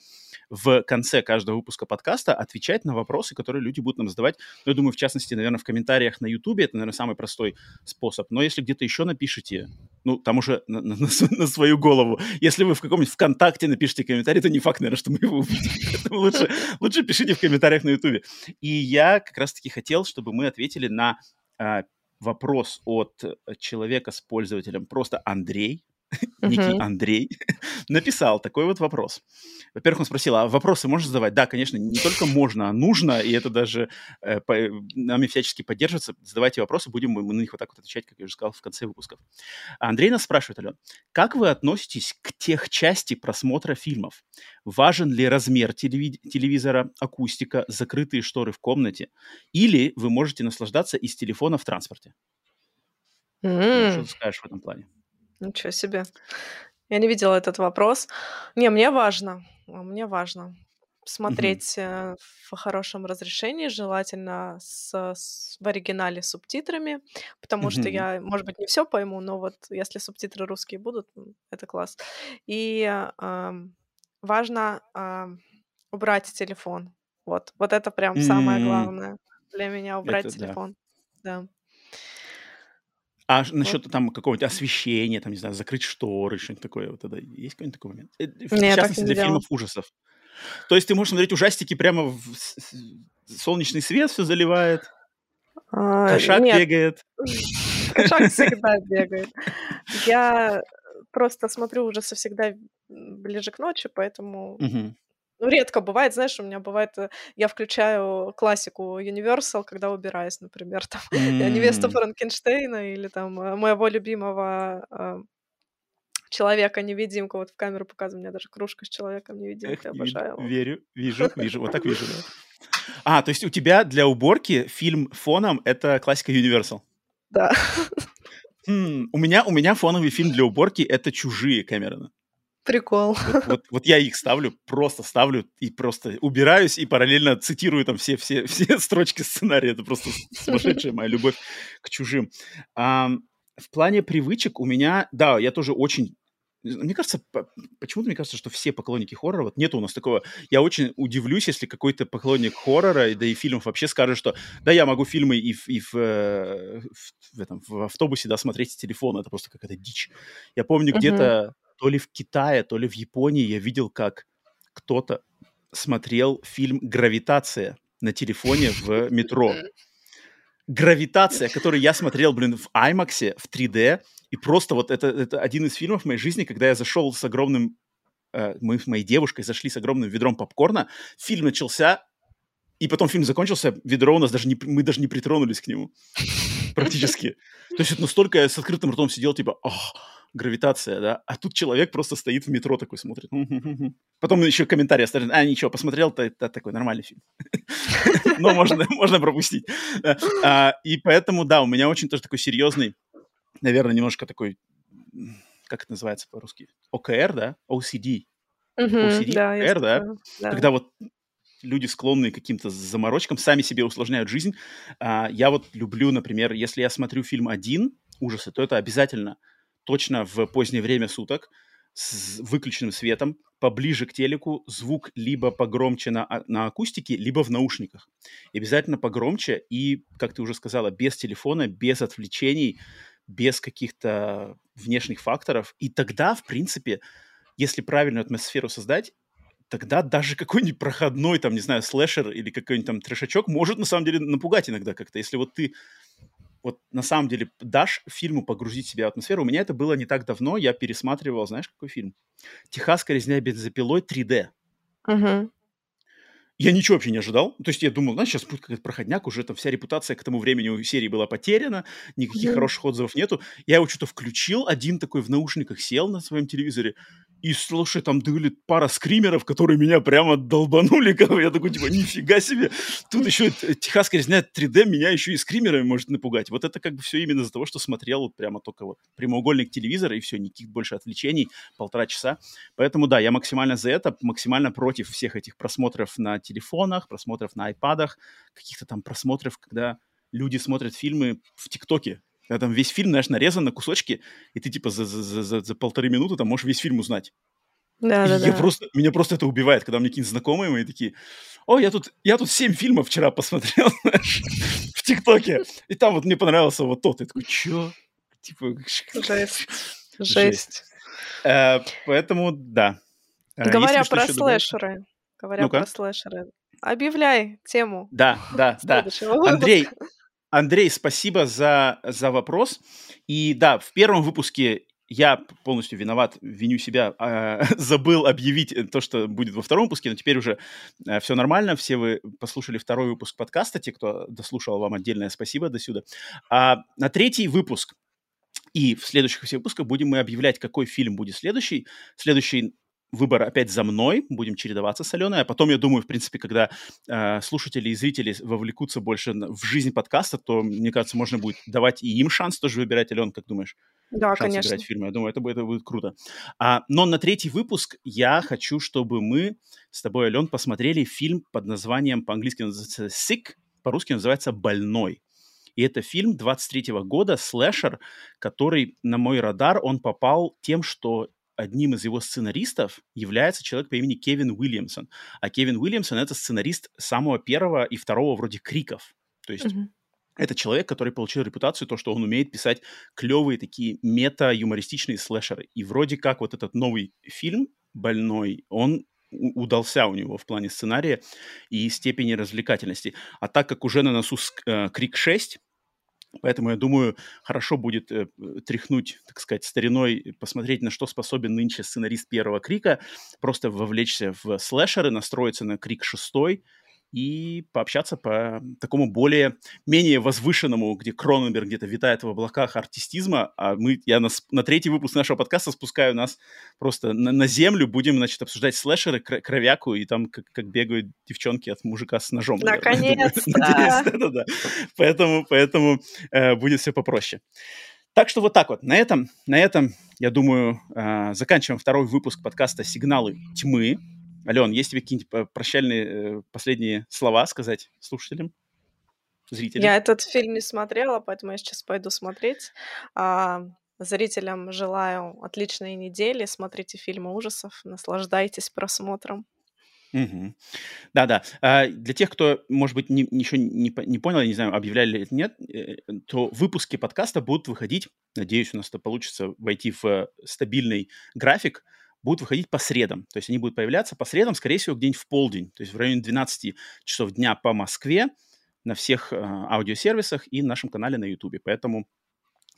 в конце каждого выпуска подкаста отвечать на вопросы, которые люди будут нам задавать. Ну, я думаю, в частности, наверное, в комментариях на YouTube, это, наверное, самый простой способ, но если где-то еще напишите, ну, там уже на, на, на свою голову. Если вы в каком-нибудь ВКонтакте напишите комментарий, то не факт, наверное, что мы его увидим. [LAUGHS] Лучше, лучше пишите в комментариях на Ютубе. И я как раз-таки хотел, чтобы мы ответили на а, вопрос от человека с пользователем просто Андрей некий Андрей, [LAUGHS] написал такой вот вопрос. Во-первых, он спросил, а вопросы можно задавать? Да, конечно, не только можно, а нужно, и это даже э, по, нами всячески поддерживается. Задавайте вопросы, будем мы на них вот так вот отвечать, как я уже сказал, в конце выпусков. А Андрей нас спрашивает, Ален, как вы относитесь к тех части просмотра фильмов? Важен ли размер телеви- телевизора, акустика, закрытые шторы в комнате? Или вы можете наслаждаться из телефона в транспорте? Mm. Что ты скажешь в этом плане? Ничего себе. Я не видела этот вопрос. Не, мне важно. А, мне важно смотреть mm в хорошем разрешении, желательно с, с, в оригинале с субтитрами, потому mm что я, может быть, не все пойму, но вот если субтитры русские будут, это класс. И э, важно э, убрать телефон. Вот, вот это прям самое главное для меня убрать это телефон. Да. да. А вот. насчет там какого-нибудь освещения, там, не знаю, закрыть шторы, что-нибудь такое, вот это есть какой-нибудь такой момент? Э, в Нет, частности, для фильмов ужасов. То есть ты можешь смотреть ужастики прямо в солнечный свет все заливает, а, кошак нет. бегает. [LAUGHS] Кошак всегда бегает. Я просто смотрю ужасы всегда ближе к ночи, поэтому ну, редко бывает, знаешь, у меня бывает, э, я включаю классику Universal, когда убираюсь, например, там, [LAUGHS] mm. невесту Франкенштейна или там э, моего любимого э, человека-невидимка, вот в камеру показываю, у меня даже кружка с человеком-невидимкой, обожаю. Верю, вижу, вижу, вот так вижу, да. [LAUGHS] А, то есть у тебя для уборки фильм фоном — это классика Universal? Да. Хм, у, меня, у меня фоновый фильм для уборки — это «Чужие» Кэмерона. Прикол. Вот, вот, вот я их ставлю, просто ставлю и просто убираюсь и параллельно цитирую там все, все, [LAUGHS] все строчки сценария. Это просто сумасшедшая моя любовь к чужим. А, в плане привычек у меня, да, я тоже очень мне кажется, почему-то мне кажется, что все поклонники хоррора, вот нет у нас такого. Я очень удивлюсь, если какой-то поклонник хоррора, да и фильмов вообще скажет, что да, я могу фильмы и в, и в, э, в, в, этом, в автобусе, да, смотреть с телефона. Это просто какая-то дичь. Я помню, uh-huh. где-то то ли в Китае, то ли в Японии я видел, как кто-то смотрел фильм «Гравитация» на телефоне в [LAUGHS] метро. «Гравитация», который я смотрел, блин, в IMAX, в 3D, и просто вот это, это один из фильмов в моей жизни, когда я зашел с огромным... Э, мы с моей девушкой зашли с огромным ведром попкорна, фильм начался, и потом фильм закончился, ведро у нас даже не... Мы даже не притронулись к нему практически. То есть это настолько я с открытым ртом сидел, типа, ох, гравитация, да, а тут человек просто стоит в метро такой смотрит. Потом еще комментарий оставит, а, ничего, посмотрел, это, это такой нормальный фильм. [LAUGHS] Но можно, [LAUGHS] можно пропустить. А, и поэтому, да, у меня очень тоже такой серьезный, наверное, немножко такой, как это называется по-русски? ОКР, да? OCD. OCD, да, OKR, да? Когда вот люди склонны к каким-то заморочкам, сами себе усложняют жизнь. А, я вот люблю, например, если я смотрю фильм один, ужасы, то это обязательно точно в позднее время суток, с выключенным светом, поближе к телеку, звук либо погромче на, а, на акустике, либо в наушниках. И обязательно погромче и, как ты уже сказала, без телефона, без отвлечений, без каких-то внешних факторов. И тогда, в принципе, если правильную атмосферу создать, тогда даже какой-нибудь проходной, там, не знаю, слэшер или какой-нибудь там трешачок может на самом деле напугать иногда как-то. Если вот ты вот на самом деле дашь фильму погрузить себя в атмосферу. У меня это было не так давно, я пересматривал, знаешь, какой фильм? «Техасская резня бензопилой 3D». Угу. Я ничего вообще не ожидал. То есть я думал, знаешь, сейчас будет какой-то проходняк, уже там вся репутация к тому времени у серии была потеряна, никаких mm. хороших отзывов нету. Я его что-то включил, один такой в наушниках сел на своем телевизоре, и, слушай, там были пара скримеров, которые меня прямо долбанули. Я такой, типа, нифига себе. Тут еще техасская резня 3D меня еще и скримерами может напугать. Вот это как бы все именно из-за того, что смотрел вот прямо только вот прямоугольник телевизора, и все, никаких больше отвлечений, полтора часа. Поэтому, да, я максимально за это, максимально против всех этих просмотров на телефонах, просмотров на айпадах, каких-то там просмотров, когда люди смотрят фильмы в ТикТоке. Когда там весь фильм, знаешь, нарезан на кусочки, и ты типа за, за, за, за полторы минуты там можешь весь фильм узнать. Да, да, я да. просто, меня просто это убивает, когда мне какие-то знакомые мои такие, о, я тут, я тут семь фильмов вчера посмотрел, [LAUGHS] знаешь, в ТикТоке, и там вот мне понравился вот тот. Я такой, чё? Типа... [LAUGHS] Жесть. Жесть. Э, поэтому, да. Э, говоря про слэшеры, говоря про слэшеры, объявляй тему. Да, да, да. Андрей, Андрей, спасибо за, за вопрос. И да, в первом выпуске я полностью виноват, виню себя, э, [LAUGHS] забыл объявить то, что будет во втором выпуске, но теперь уже э, все нормально, все вы послушали второй выпуск подкаста, те, кто дослушал, вам отдельное спасибо до сюда. А на третий выпуск и в следующих всех выпусках будем мы объявлять, какой фильм будет следующий. Следующий выбор опять за мной, будем чередоваться с Аленой, а потом, я думаю, в принципе, когда э, слушатели и зрители вовлекутся больше в жизнь подкаста, то, мне кажется, можно будет давать и им шанс тоже выбирать. Ален, как думаешь? Да, шанс конечно. выбирать фильмы. Я думаю, это будет, это будет круто. А, но на третий выпуск я хочу, чтобы мы с тобой, Ален, посмотрели фильм под названием, по-английски называется «Sick», по-русски называется «Больной». И это фильм 23 года, слэшер, который на мой радар, он попал тем, что одним из его сценаристов является человек по имени Кевин Уильямсон. А Кевин Уильямсон — это сценарист самого первого и второго вроде «Криков». То есть mm-hmm. это человек, который получил репутацию, то, что он умеет писать клевые такие мета-юмористичные слэшеры. И вроде как вот этот новый фильм «Больной», он удался у него в плане сценария и степени развлекательности. А так как уже на носу э, Крик 6, Поэтому, я думаю, хорошо будет э, тряхнуть, так сказать, стариной, посмотреть, на что способен нынче сценарист первого Крика, просто вовлечься в слэшеры, настроиться на Крик шестой и пообщаться по такому более, менее возвышенному, где Кроненберг где-то витает в облаках артистизма, а мы, я на, на третий выпуск нашего подкаста спускаю нас просто на, на землю, будем, значит, обсуждать слэшеры, кровяку, и там как, как бегают девчонки от мужика с ножом. [LAUGHS] Наконец-то! да Поэтому, поэтому э, будет все попроще. Так что вот так вот. На этом, на этом, я думаю, э, заканчиваем второй выпуск подкаста «Сигналы тьмы». Ален, есть тебе какие-нибудь прощальные э, последние слова сказать слушателям? Зрителям? Я этот фильм не смотрела, поэтому я сейчас пойду смотреть. А, зрителям желаю отличной недели. Смотрите фильмы ужасов, наслаждайтесь просмотром. Угу. Да-да. А, для тех, кто, может быть, не, ничего не, не понял, я не знаю, объявляли ли это нет, э, то выпуски подкаста будут выходить, надеюсь, у нас это получится войти в стабильный график, будут выходить по средам. То есть они будут появляться по средам, скорее всего, где-нибудь в полдень, то есть в районе 12 часов дня по Москве на всех э, аудиосервисах и нашем канале на YouTube. Поэтому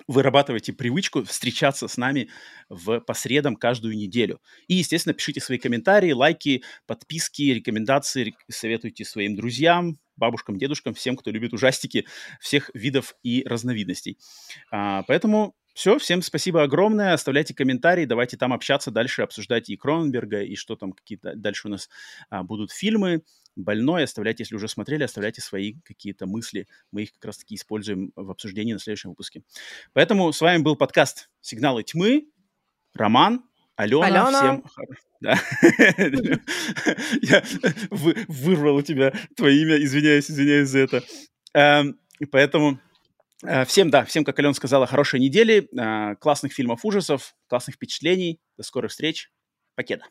вырабатывайте привычку встречаться с нами в, по средам каждую неделю. И, естественно, пишите свои комментарии, лайки, подписки, рекомендации, советуйте своим друзьям, бабушкам, дедушкам, всем, кто любит ужастики всех видов и разновидностей. А, поэтому все, всем спасибо огромное. Оставляйте комментарии, давайте там общаться дальше, обсуждать и Кроненберга, и что там какие-то дальше у нас а, будут фильмы. Больной, оставляйте, если уже смотрели, оставляйте свои какие-то мысли. Мы их как раз-таки используем в обсуждении на следующем выпуске. Поэтому с вами был подкаст «Сигналы тьмы». Роман. Алена, Алена. всем... Да. [LAUGHS] Я вырвал у тебя твое имя, извиняюсь, извиняюсь за это. Эм, поэтому всем, да, всем, как Алена сказала, хорошей недели, э, классных фильмов ужасов, классных впечатлений. До скорых встреч. Покеда.